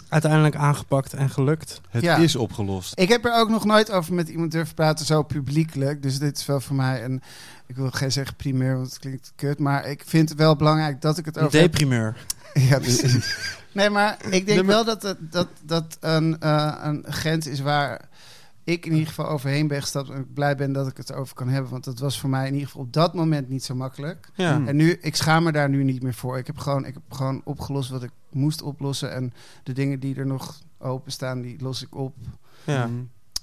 Uiteindelijk aangepakt en gelukt. Het Ja. is opgelost. Ik heb er ook nog nooit over met iemand durven praten, zo publiekelijk. Dus dit is wel voor mij een... Ik wil geen zeggen primeur, want het klinkt kut. Maar ik vind het wel belangrijk dat ik het over heb. deprimeur. *laughs* Ja, precies. Nee, maar ik denk Nee, maar- wel dat het, dat, dat een, eh, een grens is waar ik in ieder geval overheen ben gestapt. En ik blij ben dat ik het over kan hebben. Want dat was voor mij in ieder geval op dat moment niet zo makkelijk. Ja. En nu, ik schaam me daar nu niet meer voor. Ik heb gewoon, ik heb gewoon opgelost wat ik moest oplossen. En de dingen die er nog openstaan, die los ik op. ja.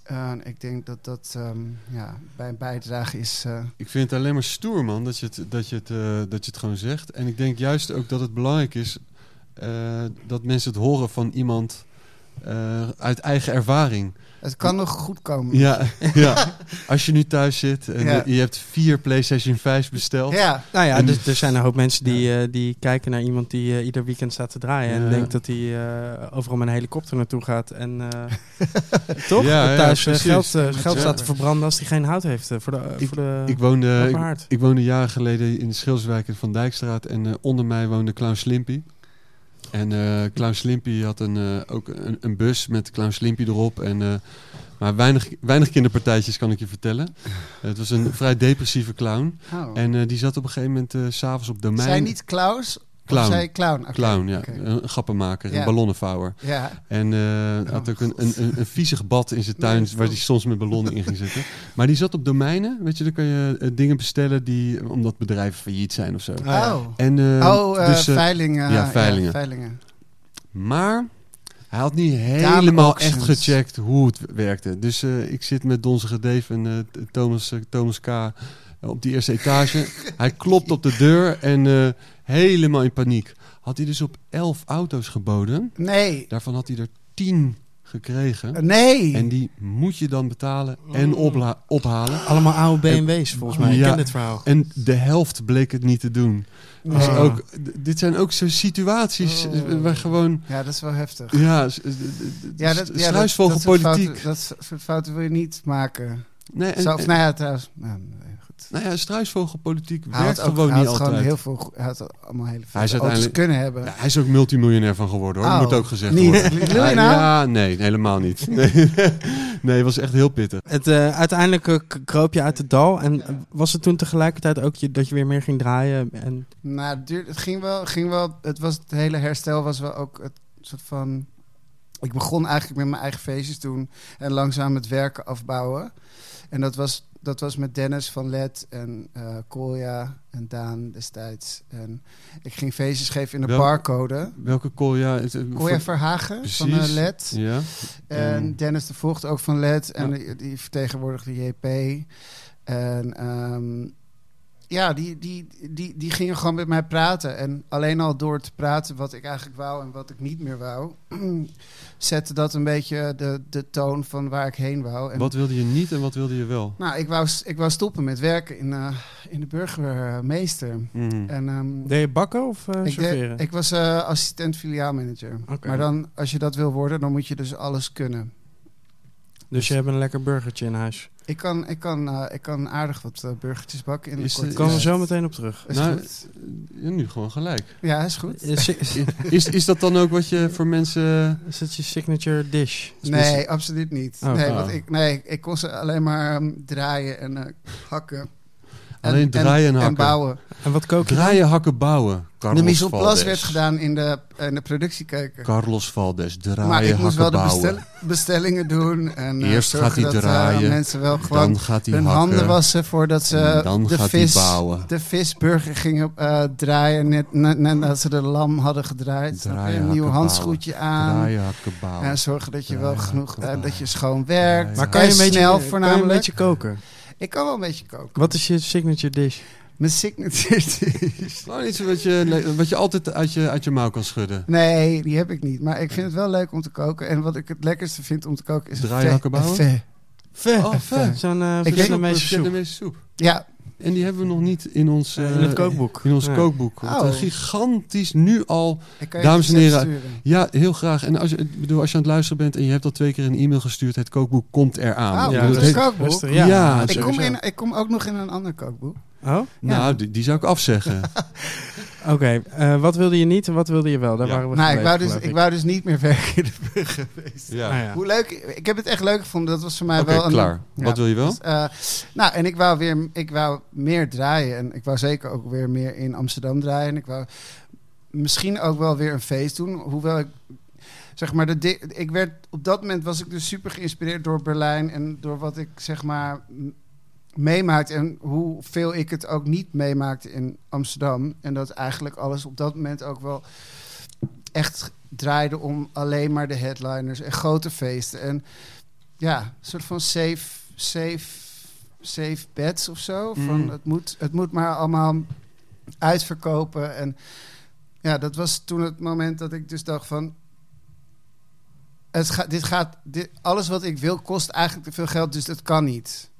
En ik denk dat dat ehm, ja, bij een bijdrage is. eh, Ik vind het alleen maar stoer, man, dat je het, dat je het, eh, dat je het gewoon zegt. En ik denk juist ook dat het belangrijk is eh, dat mensen het horen van iemand eh, uit eigen ervaring. Het kan nog goed komen. Ja, *laughs* ja. als je nu thuis zit en Ja. je hebt vier PlayStation 5 besteld. Ja, Nou ja, dus er zijn een hoop mensen die, eh, die kijken naar iemand die eh, ieder weekend staat te draaien. En Ja. denkt dat hij eh, overal met een helikopter naartoe gaat. En eh, *laughs* toch? Ja, ja, thuis precies. geld, geld staat te verbranden als hij geen hout heeft voor de, voor de Ik woonde, ik, ik woonde jaren geleden in de Schilswijk in Van Dijkstraat. En onder mij woonde Clown Slimpy. En eh Clown Slimpy had een, eh, ook een, een bus met Clown Slimpy erop. En, eh, maar weinig, weinig kinderpartijtjes kan ik je vertellen. *laughs* het was een vrij depressieve clown. oh. En die zat op een gegeven moment s s'avonds op domein. Zij niet Klaus? Clown. Zij clown? Ja. Een grappenmaker, Ja. een ballonnenvouwer. Ja, En eh, had ook een, een, een, een viezig bad in zijn tuin Nee, waar hij soms met ballonnen in ging zitten. Maar die zat op domeinen, weet je, dan kan je eh, dingen bestellen die, omdat bedrijven failliet zijn of zo. Oh, En, eh, oh dus, veilingen. ja, veilingen. veilingen. maar hij had niet helemaal echt gecheckt hoe het werkte. Dus ik zit met Donzige Dave en Thomas, Thomas K. op die eerste etage. *laughs* hij klopt op de deur en helemaal in paniek. Had hij dus op elf auto's geboden. Nee, Daarvan had hij er tien gekregen. nee. En die moet je dan betalen en opla- ophalen. Allemaal oude BMW's volgens mij. Ik Ja. ken dit verhaal. En de helft bleek het niet te doen. Dus Oh. ook, dit zijn ook zo situaties Oh. eh, waar gewoon... Ja, dat is wel heftig. Ja, Ja, dat, ja, dat, dat, soort struisvogelpolitiek. fouten, dat soort fouten wil je niet maken. Nee, en, en- nou ja, trouwens. Nou, nee. Nou ja, struisvogelpolitiek Hij werkt ook, gewoon hij niet had gewoon heel veel, hij had allemaal hele veel Hij is auto's uiteindelijk- kunnen hebben. Ja, hij is ook multimiljonair van geworden hoor, Oh, moet ook gezegd niet. worden. *laughs* Je Hij- nou? Ja, nee, helemaal niet. *laughs* Nee, nee het was echt heel pittig. Het, eh, uiteindelijk eh, kroop je uit het dal. En eh, was het toen tegelijkertijd ook je, dat je weer meer ging draaien? En, Nou, het, duurde- het ging wel, ging wel. Het was het hele herstel was wel ook het soort van. Ik begon eigenlijk met mijn eigen feestjes toen en langzaam het werken afbouwen. En dat was, dat was met Dennis van Led en eh Kolja en Daan destijds. En ik ging feestjes geven in de Wel- barcode. Welke call, ja... Het, eh, Kolja Verhagen van eh. Led. Ja. En. Dennis de Vocht ook van LED. En Ja. die, die vertegenwoordigde JP. En ehm, ja, die, die, die, die gingen gewoon met mij praten. En alleen al door te praten wat ik eigenlijk wou en wat ik niet meer wou, *clears throat* zette dat een beetje de, de toon van waar ik heen wou. En, Wat wilde je niet en wat wilde je wel? Nou, ik wou, ik wou stoppen met werken in, eh, in de burgermeester. Mhm. En, ehm, Deed je bakken of eh ik, serveren? deed- ik was eh, assistent filiaalmanager. Oké. Maar dan, als je dat wil worden, dan moet je dus alles kunnen. Dus je hebt een lekker burgertje in huis. Ik kan, ik kan, eh, ik kan aardig wat eh, burgertjes bakken in de Is, Daar komen we zo meteen op terug. Is Nou, goed. Ja, nu gewoon gelijk. Ja, is goed. Is, *laughs* is, dat dan ook wat je voor mensen... is het je signature dish? Nee, absoluut niet. Oh. nee, Oh. want ik, nee, ik kon ze alleen maar ehm, draaien en eh, hakken. Alleen draaien en hakken. bouwen. En wat kook je dan? Draaien, hakken, bouwen. Carlos de mise en place werd gedaan in de, in de productiekeuken. Carlos Valdes, draaien, maar ik moest wel hakken, de bouwen. bestel- bestellingen doen. En, eh, Eerst zorgen gaat hij dat, eh, draaien, mensen wel gewoon Dan gaat hij hun hakken. handen wassen voordat ze en dan de gaat vis, hij bouwen. de visburger gingen eh, draaien. Net, net, net nadat ze de lam hadden gedraaid. Draaien, Een nieuw hakken, handschoentje aan. Draaien, hakken, bouwen. En zorgen dat je wel Draaien, genoeg, hakken, eh, dat bouwen. je schoon werkt. Maar kan je, En een beetje, snel kan je voornamelijk. een beetje koken? Ik kan wel een beetje koken. Wat is je signature dish? Mijn signature *laughs* dish. Gewoon iets wat je, wat je altijd uit je, uit je mouw kan schudden. Nee, die heb ik niet. Maar ik vind het wel leuk om te koken. En wat ik het lekkerste vind om te koken is een Draaien, hakken, fe- bouwen? fe. Fe. Oh, fe. Zo'n uh, Ik denk- Vietnamese soep. Soep. Ja, En die hebben we nog niet in ons, Eh, eh, in het kookboek. in ons Ja. kookboek. Wat Oh. een gigantisch nu al. Dames en heren, sturen. Ja, heel graag. En als je, bedoel, als je aan het luisteren bent en je hebt al twee keer een e-mail gestuurd, het kookboek komt eraan. Oh, Ik ja, bedoel, het heet- kookboek. Rustig, Ja, ja. Ik kom, in, ik kom ook nog in een ander kookboek. Oh? Nou, die, die zou ik afzeggen. *laughs* Oké, eh, wat wilde je niet en wat wilde je wel? Daar Ja. waren we Nou, ik wou, dus, ik wou dus niet meer *laughs* werken in de burgerfeest. ja. Nou ja. Hoe leuk, ik heb het echt leuk gevonden. Dat was voor mij Oké, wel een... klaar. Ja. Wat wil je wel? Dus, eh, nou, en ik wou weer, ik wou meer draaien. En ik wou zeker ook weer meer in Amsterdam draaien. En ik wou misschien ook wel weer een feest doen. Hoewel ik, zeg maar, de, ik werd, op dat moment was ik dus super geïnspireerd door Berlijn. En door wat ik, zeg maar, m- meemaakte. En hoeveel ik het ook niet meemaakte in Amsterdam. En dat eigenlijk alles op dat moment ook wel echt draaide om alleen maar de headliners en grote feesten. En ja, een soort van safe, safe, safe bets of zo. Van Mm. het, moet, het moet maar allemaal uitverkopen. En ja, dat was toen het moment dat ik dus dacht van... Het gaat, dit gaat, dit, alles wat ik wil kost eigenlijk te veel geld, dus dat kan niet.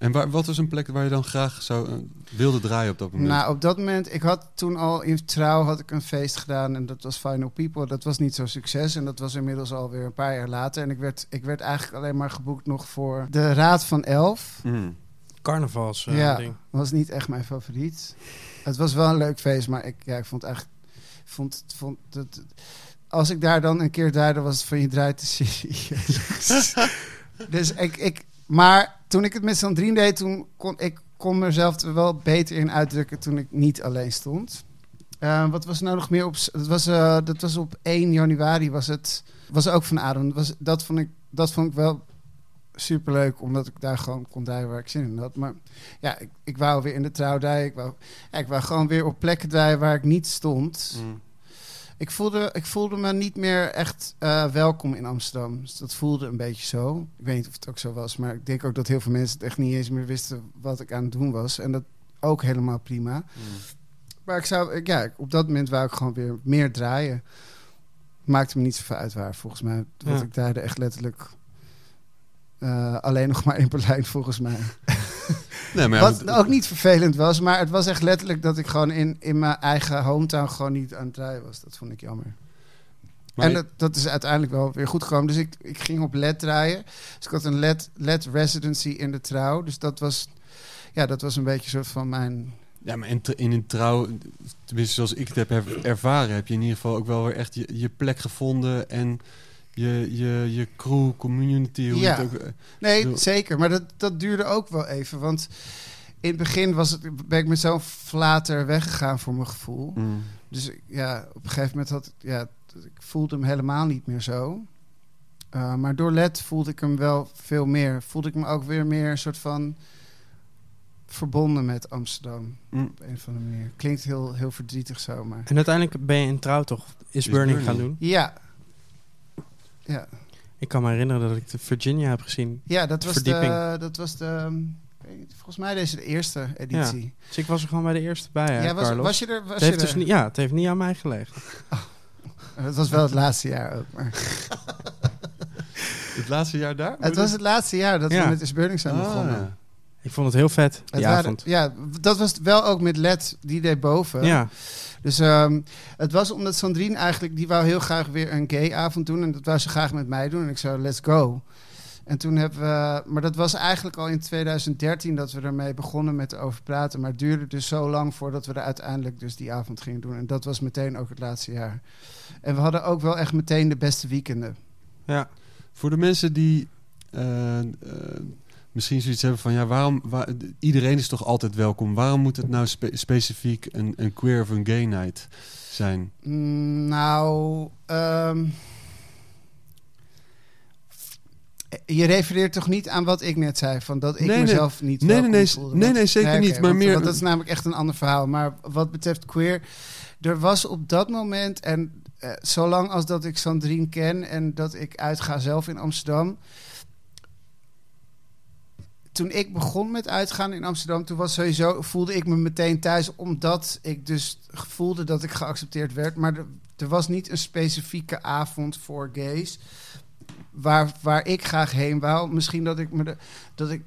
En waar, wat was een plek waar je dan graag zou, eh, wilde draaien op dat moment? Nou, op dat moment, ik had toen al in trouw had ik een feest gedaan en dat was Final People. Dat was niet zo'n succes en dat was inmiddels alweer een paar jaar later. En ik werd, ik werd eigenlijk alleen maar geboekt nog voor de Raad van Elf. Mm. Carnavals eh, Ja. ding. was niet echt mijn favoriet. Het was wel een leuk feest, maar ik, ja, ik vond eigenlijk, vond, vond dat, als ik daar dan een keer draaide, was het van je draait te serieus. *laughs* *laughs* dus ik, ik, maar toen ik het met drieën deed, toen kon ik kon mezelf er wel beter in uitdrukken toen ik niet alleen stond. Eh, wat was nou nog meer op? Dat was, eh, dat was op 1 januari was het. Was ook van Adem. Dat, was, dat, vond ik, dat vond ik wel superleuk, omdat ik daar gewoon kon draaien waar ik zin in had. Maar ja, ik, ik wou weer in de trouw draaien. Ik wou, ik wou gewoon weer op plekken draaien waar ik niet stond. Mm. Ik voelde, ik voelde me niet meer echt eh, welkom in Amsterdam. Dus dat voelde een beetje zo. Ik weet niet of het ook zo was, maar ik denk ook dat heel veel mensen het echt niet eens meer wisten wat ik aan het doen was. En dat ook helemaal prima. Mm. Maar ik zou, ja, op dat moment wou ik gewoon weer meer draaien. Maakte me niet zoveel uit waar, volgens mij. Ja. ik draaide echt letterlijk eh, alleen *laughs* nog maar in Berlijn, volgens mij. *laughs* Nee, maar ja, Wat ook niet vervelend was, maar het was echt letterlijk dat ik gewoon in, in mijn eigen hometown gewoon niet aan het draaien was. Dat vond ik jammer. maar en dat, dat is uiteindelijk wel weer goed gekomen. Dus ik, ik ging op LED draaien. Dus ik had een LED, LED residency in de trouw. Dus dat was, ja, dat was een beetje een soort van mijn... Ja, maar in, in een trouw, tenminste zoals ik het heb er- ervaren, heb je in ieder geval ook wel weer echt je, je plek gevonden en je, je, je crew, community. Hoe Ja. je het ook, eh, Nee, bedoel- zeker. Maar dat, dat duurde ook wel even. Want in het begin was het, ben ik met zo'n flater weggegaan voor mijn gevoel. mm. Dus ja, op een gegeven moment had ik, ja, ik voelde hem helemaal niet meer zo. Uh, maar door LED voelde ik hem wel veel meer. Voelde ik me ook weer meer een soort van verbonden met Amsterdam. Mm. Op een of andere manier. Klinkt heel, heel verdrietig zo, maar... En uiteindelijk ben je in trouw toch Is, Is Burning, Burning. gaan doen. Ja. Ja, Ik kan me herinneren dat ik de Virginia heb gezien. ja dat, was Verdieping. de, dat was de... niet, volgens mij deze de eerste editie. Dus ik was er gewoon bij de eerste bij, hè, Ja, was, Carlos. was je er? Was het, je heeft er? dus niet, ja, het heeft niet aan mij gelegen. Het *laughs* was wel het laatste jaar ook. Maar. *laughs* Het laatste jaar daar? Het was het laatste jaar dat Ja. we met Is Burning zijn Ah, begonnen. ja. Ik vond het heel vet, Het waren- ja, dat was wel ook met Led, die deed boven. Ja, Dus ehm, het was omdat Sandrine eigenlijk, die wou heel graag weer een gay avond doen. En dat wou ze graag met mij doen. En ik zei, let's go. En toen hebben we, maar dat was eigenlijk al in 2013 dat we ermee begonnen met over praten. Maar het duurde dus zo lang voordat we er uiteindelijk dus die avond gingen doen. En dat was meteen ook het laatste jaar. En we hadden ook wel echt meteen de beste weekenden. ja. Voor de mensen die eh, eh, misschien zoiets hebben van... ja, waarom... Waar, iedereen is toch altijd welkom. Waarom moet het nou spe- specifiek een, een queer of een gay night zijn? Mm, nou, ehm, je refereert toch niet aan wat ik net zei, van dat ik Nee, nee. mezelf niet Nee, nee, nee, voelde? nee, nee, zeker niet, maar want- meer- Want dat is namelijk echt een ander verhaal. Maar wat betreft queer, er was op dat moment en eh, zolang als dat ik Sandrine ken en dat ik uitga zelf in Amsterdam. Toen ik begon met uitgaan in Amsterdam, toen was sowieso voelde ik me meteen thuis, omdat ik dus voelde dat ik geaccepteerd werd. Maar er, was niet een specifieke avond voor gays waar, waar ik graag heen wou. Misschien dat ik me de, dat ik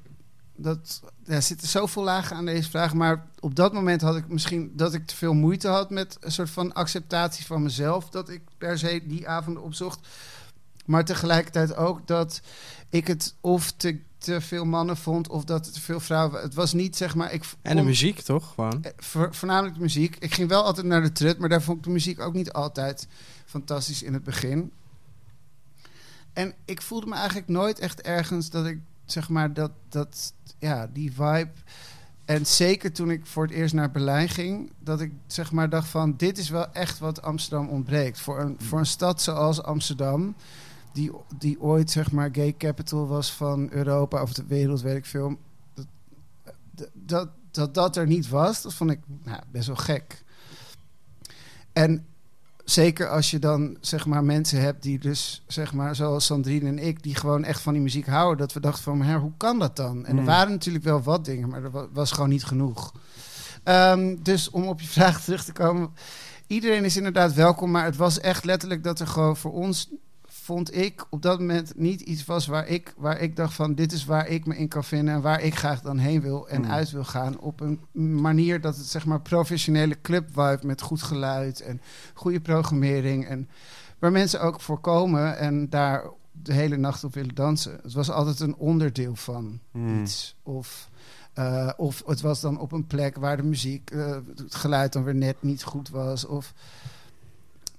dat ja, er zitten zoveel lagen aan deze vraag, maar op dat moment had ik misschien dat ik te veel moeite had met een soort van acceptatie van mezelf dat ik per se die avonden opzocht. Maar tegelijkertijd ook dat ik het of te, te veel mannen vond of dat het te veel vrouwen. Het was niet zeg maar. Ik En de muziek, toch? Gewoon. eh, voor- voornamelijk de muziek. Ik ging wel altijd naar de trut, maar daar vond ik de muziek ook niet altijd fantastisch in het begin. En ik voelde me eigenlijk nooit echt ergens dat ik, zeg maar, dat, dat ja, die vibe. En zeker toen ik voor het eerst naar Berlijn ging, dat ik zeg maar dacht van, dit is wel echt wat Amsterdam ontbreekt. Voor een, voor een stad zoals Amsterdam, die, die ooit zeg maar gay capital was van Europa of de wereld, weet ik veel. Dat, dat, dat dat er niet was, dat vond ik nou, best wel gek. En zeker als je dan zeg maar mensen hebt die dus zeg maar zoals Sandrine en ik die gewoon echt van die muziek houden, dat we dachten van, maar hoe kan dat dan? En er Hmm. waren natuurlijk wel wat dingen, maar er wa- was gewoon niet genoeg. Ehm, dus om op je vraag terug te komen, iedereen is inderdaad welkom, maar het was echt letterlijk dat er gewoon voor ons vond ik op dat moment niet iets was waar ik, waar ik dacht van dit is waar ik me in kan vinden en waar ik graag dan heen wil en Hmm. uit wil gaan op een manier dat het zeg maar professionele club vibe met goed geluid en goede programmering en waar mensen ook voor komen en daar de hele nacht op willen dansen. Het was altijd een onderdeel van Hmm. iets of eh, of het was dan op een plek waar de muziek, eh, het geluid dan weer net niet goed was. Of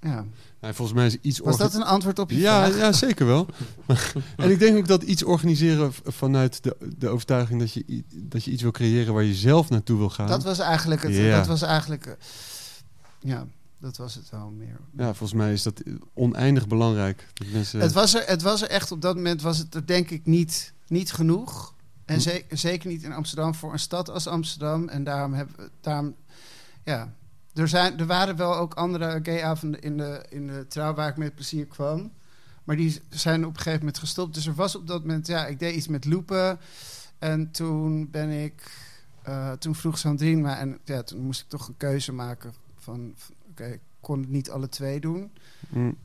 ja. Nou, volgens mij is iets... Was dat een antwoord op je ja, vraag? ja, zeker wel. *laughs* en ik denk ook dat iets organiseren vanuit de, de overtuiging dat je, dat je iets wil creëren waar je zelf naartoe wil gaan. Dat was eigenlijk het. Ja. Dat was eigenlijk. eh, ja, dat was het wel meer. Ja, volgens mij is dat oneindig belangrijk. Dat mensen, Het, was er, het was er echt op dat moment, was het er denk ik niet, niet genoeg. En Hm. ze- zeker niet in Amsterdam voor een stad als Amsterdam. En daarom hebben we, daarom, ja. Er, zijn, waren wel ook andere gayavonden in de, in de trouw waar ik met plezier kwam. Maar die zijn op een gegeven moment gestopt. Dus er was op dat moment, ja, ik deed iets met loepen. En toen ben ik, eh, toen vroeg Sandrine me, en ja, toen moest ik toch een keuze maken van, oké, ik kon het niet alle twee doen. Mm.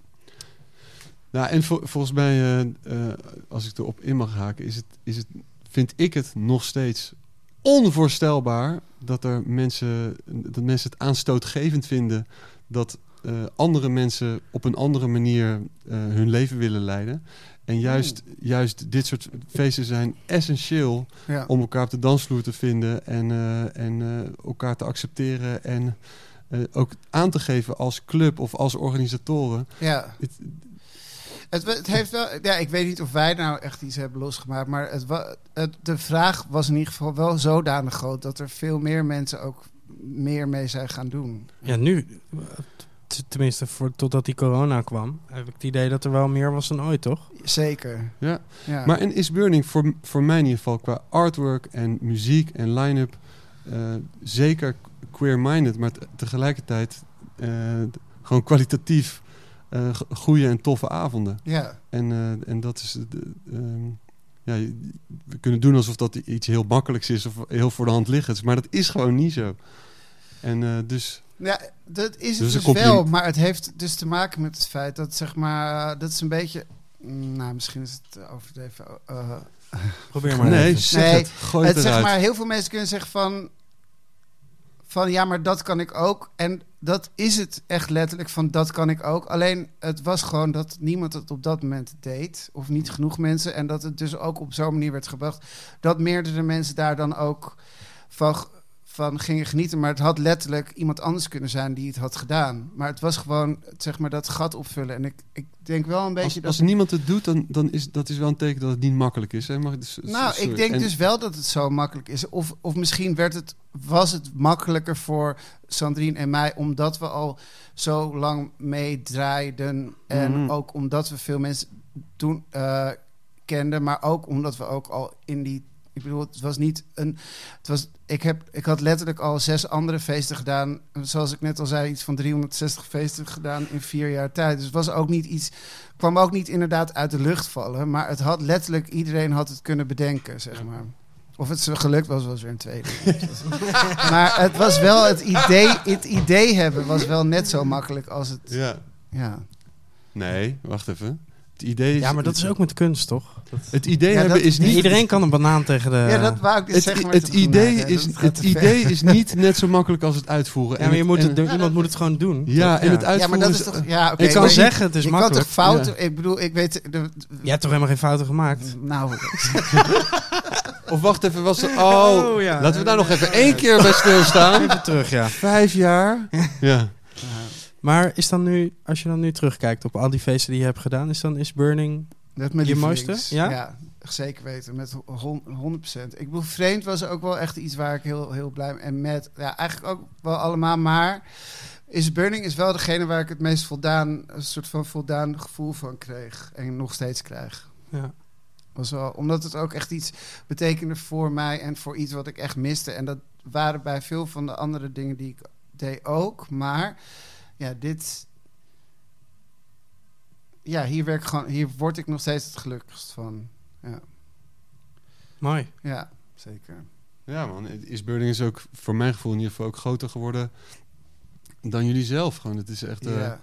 Nou, en vol- volgens mij, eh, eh, als ik erop in mag haken, is het, is het, vind ik het nog steeds onvoorstelbaar dat er mensen, dat mensen het aanstootgevend vinden dat eh, andere mensen op een andere manier eh, hun leven willen leiden. En juist, juist dit soort feesten zijn essentieel Ja. om elkaar op de dansvloer te vinden en, eh, en elkaar te accepteren en ook aan te geven als club of als organisatoren. ja. Het- Het, het heeft wel, ja, ik weet niet of wij nou echt iets hebben losgemaakt, maar het, het, de vraag was in ieder geval wel zodanig groot dat er veel meer mensen ook meer mee zijn gaan doen. Ja, nu, tenminste voor, totdat die corona kwam, heb ik het idee dat er wel meer was dan ooit, toch? Zeker. Ja. Ja. Maar en is Burning voor, voor mij in ieder geval qua artwork en muziek en line-up eh, zeker queer-minded, maar tegelijkertijd eh, gewoon kwalitatief eh, g- goede en toffe avonden. ja. En, eh, en dat is de, ehm, ja, we kunnen doen alsof dat iets heel makkelijks is of heel voor de hand liggends. Maar dat is gewoon niet zo. En eh, dus, Ja, dat is het Dus dus, wel, maar het heeft dus te maken met het feit dat zeg maar, dat is een beetje, mm, nou misschien is het overdreven. eh, Probeer maar nee, even. zeg Nee, het. Gooi het het zeg maar, heel veel mensen kunnen zeggen van, van ja, maar dat kan ik ook. En dat is het echt letterlijk van dat kan ik ook. Alleen het was gewoon dat niemand het op dat moment deed. Of niet genoeg mensen. En dat het dus ook op zo'n manier werd gebracht. Dat meerdere mensen daar dan ook van, van gingen genieten. Maar het had letterlijk iemand anders kunnen zijn die het had gedaan. Maar het was gewoon, zeg maar, dat gat opvullen. En ik, ik denk wel een beetje Als, dat... als niemand het doet, dan, dan is dat is wel een teken dat het niet makkelijk is. Hè? Mag ik dus, Nou, sorry. ik denk En- dus wel dat het zo makkelijk is. Of, of misschien werd het, was het makkelijker voor Sandrine en mij, omdat we al zo lang meedraaiden. En Mhm. ook omdat we veel mensen toen eh, kenden, maar ook omdat we ook al in die. Ik bedoel, het was niet een. Het was, ik, heb, ik had letterlijk al zes andere feesten gedaan. Zoals ik net al zei, iets van 360 feesten gedaan in vier jaar tijd. Dus het was ook niet iets. kwam ook niet inderdaad uit de lucht vallen. Maar het had letterlijk, iedereen had het kunnen bedenken, zeg maar. Of het zo gelukt was, was weer een tweede. *laughs* maar het was wel het idee, het idee hebben was wel net zo makkelijk als het. Ja. Ja, Nee, wacht even. Het idee is, Ja, maar dat is ook met kunst, toch? Het idee Ja, hebben dat- is niet... Iedereen kan een banaan tegen de... ja dat wou ik dus Het, zeggen. maar het, het- idee nee, is, het ver. idee is niet net zo makkelijk als het uitvoeren. Ja, maar je moet het en- doen. Iemand moet het gewoon doen. Ja, en het Ja, uitvoeren maar dat is toch. Ja, oké. Ik kan kan maar zeggen, het is je kan makkelijk. toch fouten. Ik bedoel, ik weet. De, Je hebt toch helemaal geen fouten gemaakt? nou, *laughs* Of wacht even, was er... Oh, Oh, ja. laten we daar nog even één keer bij stilstaan. Even terug, ja. Vijf jaar. *laughs* Ja. Maar is dan nu, als je dan nu terugkijkt op al die feesten die je hebt gedaan, is dan is Burning... dat Je mooiste? Ja? ja, zeker weten. Met hon- 100%. Ik bedoel, vreemd was ook wel echt iets waar ik heel, heel blij mee En met, ja, eigenlijk ook wel allemaal. Maar is Burning is wel degene waar ik het meest voldaan, een soort van voldaan gevoel van kreeg. En nog steeds krijg. Ja. Was wel, omdat het ook echt iets betekende voor mij en voor iets wat ik echt miste. En dat waren bij veel van de andere dingen die ik deed ook. Maar ja, dit. Ja, hier, werk ik gewoon, hier word ik nog steeds het gelukkigst van. Mooi. Ja, zeker. Ja man, Is Burning is ook voor mijn gevoel in ieder geval ook groter geworden dan jullie zelf. Gewoon, het is echt eh, ja,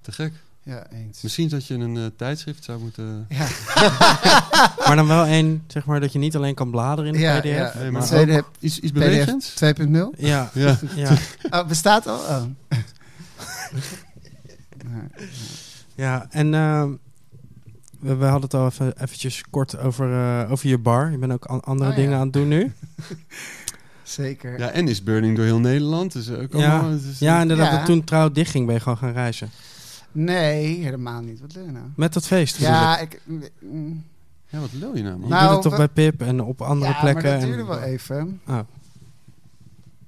te gek. ja, eens. Misschien dat je een eh, tijdschrift zou moeten... Ja, *laughs* Maar dan wel één, zeg maar, dat je niet alleen kan bladeren in de ja, pdf. ja. Nee, maar tweede heb Iets, iets bewegends? 2.0. Ja, Ja. ja, *laughs* Oh, bestaat al? Oh. *laughs* Ja. ja. En ehm, we, we hadden het al even eventjes kort over, eh, over je bar. Je bent ook an- andere Oh, ja. dingen aan het doen nu. *laughs* Zeker. Ja, en Is Burning door heel Nederland. Dus ook Ja. allemaal, Ja, inderdaad. Ja. dat Toen trouw dicht ging, ben je gewoon gaan reizen. Nee, helemaal niet. Wat leuk nou. Met dat feest. Ja, ik... mm, Ja, wat lul je nou man? Je Nou, doet het toch we- bij Pip en op andere ja, plekken. maar dat en- duurde wel even. Oh.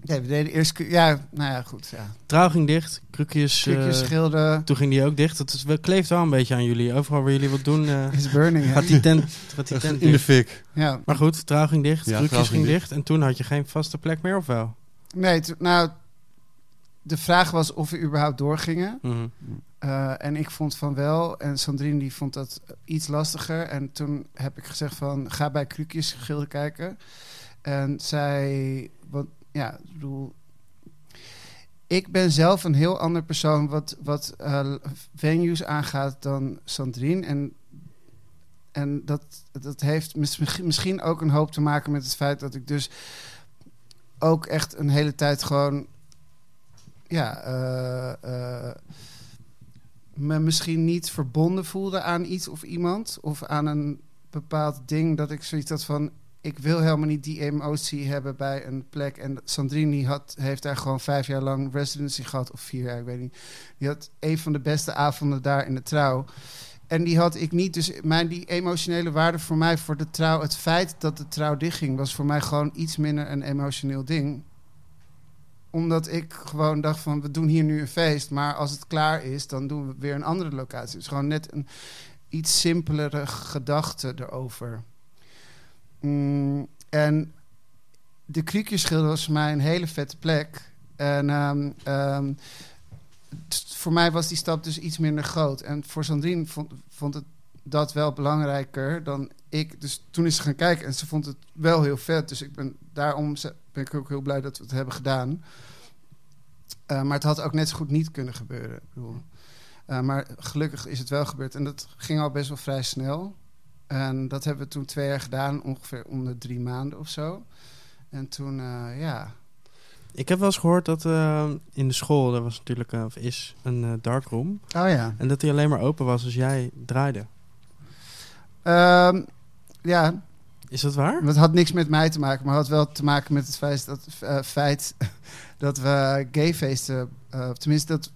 Ja, we deden eerst... Ja, nou ja, goed. Ja. Trouw ging dicht, krukjes. eh, Krukjes, schilden, toen ging die ook dicht. Het is, wel- kleeft wel een beetje aan jullie. Overal waar jullie wat doen, eh, is burning. hè? gaat die tent, gaat die tent in de dicht. fik. Ja. Maar goed, trouw ging dicht, Ja, krukjes trouw ging ging dicht. En toen had je geen vaste plek meer, of wel? Nee, nou... De vraag was of we überhaupt doorgingen. Mhm. Eh, en ik vond van wel. En Sandrine die vond dat iets lastiger. En toen heb ik gezegd van... Ga bij Krukjes Gilde kijken. En zij... Want ja, ik bedoel... Ik ben zelf een heel ander persoon wat, wat eh, venues aangaat dan Sandrine. En, en dat, dat heeft mis- misschien ook een hoop te maken met het feit dat ik dus ook echt een hele tijd gewoon ja, eh, eh, me misschien niet verbonden voelde aan iets of iemand. Of aan een bepaald ding dat ik zoiets had van... Ik wil helemaal niet die emotie hebben bij een plek. En Sandrini had, heeft daar gewoon vijf jaar lang residency gehad. Of vier jaar, ik weet niet. Die had een van de beste avonden daar in de trouw. En die had ik niet. Dus mijn, die emotionele waarde voor mij, voor de trouw... Het feit dat de trouw dichtging, was voor mij gewoon iets minder een emotioneel ding omdat ik gewoon dacht van, we doen hier nu een feest. Maar als het klaar is, dan doen we weer een andere locatie. Dus gewoon net een iets simpelere gedachte erover. Mm, en de Kriekjeschilder was voor mij een hele vette plek. En ehm, ehm, voor mij was die stap dus iets minder groot. En voor Sandrine vond, vond het dat wel belangrijker dan ik. Dus toen is ze gaan kijken en ze vond het wel heel vet. Dus ik ben daarom ben ik ook heel blij dat we het hebben gedaan. Eh, maar het had ook net zo goed niet kunnen gebeuren. Bedoel, eh, maar gelukkig is het wel gebeurd. En dat ging al best wel vrij snel. En dat hebben we toen twee jaar gedaan, ongeveer om de drie maanden of zo. En toen, eh, ja, Ik heb wel eens gehoord dat eh, in de school, er was natuurlijk, eh, of is, een darkroom. Oh ja. En dat die alleen maar open was als jij draaide. Ehm, ja, Is dat waar? dat had niks met mij te maken, maar had wel te maken met het feit dat, feit *laughs* dat we gayfeesten, tenminste dat,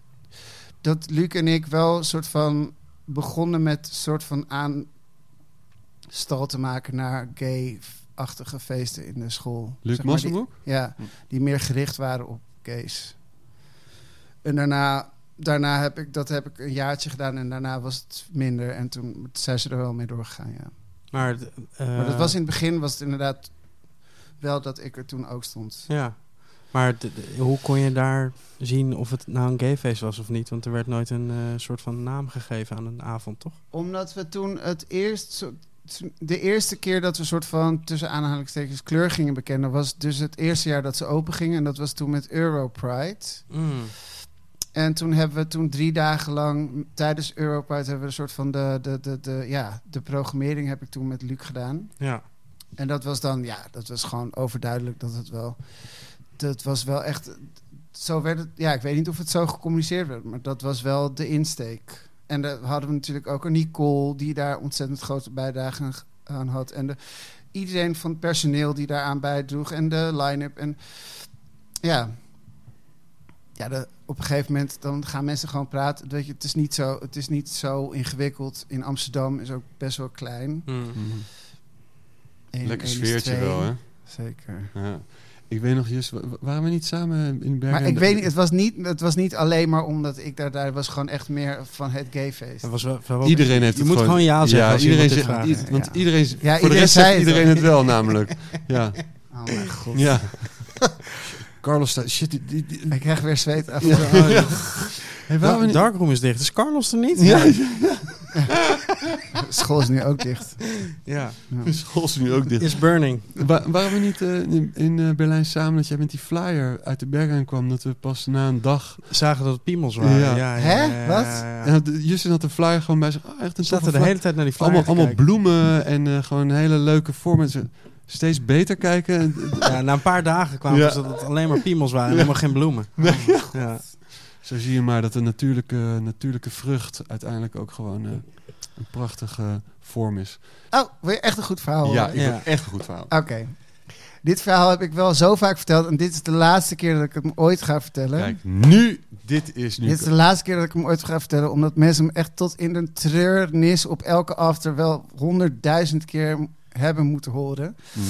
dat Luc en ik wel een soort van begonnen met een soort van aanstal te maken naar gay-achtige feesten in de school. Luc Zeg maar, die-? Ja, Hm. die meer gericht waren op gays. En daarna, daarna heb ik dat heb ik een jaartje gedaan en daarna was het minder. En toen zijn ze er wel mee doorgegaan, ja. Maar, eh, Maar dat was in het begin was het inderdaad wel dat ik er toen ook stond. Ja. Maar hoe kon je daar zien of het nou een gayfeest was of niet? Want er werd nooit een eh, soort van naam gegeven aan een avond, toch? Omdat we toen het eerst... Zo, de eerste keer dat we soort van tussen aanhalingstekens kleur gingen bekennen... was dus het eerste jaar dat ze open gingen. En dat was toen met Europride. Mm. En toen hebben we toen drie dagen lang tijdens Europride hebben we een soort van de, de, de, de, ja, de programmering heb ik toen met Luc gedaan. Ja. En dat was dan, ja, dat was gewoon overduidelijk dat het wel, dat was wel echt, zo werd het, ja, ik weet niet of het zo gecommuniceerd werd, maar dat was wel de insteek. En daar hadden we natuurlijk ook een Nicole die daar ontzettend grote bijdrage aan- aan had. En de, iedereen van het personeel die daaraan bijdroeg en de line-up. En ja, ja de, op een gegeven moment dan gaan mensen gewoon praten. Weet je, het, is niet zo, het is niet zo ingewikkeld. In Amsterdam is ook best wel klein. Mm. Mhm. Eén- Lekker sfeertje wel, hè? Zeker. Ja. Ik weet nog, Jus, wa- wa- waren we niet samen in Bergen? Maar ik weet niet, het was niet, het was niet alleen maar omdat ik daar, daar was gewoon echt meer van het gayfeest. Dat was wel, wel- Iedereen heeft je het moet gewoon ja zeggen als iedereen zegt, want Ja. iedereen, Ja, voor iedereen de rest zei zegt het iedereen het wel, namelijk. *laughs* Ja, Oh mijn god. ja. *laughs* Carlos, staat- shit, die, die, die- Ik krijg weer zweet af. Ja. Hey, Darkroom is dicht. Is Carlos er niet? Ja, *laughs* *laughs* School is nu ook dicht. ja. de *laughs* school is nu ook dicht. Is burning. Wa- waren we niet eh, in, in eh, Berlijn samen dat jij met die flyer uit de berg aankwam? Dat we pas na een dag... Zagen dat het piemels waren. Ja. Ja. Ja, Hè? ja, ja, Wat? ja, ja. En de- Justin had een flyer gewoon bij zich. Oh, echt een We zaten de hele tijd naar die flyer Allemaal, te allemaal bloemen en eh, gewoon een hele leuke vorm. Ze steeds beter kijken. Ja, na een paar dagen kwamen Ja. ze dat het alleen maar piemels waren en helemaal geen bloemen. Ja. Zo zie je maar dat een natuurlijke, natuurlijke vrucht uiteindelijk ook gewoon eh, een prachtige vorm is. Oh, wil je echt een goed verhaal ja, ik Ja. echt een goed verhaal. Oké. Dit verhaal heb ik wel zo vaak verteld. En dit is de laatste keer dat ik het hem ooit ga vertellen. Kijk, nu, dit is nu. Dit is de laatste keer dat ik hem ooit ga vertellen. Omdat mensen hem echt tot in de treurnis op elke after wel honderdduizend keer hebben moeten horen. Mhm.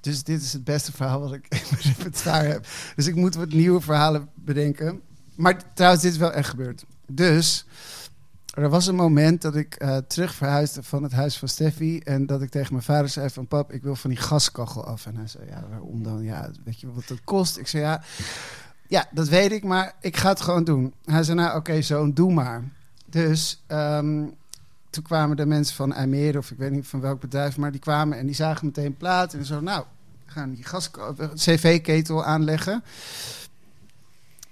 Dus dit is het beste verhaal wat ik in mijn repertoire heb. Dus ik moet wat nieuwe verhalen bedenken. Maar trouwens, dit is wel echt gebeurd. Dus er was een moment dat ik eh, terug verhuisde van het huis van Steffi. En dat ik tegen mijn vader zei van... Pap, ik wil van die gaskachel af. En hij zei, ja, waarom dan? Ja, weet je wat dat kost? Ik zei, ja, ja dat weet ik, maar ik ga het gewoon doen. Hij zei, nou oké, zoon, doe maar. Dus ehm, toen kwamen de mensen van IJmeren, of ik weet niet van welk bedrijf... maar die kwamen en die zagen meteen plaat. En zo, nou, gaan die gas cv-ketel aanleggen.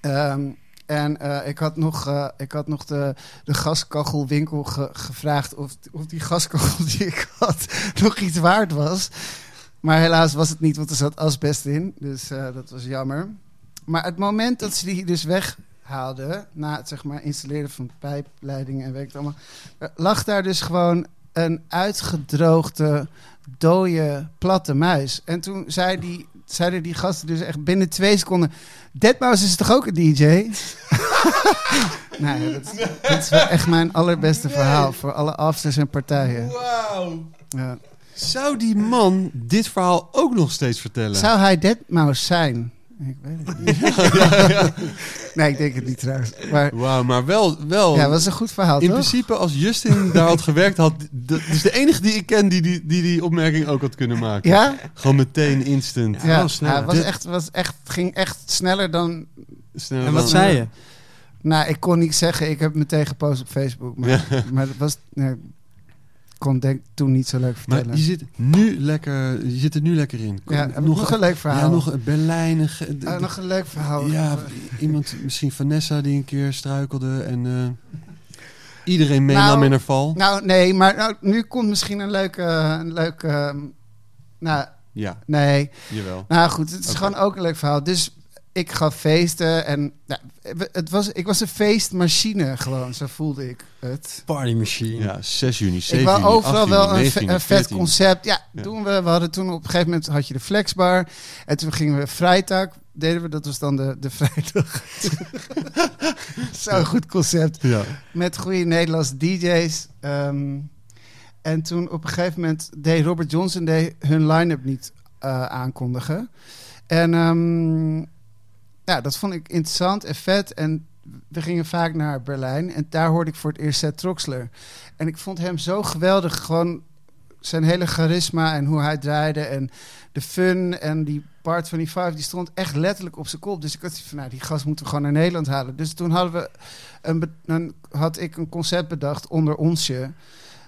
Ehm, en eh, ik had nog, eh, ik had nog de, de gaskachelwinkel ge- gevraagd of, of die gaskachel *laughs* die ik had *laughs* nog iets waard was. Maar helaas was het niet, want er zat asbest in. Dus eh, dat was jammer. Maar het moment dat ze die dus weghaalden, na het zeg maar, installeren van pijpleidingen en weet ik allemaal, lag daar dus gewoon een uitgedroogde, dode, platte muis. En toen zei die, zeiden die gasten dus echt binnen twee seconden... Deadmau5 is toch ook een DJ? *laughs* nou ja, dat, dat is wel echt mijn allerbeste verhaal voor alle afters en partijen. Wauw. Ja. Zou die man dit verhaal ook nog steeds vertellen? Zou hij Deadmau5 zijn? Ik weet het niet. *laughs* nee, ik denk het niet trouwens. Maar Wauw, maar wel... wel ja, dat was een goed verhaal, in toch? principe, als Justin daar had gewerkt, had... Dat is de enige die ik ken die die, die die opmerking ook had kunnen maken. Ja? Gewoon meteen instant. Ja, sneller. ja, het was echt, was echt, ging echt sneller dan... Sneller En wat dan- zei je? Nou, ik kon niet zeggen, ik heb meteen gepost op Facebook. Maar, maar dat was... Nee, kon denk toen niet zo leuk Maar vertellen. je zit, nu lekker, je zit er nu lekker in. ja, nog, een leuk verhaal. Ja, nog een Berlijn. een ge- Oh, nog een leuk verhaal. Ja, iemand, misschien Vanessa die een keer struikelde en eh, iedereen meenam Nou, in haar val. Nou, nee, maar nou, nu komt misschien een leuke... Een leuke ehm, nou, Ja, nee. jawel. Nou goed, het is gewoon ook een leuk verhaal. Dus ik gaf feesten en nou, het was, ik was een feestmachine gewoon, zo voelde ik het. Party machine. Ja, 6 juni, 7 Ik wou juni, overal 8 wel juni, een, 19 ve- juni, een vet 14. concept. Ja, Ja. doen we. We hadden toen op een gegeven moment had je de flexbar. En toen gingen we vrijdag deden we. Dat was dan de, de vrijdag. *laughs* Zo'n goed concept. Ja. Met goede Nederlandse DJ's. Ehm, en toen op een gegeven moment deed Robert Johnson deed hun line-up niet eh, aankondigen. En ehm, ja, dat vond ik interessant en vet. En we gingen vaak naar Berlijn. En daar hoorde ik voor het eerst Seth Troxler. En ik vond hem zo geweldig. Gewoon zijn hele charisma en hoe hij draaide. En de fun en die part van die five, die stond echt letterlijk op zijn kop. Dus ik had van, nou, die gast moeten we gewoon naar Nederland halen. Dus toen hadden we een, dan had ik een concept bedacht onder onsje.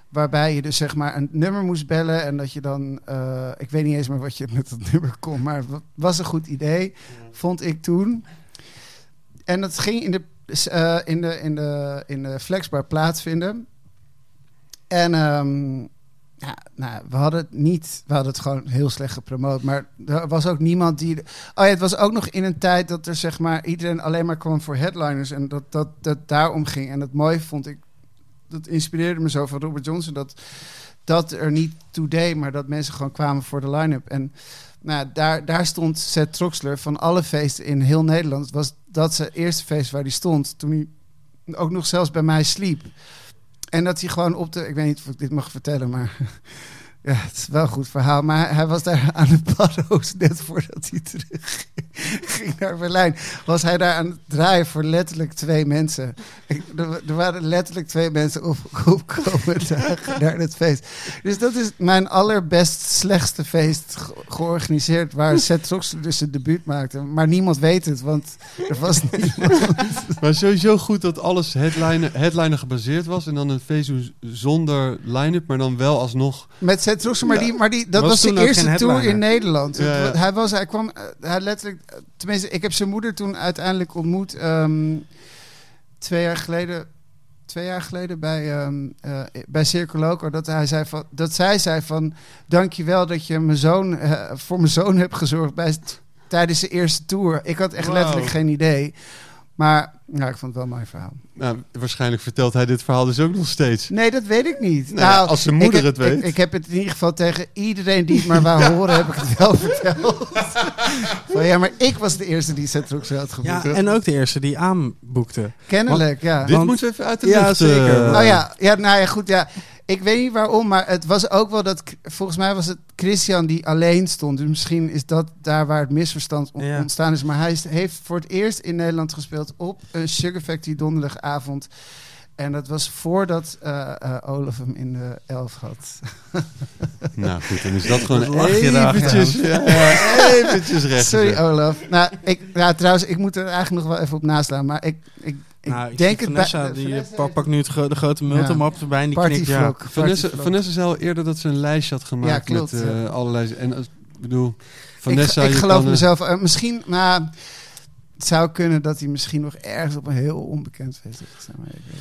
Waarbij je dus zeg maar een nummer moest bellen. En dat je dan, eh, ik weet niet eens meer wat je *laughs* met dat nummer kon. Maar het was een goed idee, vond ik toen. En dat ging in de, eh, in de, in de, in de Flexbar plaatsvinden. En ehm, ja, nou, we hadden het niet, we hadden het gewoon heel slecht gepromoot. Maar er was ook niemand die. Oh ja, het was ook nog in een tijd dat er zeg maar iedereen alleen maar kwam voor headliners. En dat dat, dat daarom ging. En het mooie vond ik, dat inspireerde me zo van Robert Johnson. Dat dat er niet deed, maar dat mensen gewoon kwamen voor de line-up. En nou, daar, daar stond Seth Troxler van alle feesten in heel Nederland. Was dat zijn eerste feest waar hij stond. Toen hij ook nog zelfs bij mij sliep. En dat hij gewoon op de... Ik weet niet of ik dit mag vertellen, maar... *laughs* Ja, het is wel een goed verhaal. Maar hij, was daar aan de paddo's net voordat hij terug *laughs* ging naar Berlijn. Was hij daar aan het draaien voor letterlijk twee mensen. Ik- er, er waren letterlijk twee mensen op, opkomen *laughs* dagen naar het feest. Dus dat is mijn allerbest slechtste feest ge- georganiseerd. Waar *laughs* Seth Troxler dus zijn debuut maakte. Maar niemand weet het, want er was niemand. Maar sowieso goed dat alles headliner, headliner gebaseerd was. En dan een feest zonder line-up, maar dan wel alsnog... Met Seth Troxler, maar, die, maar die, dat Was was, ook eerste geen tour in Nederland. Ja, ja. Hij, was, hij kwam, eh, hij letterlijk, tenminste, ik heb zijn moeder toen uiteindelijk ontmoet. ehm, twee jaar geleden. Twee jaar geleden bij, ehm eh, bij Circo Loco. Dat, hij zei van, dat zij zei van... Dankjewel dat je mijn zoon, eh, voor mijn zoon hebt gezorgd bij, tijdens de eerste tour. Ik had echt letterlijk geen idee. Maar nou, ik vond het wel een mooi verhaal. Nou, waarschijnlijk vertelt hij dit verhaal dus ook nog steeds. Nee, dat weet ik niet. Nou ja, als zijn moeder het weet. Ik, ik heb het in ieder geval tegen iedereen die het maar wou *laughs* horen, heb ik het wel verteld. *laughs* Van, ja, maar ik was de eerste die Seth Troxler had geboekt. Ja, en ook de eerste die aanboekte. Kennelijk, ja. Dit Want- moeten we even uit de Ja, lucht... zeker. eh, Oh ja, ja, nou ja, goed, ja. Ik weet niet waarom, maar het was ook wel dat... Volgens mij was het Christian die alleen stond. Dus misschien is dat daar waar het misverstand on- Ja. ontstaan is. Maar hij is- heeft voor het eerst in Nederland gespeeld op een Sugar Factory donderdagavond. En dat was voordat eh, eh, Olaf hem in de elf had. *laughs* Nou goed, dan is dat gewoon daar, eventjes, ja, eventjes recht. Sorry. Olaf. Nou, ik, ja, trouwens, ik moet er eigenlijk nog wel even op naslaan. Maar ik nou, ik denk het Vanessa, bij- die Vanessa pak, pakt nu het gro- de grote multimap erbij en die knikt ja. Vanessa. Vanessa zei al eerder dat ze een lijstje had gemaakt Ja, klopt, met eh, ja. allerlei... En ik bedoel, Vanessa... ik, ik geloof kan, eh, mezelf. eh, misschien, nou, het zou kunnen dat hij misschien nog ergens op een heel onbekend feest het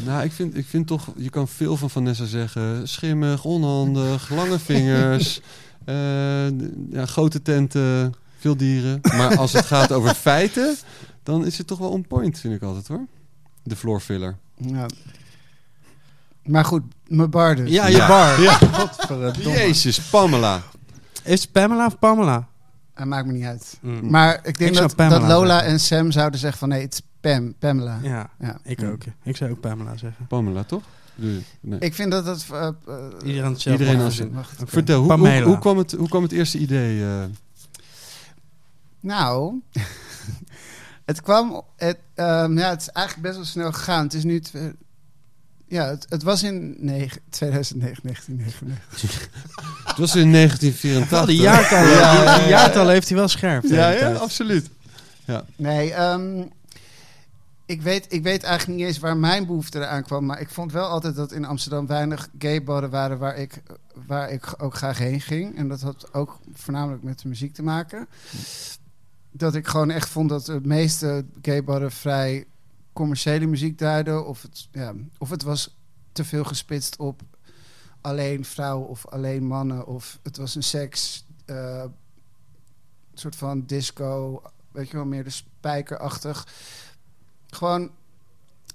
Nou, ik vind, ik vind toch, je kan veel van Vanessa zeggen. Schimmig, onhandig, *laughs* lange vingers, eh, ja, grote tenten, veel dieren. Maar als het gaat over feiten, dan is het toch wel on point, vind ik altijd hoor. De floor filler. Ja. Maar goed, mijn bar dus. Ja, je Ja. bar. Ja. *laughs* Godverdomme. Jezus, Pamela. Is het Pamela of Pamela? Dat maakt me niet uit. Mm. Maar ik denk Ik dat, dat Lola zeggen. en Sam zouden zeggen van nee, het is Pam, Pamela. Ja, Ja. ik ook. Ik zou ook Pamela zeggen. Pamela, toch? Nee. Ik vind dat het... eh, eh, Iedereen hetzelfde. Iedereen als- wacht. Vertel, hoe, hoe, hoe, kwam het, hoe kwam het eerste idee? eh? Nou, het kwam. Het, ehm, ja, het is eigenlijk best wel snel gegaan. Het is nu. twe- ja, het, het was in negen- 2009, 1999. *laughs* het was in 1984. Wel, die jaartallen, Ja, die, ja, die ja. jaartallen heeft hij wel scherp. de Ja, hele ja, tijd. absoluut. Nee, ehm, ik, weet, ik weet eigenlijk niet eens waar mijn behoefte eraan kwam. Maar ik vond wel altijd dat in Amsterdam weinig gaybarren waren waar ik, waar ik ook graag heen ging. En dat had ook voornamelijk met de muziek te maken. Dat ik gewoon echt vond dat de meeste gaybarren vrij commerciële muziek duiden. Of het, ja, of het was te veel gespitst op alleen vrouwen of alleen mannen. Of het was een seks, eh, soort van disco, weet je wel, meer de spijkerachtig. Gewoon,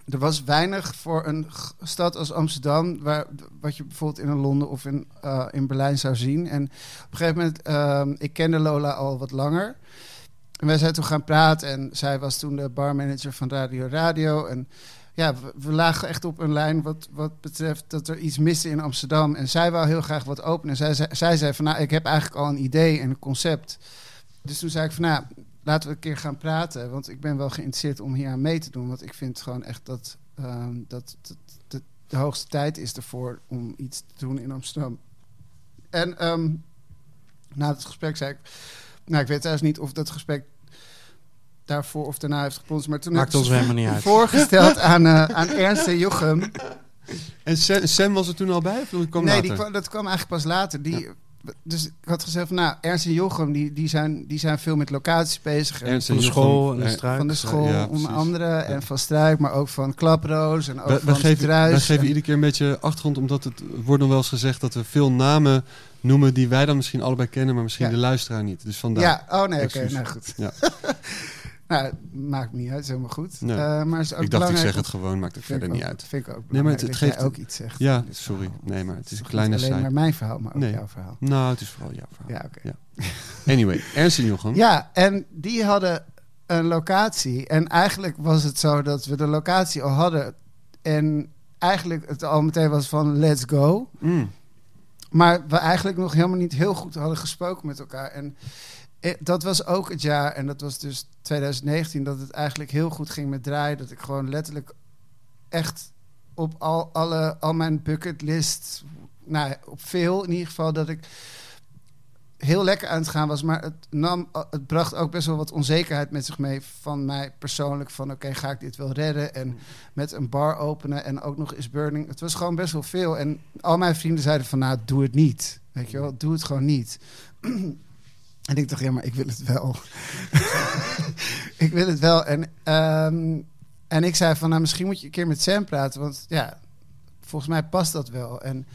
er was weinig voor een stad als Amsterdam, waar, wat je bijvoorbeeld in Londen of in, eh, in Berlijn zou zien. En op een gegeven moment, ehm, ik kende Lola al wat langer. En wij zijn toen gaan praten en zij was toen de barmanager van Radio Radio. En ja, we, lagen echt op een lijn wat, wat betreft dat er iets miste in Amsterdam. En zij wou heel graag wat openen. En zij, zei- zij zei van, nou, ik heb eigenlijk al een idee en een concept. Dus toen zei ik van, nou, laten we een keer gaan praten. Want ik ben wel geïnteresseerd om hier aan mee te doen. Want ik vind gewoon echt dat, dat, dat, dat de hoogste tijd is ervoor om iets te doen in Amsterdam. En ehm, na het gesprek zei ik, nou, ik weet trouwens niet of dat gesprek daarvoor of daarna heeft geplonst. Maar toen Maakt ons helemaal niet *laughs* uit. voorgesteld aan, eh, aan Ernst en Jochem. En Sam, Sam was er toen al bij? Of die kwam nee, later? die kwam, dat kwam eigenlijk pas later. Die, Dus ik had gezegd van, nou, Ernst en Jochem, die, die, zijn, die zijn veel met locaties bezig. En Ernst Van de Jochem, school en de struik. van de school, Ja, onder andere. En van Struik, maar ook van Klaproos en ook Wij, wij van geven, Struis. wij geven en- iedere keer een beetje achtergrond, omdat het wordt nog wel eens gezegd dat we veel namen noemen die wij dan misschien allebei kennen, maar misschien Ja. de luisteraar niet. Dus vandaar. Ja, oh nee, oké, nou goed. Ja. *laughs* nou, maakt niet uit, is helemaal goed. Nee. Eh, maar is ook ik dacht, ik zeg het gewoon, maakt het verder niet uit. Vind ik ook Nee, maar het- het geeft- ook iets zegt. Ja, sorry. verhaal. Nee, maar het is een Toch kleine niet alleen side. maar mijn verhaal, maar ook Nee. jouw verhaal. Nou, het is vooral jouw verhaal. Ja, oké. Ja. Anyway, *laughs* Ernst en Jochem. Ja, en die hadden een locatie. En eigenlijk was het zo dat we de locatie al hadden. En eigenlijk het al meteen was van let's go. Mm. Maar we eigenlijk nog helemaal niet heel goed hadden gesproken met elkaar. En eh, dat was ook het jaar, en dat was dus 2019, dat het eigenlijk heel goed ging met draaien. Dat ik gewoon letterlijk echt op al, alle, al mijn bucketlist, nou op veel in ieder geval, dat ik heel lekker aan het gaan was. Maar het, nam, het bracht ook best wel wat onzekerheid met zich mee van mij persoonlijk. Van oké, ga ik dit wel redden? En met een bar openen en ook nog is burning. Het was gewoon best wel veel. En al mijn vrienden zeiden van nou, doe het niet. Weet je wel, doe het gewoon niet. *clears throat* en ik dacht, ja, maar ik wil het wel. *laughs* ik wil het wel. En, ehm, en ik zei van nou, misschien moet je een keer met Sam praten. Want ja, volgens mij past dat wel. En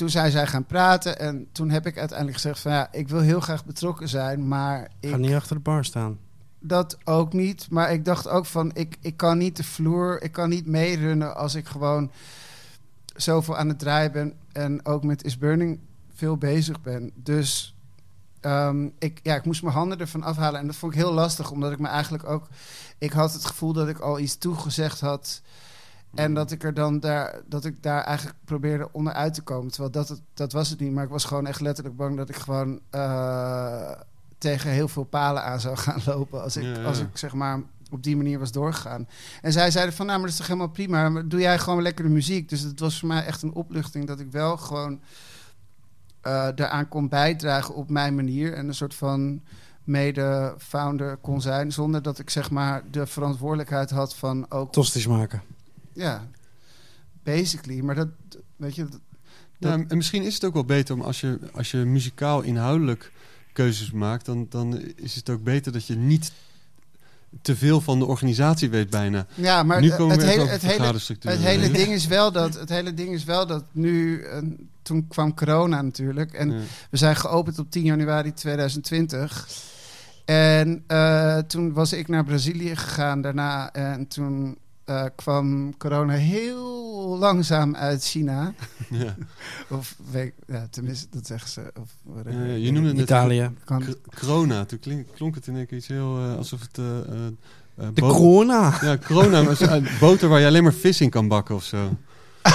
toen zijn zij gaan praten. En toen heb ik uiteindelijk gezegd van ja, ik wil heel graag betrokken zijn. Maar ik Ga niet achter de bar staan. dat ook niet. Maar ik dacht ook van, ik, ik kan niet de vloer, ik kan niet meerunnen als ik gewoon zoveel aan het draaien ben en ook met Is Burning veel bezig ben. Dus ehm, ik, ja, ik moest mijn handen ervan afhalen en dat vond ik heel lastig, omdat ik me eigenlijk ook, ik had het gevoel dat ik al iets toegezegd had. En dat ik er dan daar, dat ik daar eigenlijk probeerde onderuit te komen. Terwijl dat, het, dat was het niet. Maar ik was gewoon echt letterlijk bang dat ik gewoon eh, tegen heel veel palen aan zou gaan lopen. Als ik, Ja, ja. als ik zeg maar op die manier was doorgegaan. En zij zeiden van, nou, maar dat is toch helemaal prima. Maar doe jij gewoon lekker de muziek. Dus het was voor mij echt een opluchting dat ik wel gewoon eh daaraan kon bijdragen op mijn manier. En een soort van mede-founder kon zijn. Zonder dat ik zeg maar de verantwoordelijkheid had van ook Tosties maken. Ja, basically. Maar dat, weet je, dat- Nou, en misschien is het ook wel beter om als je, als je muzikaal inhoudelijk keuzes maakt, dan, dan is het ook beter dat je niet te veel van de organisatie weet bijna. ja, maar nu komen het we hele, het hele, het hele ding is wel dat, het hele ding is wel dat nu, eh, toen kwam corona natuurlijk, en Ja. we zijn geopend op 10 januari 2020. En eh, toen was ik naar Brazilië gegaan daarna. En toen eh, kwam corona heel langzaam uit China. *laughs* Ja. Of weet, ja, tenminste, dat zeggen ze. Of. Ja, je noemde het Italië. Corona. Toen klink, klonk het in één keer iets heel eh, alsof het. eh, De corona. Ja, corona. *laughs* boter waar je alleen maar vis in kan bakken of zo. *laughs*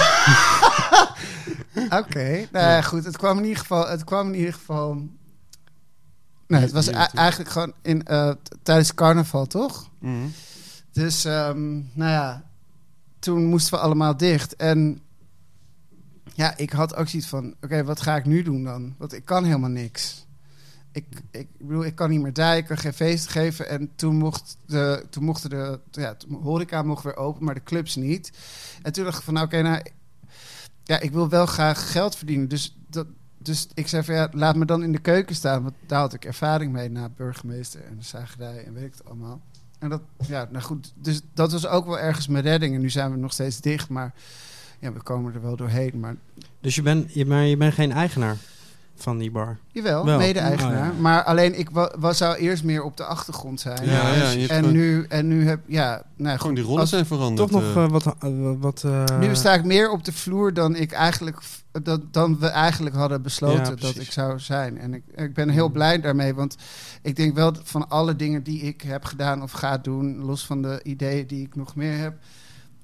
Oké, nou ja, goed. Het kwam in ieder geval. Het kwam in ieder geval. Nee, het was eigenlijk gewoon in, tijdens carnaval, toch? Mhm. Dus, ehm, nou ja, toen moesten we allemaal dicht. En ja, ik had ook zoiets van: oké, wat ga ik nu doen dan? Want ik kan helemaal niks. ik, ik bedoel, ik kan niet meer kan geen feest geven. En toen, mocht de, toen mochten de ja, horeca mocht weer open, maar de clubs niet. En toen dacht ik van, nou, oké, nou, ja, ik wil wel graag geld verdienen. Dus, dat, dus ik zei van, ja, laat me dan in de keuken staan. Want daar had ik ervaring mee na burgemeester en zagerij en weet ik het allemaal. Dat, ja, nou goed, dus dat was ook wel ergens mijn redding. En nu zijn we nog steeds dicht, maar ja, we komen er wel doorheen. Maar Dus je bent maar je bent geen eigenaar van die bar. Jawel, Wel. mede-eigenaar. Oh, ja. Maar alleen ik wa- was, zou eerst meer op de achtergrond zijn. Ja, ja, en, gewoon- nu, en nu heb ja, nou, Gewoon die rollen als- zijn veranderd. Toch nog eh. eh, wat... eh, wat eh, Nu sta ik meer op de vloer dan ik eigenlijk dat, dan we eigenlijk hadden Ja, besloten dat ik zou zijn. En ik, ik ben heel blij daarmee, want ik denk wel dat van alle dingen die ik heb gedaan of ga doen, los van de ideeën die ik nog meer heb,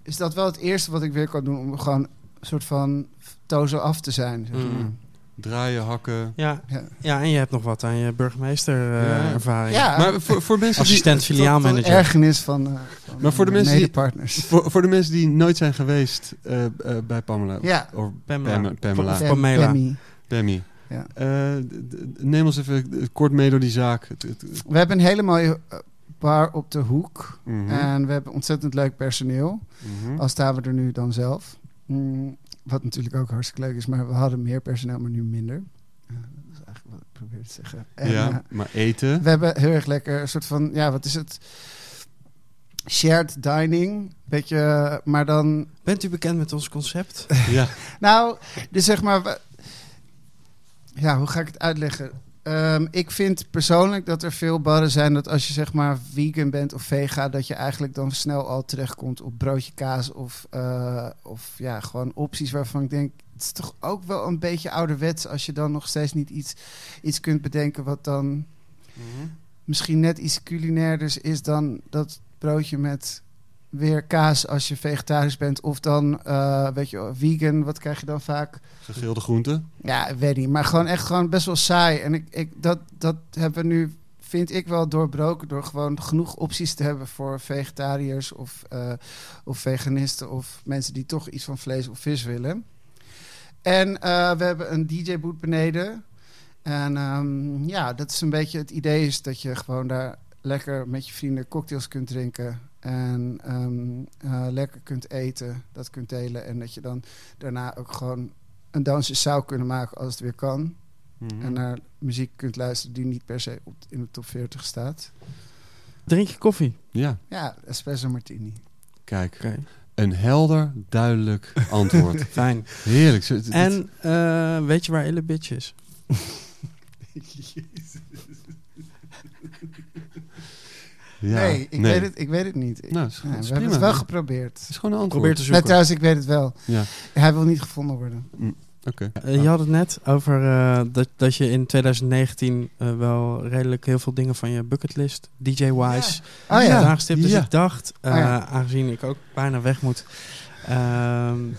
is dat wel het eerste wat ik weer kan doen om gewoon een soort van tozo af te zijn. zeg maar. Mm. Draaien, hakken. Ja, Ja. ja, en je hebt nog wat aan je burgemeester eh, Ja. ervaring. Ja, Maar voor, voor mensen die... Assistent tot, tot filiaalmanager. ergernis van, eh van Maar voor de mensen die-. Voor, voor de mensen die nooit zijn geweest eh, eh, bij Pamela. Ja. Of Pamela. Pam- Pamela. Pam- Pamela. Pammy. Pammy. Ja. Eh, neem ons even kort mee door die zaak. We hebben een hele mooie bar op de hoek. mhm, En we hebben ontzettend leuk personeel. mhm. Al staan we er nu dan zelf. Mm, wat natuurlijk ook hartstikke leuk is. Maar we hadden meer personeel, maar nu minder. Dat is eigenlijk wat ik probeer te zeggen. En, ja, eh, maar eten. we hebben heel erg lekker een soort van... Ja, wat is het? Shared dining. Beetje, maar dan... Bent u bekend met ons concept? ja. *laughs* Nou, dus zeg maar... we- Ja, hoe ga ik het uitleggen? Ehm, ik vind persoonlijk dat er veel barren zijn dat als je zeg maar vegan bent of vega, dat je eigenlijk dan snel al terechtkomt op broodje kaas of, eh, of ja, gewoon opties waarvan ik denk, het is toch ook wel een beetje ouderwets als je dan nog steeds niet iets, iets kunt bedenken wat dan misschien net iets culinairder is dan dat broodje met weer kaas als je vegetarisch bent. Of dan, eh, weet je, vegan, wat krijg je dan vaak? Gegrilde groenten. Ja, weet niet. Maar gewoon echt gewoon best wel saai. En ik, ik, dat, dat hebben we nu, vind ik wel doorbroken... door gewoon genoeg opties te hebben voor vegetariërs of, eh, of veganisten... of mensen die toch iets van vlees of vis willen. En eh, we hebben een DJ-boot beneden. En ehm, ja, dat is een beetje het idee is dat je gewoon daar lekker met je vrienden cocktails kunt drinken... En ehm, eh, lekker kunt eten, dat kunt delen. En dat je dan daarna ook gewoon een dansje zou kunnen maken als het weer kan. Mhm. En naar muziek kunt luisteren die niet per se op, in de top 40 staat. Drink je koffie? Ja, Ja, espresso martini. kijk. Een helder, duidelijk antwoord. *laughs* fijn. Heerlijk. Zo- En eh, weet je waar Ille Bitch is? *laughs* ja, nee, ik, Weet het, ik weet het niet. Nou, is, ja, we hebben het wel geprobeerd. Het is gewoon een antwoord. Probeer te trouwens, ik weet het wel. Ja, Hij wil niet gevonden worden. oké. Eh, je had het net over eh, dat, dat je in 2019 eh, wel redelijk heel veel dingen van je bucketlist, DJ-wise, Oh had ja. aangestipt. Dus Ja. ik dacht, ja. aangezien ik ook bijna weg moet... ehm, *laughs*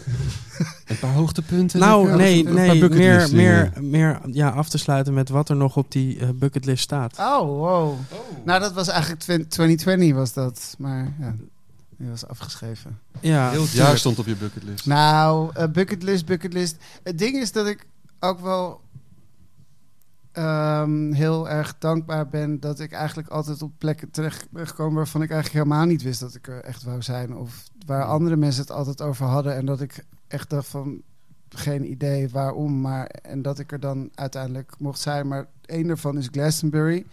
Een paar hoogtepunten. nou, nee, Een paar nee meer, bucketlist meer, meer ja, af te sluiten met wat er nog op die eh, bucketlist staat. Oh, wow. Nou, dat was eigenlijk twen- 2020 was dat. Maar ja, die was afgeschreven. Ja, Heel het jaar stond op je bucketlist. Nou, eh, bucketlist, bucketlist. Het ding is dat ik ook wel ehm, heel erg dankbaar ben dat ik eigenlijk altijd op plekken terecht ben gekomen waarvan ik eigenlijk helemaal niet wist dat ik er echt wou zijn. Of waar andere mensen het altijd over hadden en dat ik echt dacht van geen idee waarom, maar en dat ik er dan uiteindelijk mocht zijn. Maar één daarvan is Glastonbury.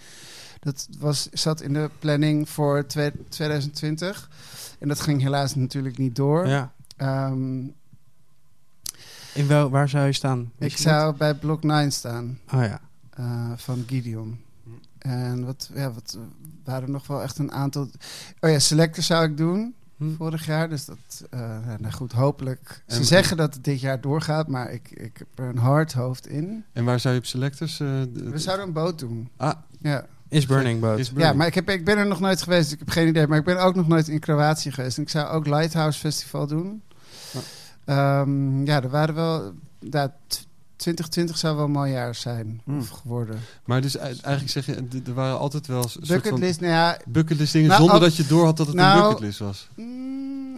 Dat was, zat in de planning voor twe- 2020. En dat ging helaas natuurlijk niet door. ja. Ehm, In wel, waar zou je staan? Weet ik je dat? zou bij blok 9 staan Oh ja. Eh, van Gideon. En wat, ja, wat waren nog wel echt een aantal. Oh ja, Selector zou ik doen Hm. vorig jaar. Dus dat, eh, nou goed, hopelijk. Ze En- zeggen dat het dit jaar doorgaat, maar ik, ik heb er een hard hoofd in. En waar zou je op selectors... d- We zouden een boot doen. Ah, Ja, Is Burning Boat. is ja maar ik, heb, ik ben er nog nooit geweest, dus ik heb geen idee. Maar ik ben ook nog nooit in Kroatië geweest. En ik zou ook Lighthouse Festival doen. Ja. Ehm, ja, er waren wel. T- 2020 zou wel een mooi jaar zijn Hmm. of geworden. Maar dus ei- eigenlijk zeg je, er waren altijd wel soort van Bucketlist, nou ja. bucketlist dingen Nou, zonder ook- dat je door had dat het nou, een bucketlist was. mm,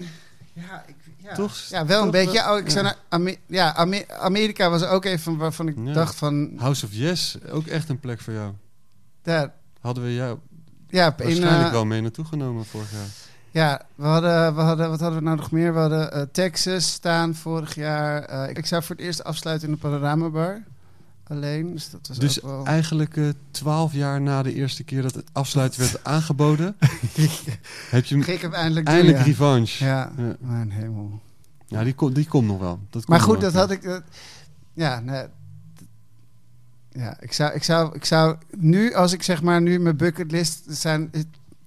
ja, ik, ja. Toch? Ja, wel een beetje. Oh, ik naar ja, Ame- Amerika was ook even waarvan ik Ja. dacht van. House of Yes, ook echt een plek voor jou. Daar, Hadden we jou ja, waarschijnlijk eh, wel mee naartoe genomen vorig jaar. Ja, we hadden, we hadden, wat hadden we nou nog meer? We hadden eh, Texas staan vorig jaar. Eh, ik zou voor het eerst afsluiten in de Panoramabar. Alleen, dus dat was Dus ook wel... eigenlijk eh, twaalf jaar na de eerste keer dat het afsluiten werd *laughs* aangeboden, heb je hem ik eindelijk doen, eindelijk ja. revanche. Ja, Ja. mijn hemel. Ja, die, komt die komt nog wel. Dat Maar goed, dat wel. had ik... ja, nee, ja, ik zou, ik, zou, ik zou nu, als ik zeg maar nu mijn bucketlist zijn,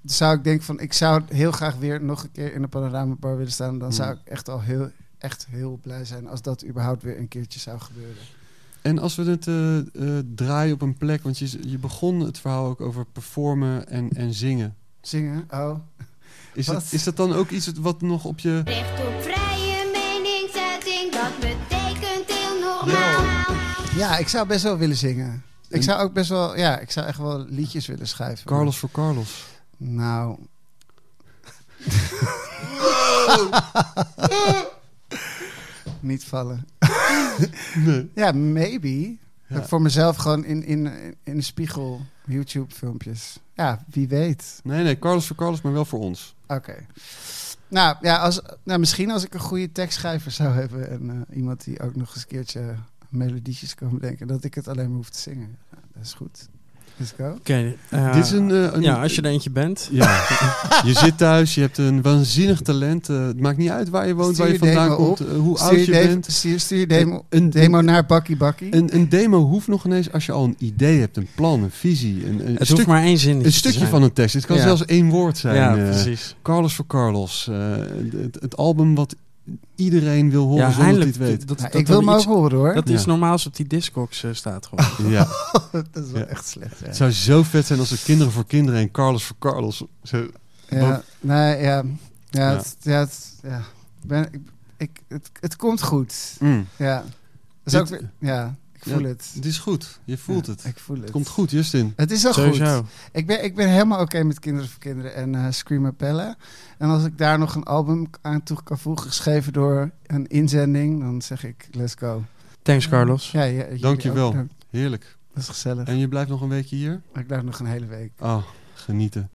zou ik denken van, ik zou heel graag weer nog een keer in de panoramabar willen staan. Dan Hmm. zou ik echt al heel, echt heel blij zijn als dat überhaupt weer een keertje zou gebeuren. En als we het eh, eh, draaien op een plek, want je, je begon het verhaal ook over performen en, en zingen. Zingen? Oh. Is, het, is dat dan ook iets wat nog op je... Recht op vrije meningsuiting, dat betekent heel normaal. Ja, ik zou best wel willen zingen. Ik zou ook best wel, ja, ik zou echt wel liedjes willen schrijven. Carlos voor Carlos. Nou. *laughs* Niet vallen. Nee. *laughs* Ja, maybe. Ja. Voor mezelf gewoon in, in, in de spiegel YouTube-filmpjes. Ja, wie weet. Nee, nee, Carlos voor Carlos, maar wel voor ons. Oké. Nou, ja, als, nou, misschien als ik een goede tekstschrijver zou hebben... en eh, iemand die ook nog eens een keertje melodietjes kan bedenken... dat ik het alleen maar hoef te zingen. Ja, dat is goed. Let's go. Oké. eh, Dit is een, eh, een- ja, als je er eentje bent. Ja, je zit thuis, je hebt een waanzinnig talent. eh, het maakt niet uit waar je woont, Stuur waar je vandaan komt, hoe Stuur oud je, bent. stuur, stuur je demo, Een, demo naar Bakkie Bakkie. Een, een demo hoeft nog ineens als je al een idee hebt, een plan, een visie. Een, een, Het stuk- hoeft maar één zin een stukje van een tekst. Het kan Ja. zelfs één woord zijn. Ja, precies. Carlos voor Carlos. eh, het, het album wat iedereen wil horen Ja, zonder dat hij eindelijk. het weet. Dat, Ja, dat ik wil hem ook horen hoor. Dat Ja. iets normaals op die Discogs eh, staat gewoon. *laughs* Ja, *laughs* dat is wel Ja. echt slecht. Ja. het zou zo vet zijn als er kinderen voor kinderen en Carlos voor Carlos. Zo, Ja, nee, ja. Ja, Ja. Het, ja, het, ja. Ik ben, ik, ik, het, het komt goed. mm, Ja. Dat is Dit- ook weer- ja, voel Ja, het. het is goed, je voelt Ja, het. Ik voel het. Het komt goed, Justin. Het is al Sowieso. goed. Ik ben, ik ben helemaal oké met Kinderen voor Kinderen en eh Scream Appella. En als ik daar nog een album aan toe kan voegen, geschreven door een inzending, dan zeg ik let's go. Thanks, Carlos. Ja, ja, jullie Dank je ook wel. bedankt. Heerlijk. Dat is gezellig. En je blijft nog een weekje hier? Ik blijf nog een hele week. Oh, genieten.